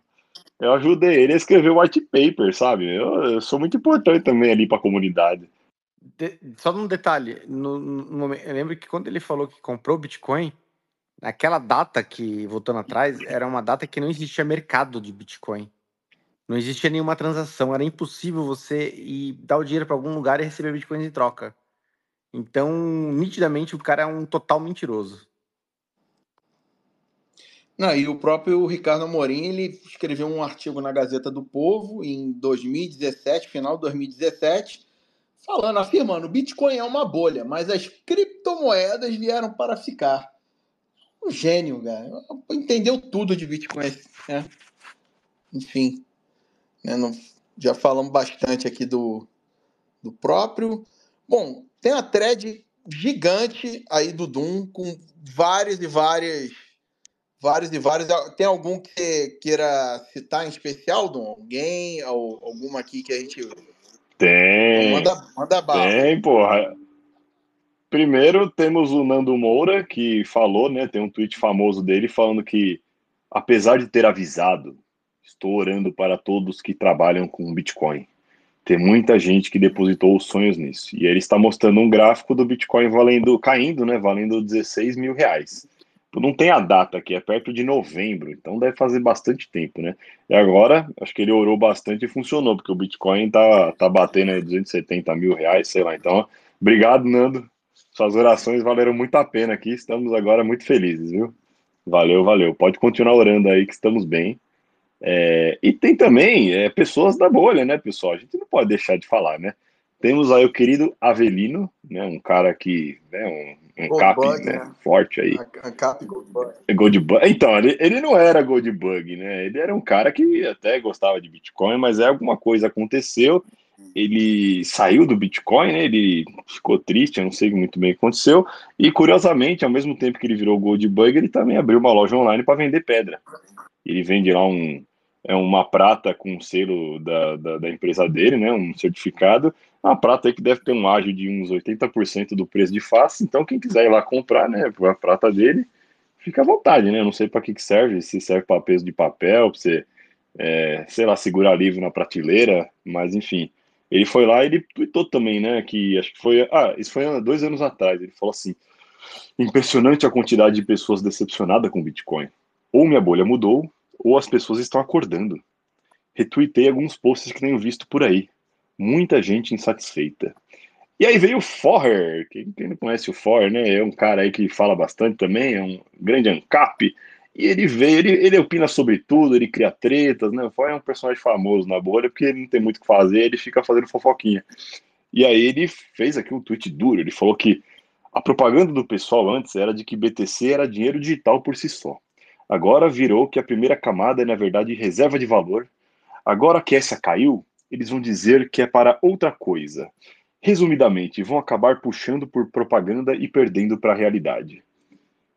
Eu ajudei ele a escrever o white paper, sabe? Eu, eu sou muito importante também ali pra comunidade. De- só num detalhe, no, no eu lembro que quando ele falou que comprou Bitcoin, naquela data que, voltando atrás, era uma data que não existia mercado de Bitcoin. Não existia nenhuma transação, era impossível você ir dar o dinheiro para algum lugar e receber Bitcoin em troca. Então, nitidamente, o cara é um total mentiroso. Não, e o próprio Ricardo Amorim, ele escreveu um artigo na Gazeta do Povo em 2017, final de 2017, falando, afirmando, o Bitcoin é uma bolha, mas as criptomoedas vieram para ficar. um gênio, cara. Entendeu tudo de Bitcoin, né? Enfim, né? Não, já falamos bastante aqui do, do próprio. Bom, tem uma thread gigante aí do Doom com várias e várias vários e vários. Tem algum que você queira citar em especial, Dom? Alguém? Ou alguma aqui que a gente. Tem. Manda, manda bala. Tem, porra. Primeiro temos o Nando Moura, que falou, né? Tem um tweet famoso dele falando que, apesar de ter avisado, estou orando para todos que trabalham com Bitcoin. Tem muita gente que depositou os sonhos nisso. E ele está mostrando um gráfico do Bitcoin valendo, caindo, né? Valendo 16 mil reais. Não tem a data aqui, é perto de novembro, então deve fazer bastante tempo, né? E agora, acho que ele orou bastante e funcionou, porque o Bitcoin tá, tá batendo aí 270 mil reais, sei lá. Então, obrigado, Nando. Suas orações valeram muito a pena aqui. Estamos agora muito felizes, viu? Valeu, valeu. Pode continuar orando aí que estamos bem. É, e tem também é, pessoas da bolha, né, pessoal? A gente não pode deixar de falar, né? Temos aí o querido Avelino, né, um cara que, né, um, um cap bug, né, né? forte aí. A, a cap Goldbug. Goldbug. Então, ele, ele não era Goldbug, né? Ele era um cara que até gostava de Bitcoin, mas é alguma coisa aconteceu, ele saiu do Bitcoin, né? Ele ficou triste, eu não sei muito bem o que aconteceu. E curiosamente, ao mesmo tempo que ele virou Goldbug, ele também abriu uma loja online para vender pedra. Ele vende lá um é uma prata com selo da, da, da, empresa dele, né, um certificado, uma prata aí que deve ter um ágio de uns 80% do preço de face, então quem quiser ir lá comprar, né, a prata dele, fica à vontade, né, eu não sei para que, que serve, se serve para peso de papel, para você, é, sei lá, segurar livro na prateleira, mas enfim, ele foi lá e ele tweetou também, né, que acho que foi, ah, isso foi dois anos atrás, ele falou assim, impressionante a quantidade de pessoas decepcionadas com Bitcoin, ou minha bolha mudou, ou as pessoas estão acordando. Retuitei alguns posts que tenho visto por aí. Muita gente insatisfeita. E aí veio o Forrer, quem, quem não conhece o Forrer, né? É um cara aí que fala bastante também, é um grande ANCAP. E ele veio, ele, ele opina sobre tudo, ele cria tretas, né? O Forrer é um personagem famoso na bolha, porque ele não tem muito o que fazer, ele fica fazendo fofoquinha. E aí ele fez aqui um tweet duro, ele falou que a propaganda do pessoal antes era de que BTC era dinheiro digital por si só. Agora virou que a primeira camada é, na verdade, reserva de valor. Agora que essa caiu, eles vão dizer que é para outra coisa. Resumidamente, vão acabar puxando por propaganda e perdendo para a realidade.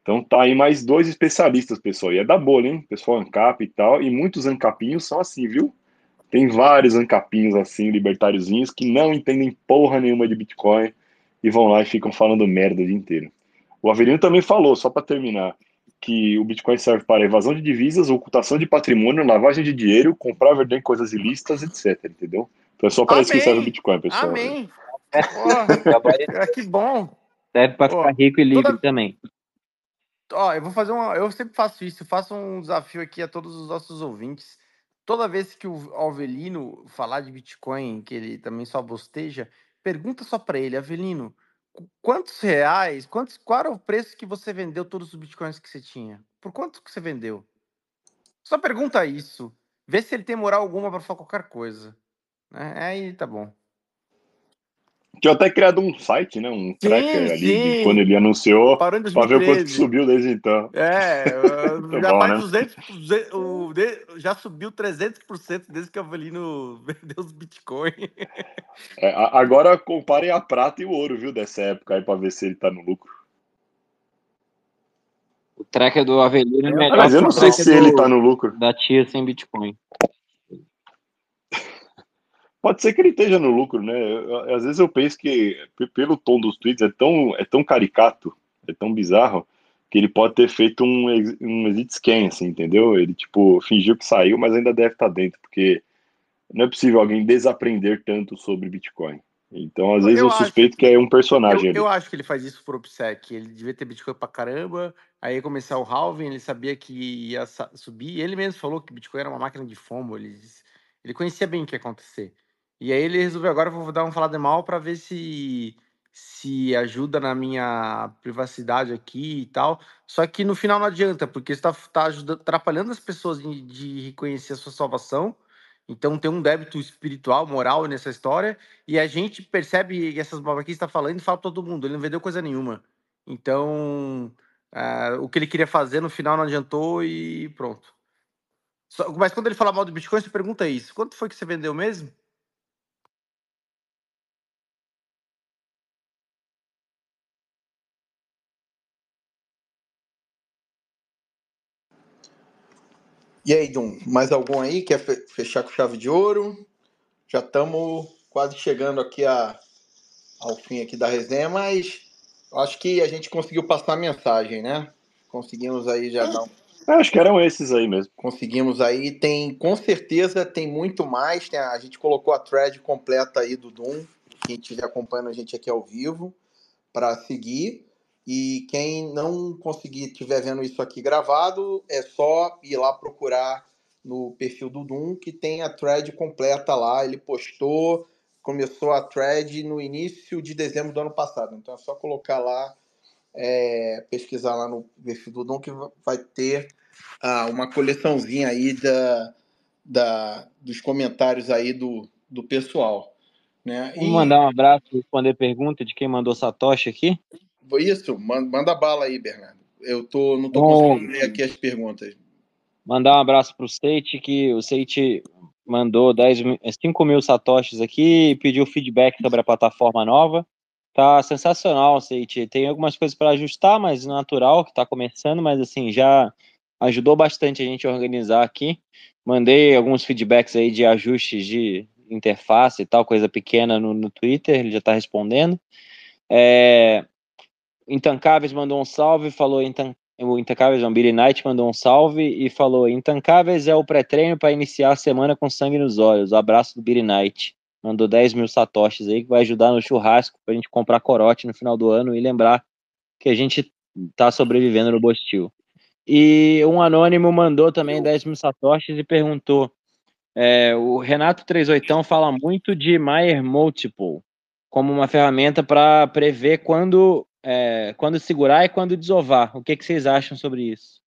Então tá aí mais dois especialistas, pessoal. E é da bolha, hein? Pessoal ANCAP e tal. E muitos ANCAPinhos são assim, viu? Tem vários ANCAPinhos assim, libertáriozinhos, que não entendem porra nenhuma de Bitcoin e vão lá e ficam falando merda o dia inteiro. O Avelino também falou, só para terminar, que o Bitcoin serve para evasão de divisas, ocultação de patrimônio, lavagem de dinheiro, comprar, vender coisas ilícitas, etc. Entendeu? Então é só para isso que serve o Bitcoin, pessoal. Amém. Oh, que bom. Serve para ficar rico e livre toda... também. Ó, eu vou fazer uma. Eu sempre faço isso. Eu faço um desafio aqui a todos os nossos ouvintes. Toda vez que o Alvelino falar de Bitcoin, que ele também só bosteja, pergunta só para ele, Avelino, quantos reais, quantos, qual era o preço que você vendeu todos os bitcoins que você tinha? Por quanto que você vendeu? Só pergunta isso. Vê se ele tem moral alguma para falar qualquer coisa. É, aí tá bom. Tinha até criado um site, né? Um tracker ali, de quando ele anunciou, para ver o quanto que subiu desde então. É, já bom, né? 200, 200 o, já subiu 300% desde que o Avelino vendeu os Bitcoin. É, agora comparem a prata e o ouro, viu, dessa época aí, para ver se ele tá no lucro. O tracker do Avelino é melhor. Mas eu não sei se ele tá no lucro. Da tia sem Bitcoin. Pode ser que ele esteja no lucro, né? Eu, às vezes eu penso que, pelo tom dos tweets, é tão, é tão caricato, é tão bizarro, que ele pode ter feito um, um exit scan, assim, entendeu? Ele, tipo, fingiu que saiu, mas ainda deve estar dentro, porque não é possível alguém desaprender tanto sobre Bitcoin. Então, às vezes, eu, eu suspeito que, que, é um personagem. Eu, eu, acho que ele faz isso por OPSEC. Ele devia ter Bitcoin pra caramba, aí começar o halving, ele sabia que ia subir. Ele mesmo falou que Bitcoin era uma máquina de FOMO, ele, ele conhecia bem o que ia acontecer. E aí ele resolveu agora, vou dar um falar de mal para ver se se ajuda na minha privacidade aqui e tal. Só que no final não adianta, porque está tá atrapalhando as pessoas de, de reconhecer a sua salvação. Então tem um débito espiritual, moral nessa história, e a gente percebe que essas babaquices está falando e fala todo mundo, ele não vendeu coisa nenhuma. Então, Uh, o que ele queria fazer no final não adiantou e pronto. Só, mas quando ele fala mal do Bitcoin, você pergunta isso: quanto foi que você vendeu mesmo? E aí, Dum, mais algum aí? Quer fechar com chave de ouro? Já estamos quase chegando aqui a, ao fim aqui da resenha, mas acho que a gente conseguiu passar a mensagem, né? Conseguimos aí já dar é, Acho que eram esses aí mesmo. Conseguimos aí. Tem, com certeza, tem muito mais. Tem, a gente colocou a thread completa aí do Doom. Quem estiver acompanhando a gente aqui ao vivo, para seguir. E quem não conseguir estiver vendo isso aqui gravado, é só ir lá procurar no perfil do Doom, que tem a thread completa lá. Ele postou, começou a thread no início de dezembro do ano passado. Então é só colocar lá, é, pesquisar lá no perfil do Doom, que vai ter ah, uma coleçãozinha aí da, da, dos comentários aí do, do pessoal. Né? Vou mandar um abraço e responder pergunta de quem mandou Satoshi aqui. Isso, manda bala aí, Bernardo. Eu tô, não tô Bom, conseguindo ler aqui as perguntas. Mandar um abraço pro Seite, que o Seite mandou 10, 5 mil satoshis aqui e pediu feedback sobre a plataforma nova. Tá sensacional, Seite. Tem algumas coisas para ajustar, mas natural, que tá começando, mas assim, já ajudou bastante a gente a organizar aqui. Mandei alguns feedbacks aí de ajustes de interface e tal, coisa pequena no, no Twitter, ele já está respondendo. É, Intancáveis mandou um salve, falou o Intancáveis, não, Billy Knight mandou um salve e falou: Intancáveis é o pré-treino para iniciar a semana com sangue nos olhos. abraço do Billy Knight. Mandou 10 mil satoshis aí, que vai ajudar no churrasco para a gente comprar corote no final do ano e lembrar que a gente tá sobrevivendo no Bostil. E um anônimo mandou também 10 mil satoshis e perguntou: é, o Renato 38 fala muito de Maier Multiple como uma ferramenta para prever quando é, quando segurar e quando desovar. O que, que vocês acham sobre isso?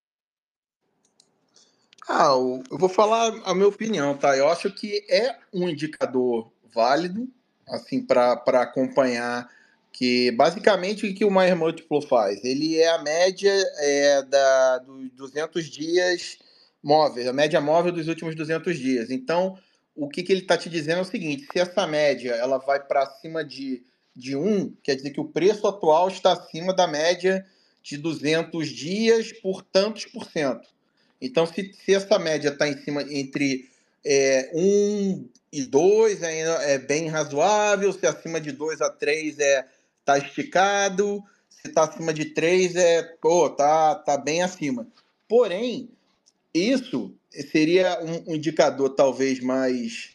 Ah, eu vou falar a minha opinião, tá? Eu acho que é um indicador válido, assim, para acompanhar que basicamente o que o Maier Multiple faz? Ele é a média é, da, dos 200 dias móveis, a média móvel dos últimos 200 dias. Então, o que, que ele está te dizendo é o seguinte: se essa média ela vai para cima de de 1, quer dizer que o preço atual está acima da média de 200 dias por tantos por cento. Então, se, se essa média está em cima entre é, 1 e 2 é, é bem razoável, se acima de 2 a 3 é tá esticado, se está acima de 3 é, tá, tá bem acima. Porém, isso seria um, um indicador talvez mais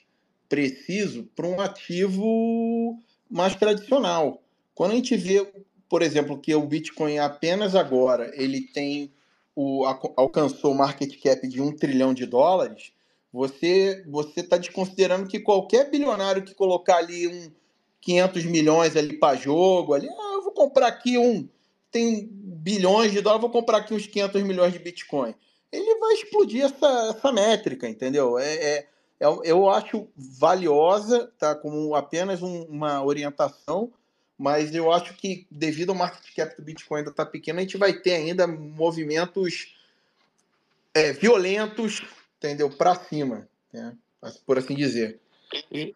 preciso para um ativo mais tradicional. Quando a gente vê, por exemplo, que o Bitcoin apenas agora ele tem o, alcançou o market cap de um trilhão de dólares, você você está desconsiderando que qualquer bilionário que colocar ali um 500 milhões ali para jogo, ali, ah, eu vou comprar aqui um, tem bilhões de dólares, vou comprar aqui uns 500 milhões de Bitcoin. Ele vai explodir essa, essa métrica, entendeu? É, é eu, eu acho valiosa, tá? Como apenas um, uma orientação, mas eu acho que devido ao market cap do Bitcoin ainda tá pequeno, a gente vai ter ainda movimentos é, violentos, entendeu? Para cima, né? por assim dizer. E,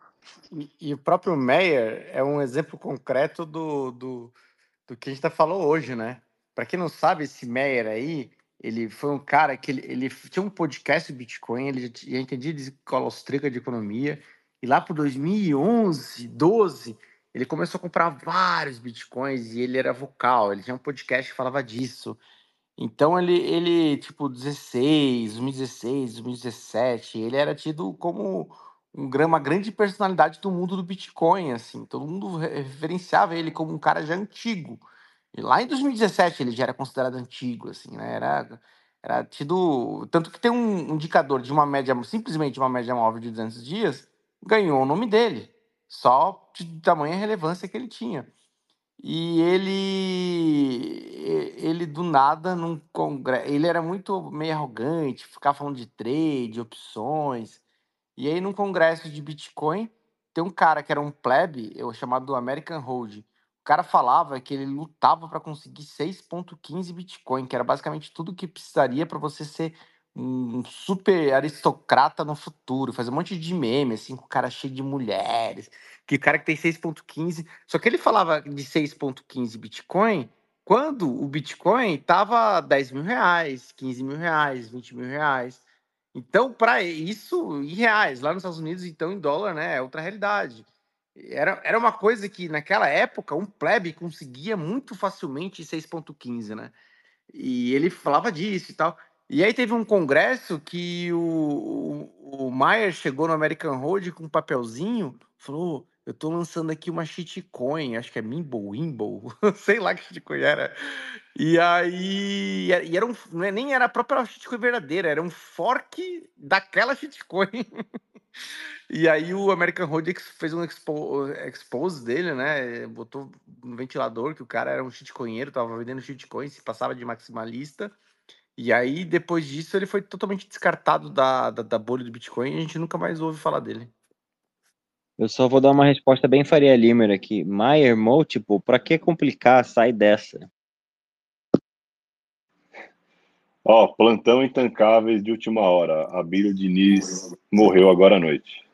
e, e, o próprio Meyer é um exemplo concreto do, do, do que a gente tá falou hoje, né? Para quem não sabe, esse Meyer aí, ele foi um cara que ele, ele tinha um podcast Bitcoin, ele já entendia de escola austríaca de economia, e lá por 2011, 12, ele começou a comprar vários Bitcoins e ele era vocal, ele tinha um podcast que falava disso. Então ele, ele tipo, 16, 2016, 2017, ele era tido como um, uma grande personalidade do mundo do Bitcoin, assim. Todo mundo referenciava ele como um cara já antigo. E lá em 2017 ele já era considerado antigo, assim, né? Era, era tido. Tanto que tem um indicador de uma média, simplesmente uma média móvel de 200 dias, ganhou o nome dele, só de tamanha relevância que ele tinha. E ele, ele do nada, num congresso, ele era muito meio arrogante, ficava falando de trade, opções. E aí, num congresso de Bitcoin, tem um cara que era um plebe, eu chamado American Hold, o cara falava que ele lutava para conseguir 6.15 Bitcoin, que era basicamente tudo que precisaria para você ser um super aristocrata no futuro, fazer um monte de meme, assim, com o cara cheio de mulheres, que o cara que tem 6.15, só que ele falava de 6.15 Bitcoin quando o Bitcoin tava 10 mil reais, 15 mil reais, 20 mil reais. Então, para isso, em reais, lá nos Estados Unidos, então em dólar, né, é outra realidade. Era, era uma coisa que naquela época um plebe conseguia muito facilmente 6.15, né? E ele falava disso e tal. E aí teve um congresso que o, o, o Mayer chegou no American Road com um papelzinho, falou: eu tô lançando aqui uma shitcoin, acho que é Mimble, Wimble, sei lá que shitcoin era. E aí, e era um, é, nem era a própria shitcoin verdadeira, era um fork daquela shitcoin. e aí o American Road fez um expo, expose dele, né? Botou no ventilador que o cara era um shitcoinheiro, tava vendendo shitcoin, se passava de maximalista. E aí, depois disso, ele foi totalmente descartado da, da, da bolha do Bitcoin e a gente nunca mais ouve falar dele. Eu só vou dar uma resposta bem Faria Limer aqui. Maier Multiple, pra que complicar? Sai dessa. Ó, plantão intancáveis de última hora. A Bíblia Diniz morreu agora à noite.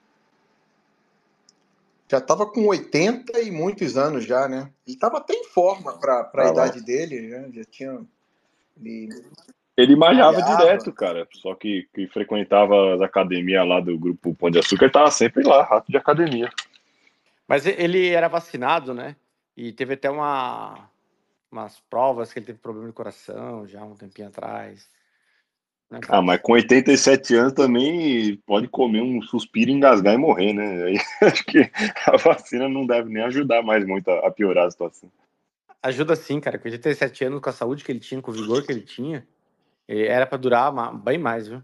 Já tava com 80 e muitos anos já, né? Ele tava até em forma para a idade dele, né? Já tinha. Ele ele malhava direto, cara. Só que, que frequentava as academias lá do grupo Pão de Açúcar, tava sempre lá, rato de academia. Mas ele era vacinado, né? E teve até uma, umas provas que ele teve problema de coração já um tempinho atrás. Né? Ah, mas com 87 anos também pode comer um suspiro, engasgar e morrer, né? Aí, acho que a vacina não deve nem ajudar mais muito a, a piorar a situação. Ajuda sim, cara. Com 87 anos, com a saúde que ele tinha, com o vigor que ele tinha, era para durar bem mais, viu?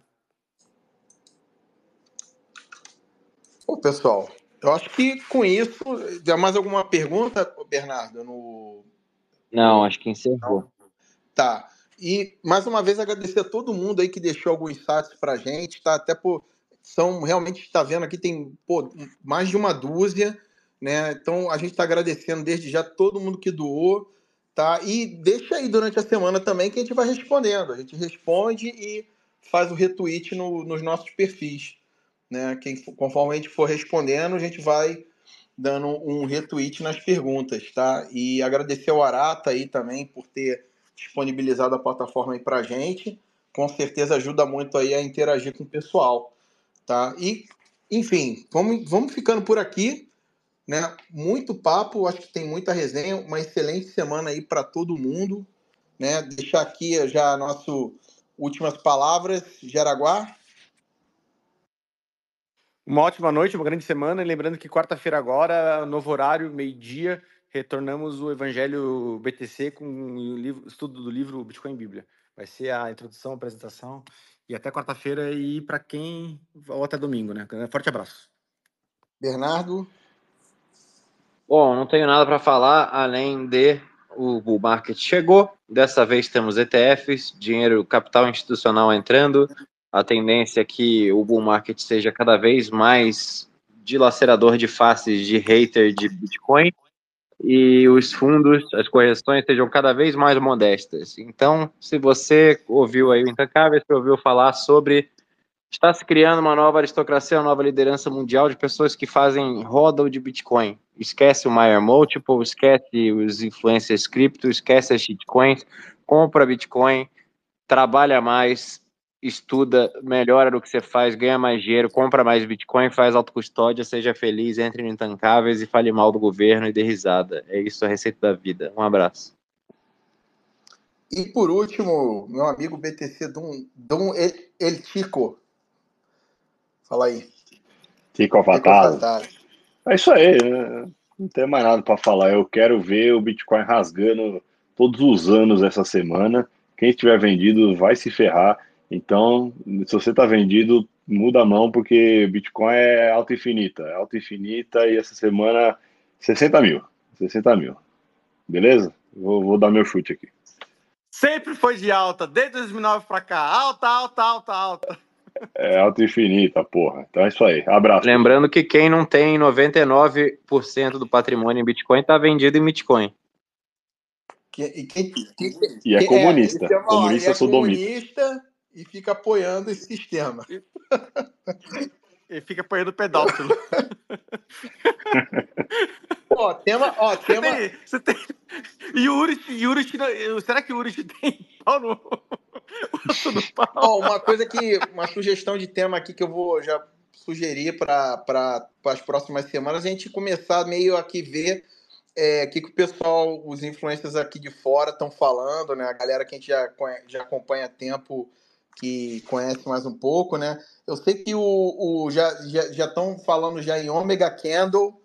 Ô, pessoal, eu acho que com isso, já mais alguma pergunta, Bernardo? No... Não, acho que encerrou. Tá. E mais uma vez agradecer a todo mundo aí que deixou alguns sites pra gente, tá? Até por são realmente está vendo aqui tem pô, mais de uma dúzia, né? Então a gente está agradecendo desde já todo mundo que doou tá? E deixa aí durante a semana também que a gente vai respondendo. A gente responde e faz o retweet no, nos nossos perfis, né? Quem, conforme a gente for respondendo, a gente vai dando um retweet nas perguntas, tá? E agradecer ao Arata aí também por ter disponibilizado a plataforma aí pra gente. Com certeza ajuda muito aí a interagir com o pessoal, tá? E, enfim, vamos, vamos ficando por aqui né? Muito papo, acho que tem muita resenha, uma excelente semana aí para todo mundo, né? Deixar aqui já nosso últimas palavras, Jaraguá. Uma ótima noite, uma grande semana. Lembrando que quarta-feira agora, novo horário, meio-dia, retornamos o Evangelho BTC com o livro, estudo do livro Bitcoin Bíblia. Vai ser a introdução, a apresentação. E até quarta-feira e para quem. ou até domingo, né? Forte abraço. Bernardo. Bom, não tenho nada para falar além de o bull market chegou. Dessa vez temos ETFs, dinheiro capital institucional entrando. A tendência é que o bull market seja cada vez mais dilacerador de faces de hater de Bitcoin e os fundos, as correções sejam cada vez mais modestas. Então, se você ouviu aí o Intancável, você ouviu falar sobre Está se criando uma nova aristocracia, uma nova liderança mundial de pessoas que fazem roda de Bitcoin. Esquece o Maier Multiple, esquece os influencers cripto, esquece as shitcoins, compra Bitcoin, trabalha mais, estuda, melhora no que você faz, ganha mais dinheiro, compra mais Bitcoin, faz autocustódia, seja feliz, entre no Intancáveis e fale mal do governo e dê risada. É isso a receita da vida. Um abraço. E por último, meu amigo BTC Dum, Dum El, El Chico, Fala aí. Tico Fatale. É isso aí. Né? Não tem mais nada para falar. Eu quero ver o Bitcoin rasgando todos os anos essa semana. Quem estiver vendido vai se ferrar. Então, se você está vendido, muda a mão, porque Bitcoin é alta infinita. É alta infinita e essa semana 60 mil. 60 mil. Beleza? Vou, vou dar meu chute aqui. Sempre foi de alta, desde 2009 para cá. Alta, alta, alta, alta. É alto infinita, porra. Então é isso aí. Abraço. Lembrando que quem não tem 99% do patrimônio em Bitcoin está vendido em Bitcoin. Que, e, quem, que, e é que, comunista. É, comunista é sodomita. comunista e fica apoiando esse sistema. Ele fica apoiando pedófilo. ó, tema, ó, Você tema... tem, você tem... E o e o Urich, será que o Urich tem pau no, no pau? Ó, uma coisa que, uma sugestão de tema aqui que eu vou já sugerir para pra, as próximas semanas, a gente começar meio aqui ver é, o que, que o pessoal, os influencers aqui de fora estão falando, né? A galera que a gente já, já acompanha há tempo, que conhece mais um pouco, né? Eu sei que o, o já estão falando já em Omega Candle,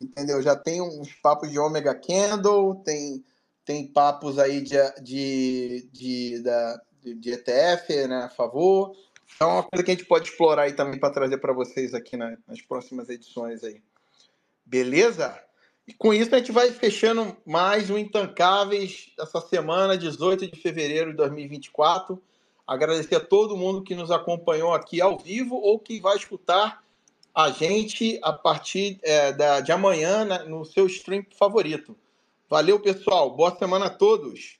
entendeu? Já tem uns papos de Omega Candle, tem, tem papos aí de, de, de, da, de ETF, né? A favor. Então, é uma coisa que a gente pode explorar aí também para trazer para vocês aqui na, nas próximas edições aí. Beleza? E com isso a gente vai fechando mais um Intancáveis essa semana, 18 de fevereiro de 2024. Agradecer a todo mundo que nos acompanhou aqui ao vivo ou que vai escutar a gente a partir é, da, de amanhã né, no seu stream favorito. Valeu, pessoal. Boa semana a todos.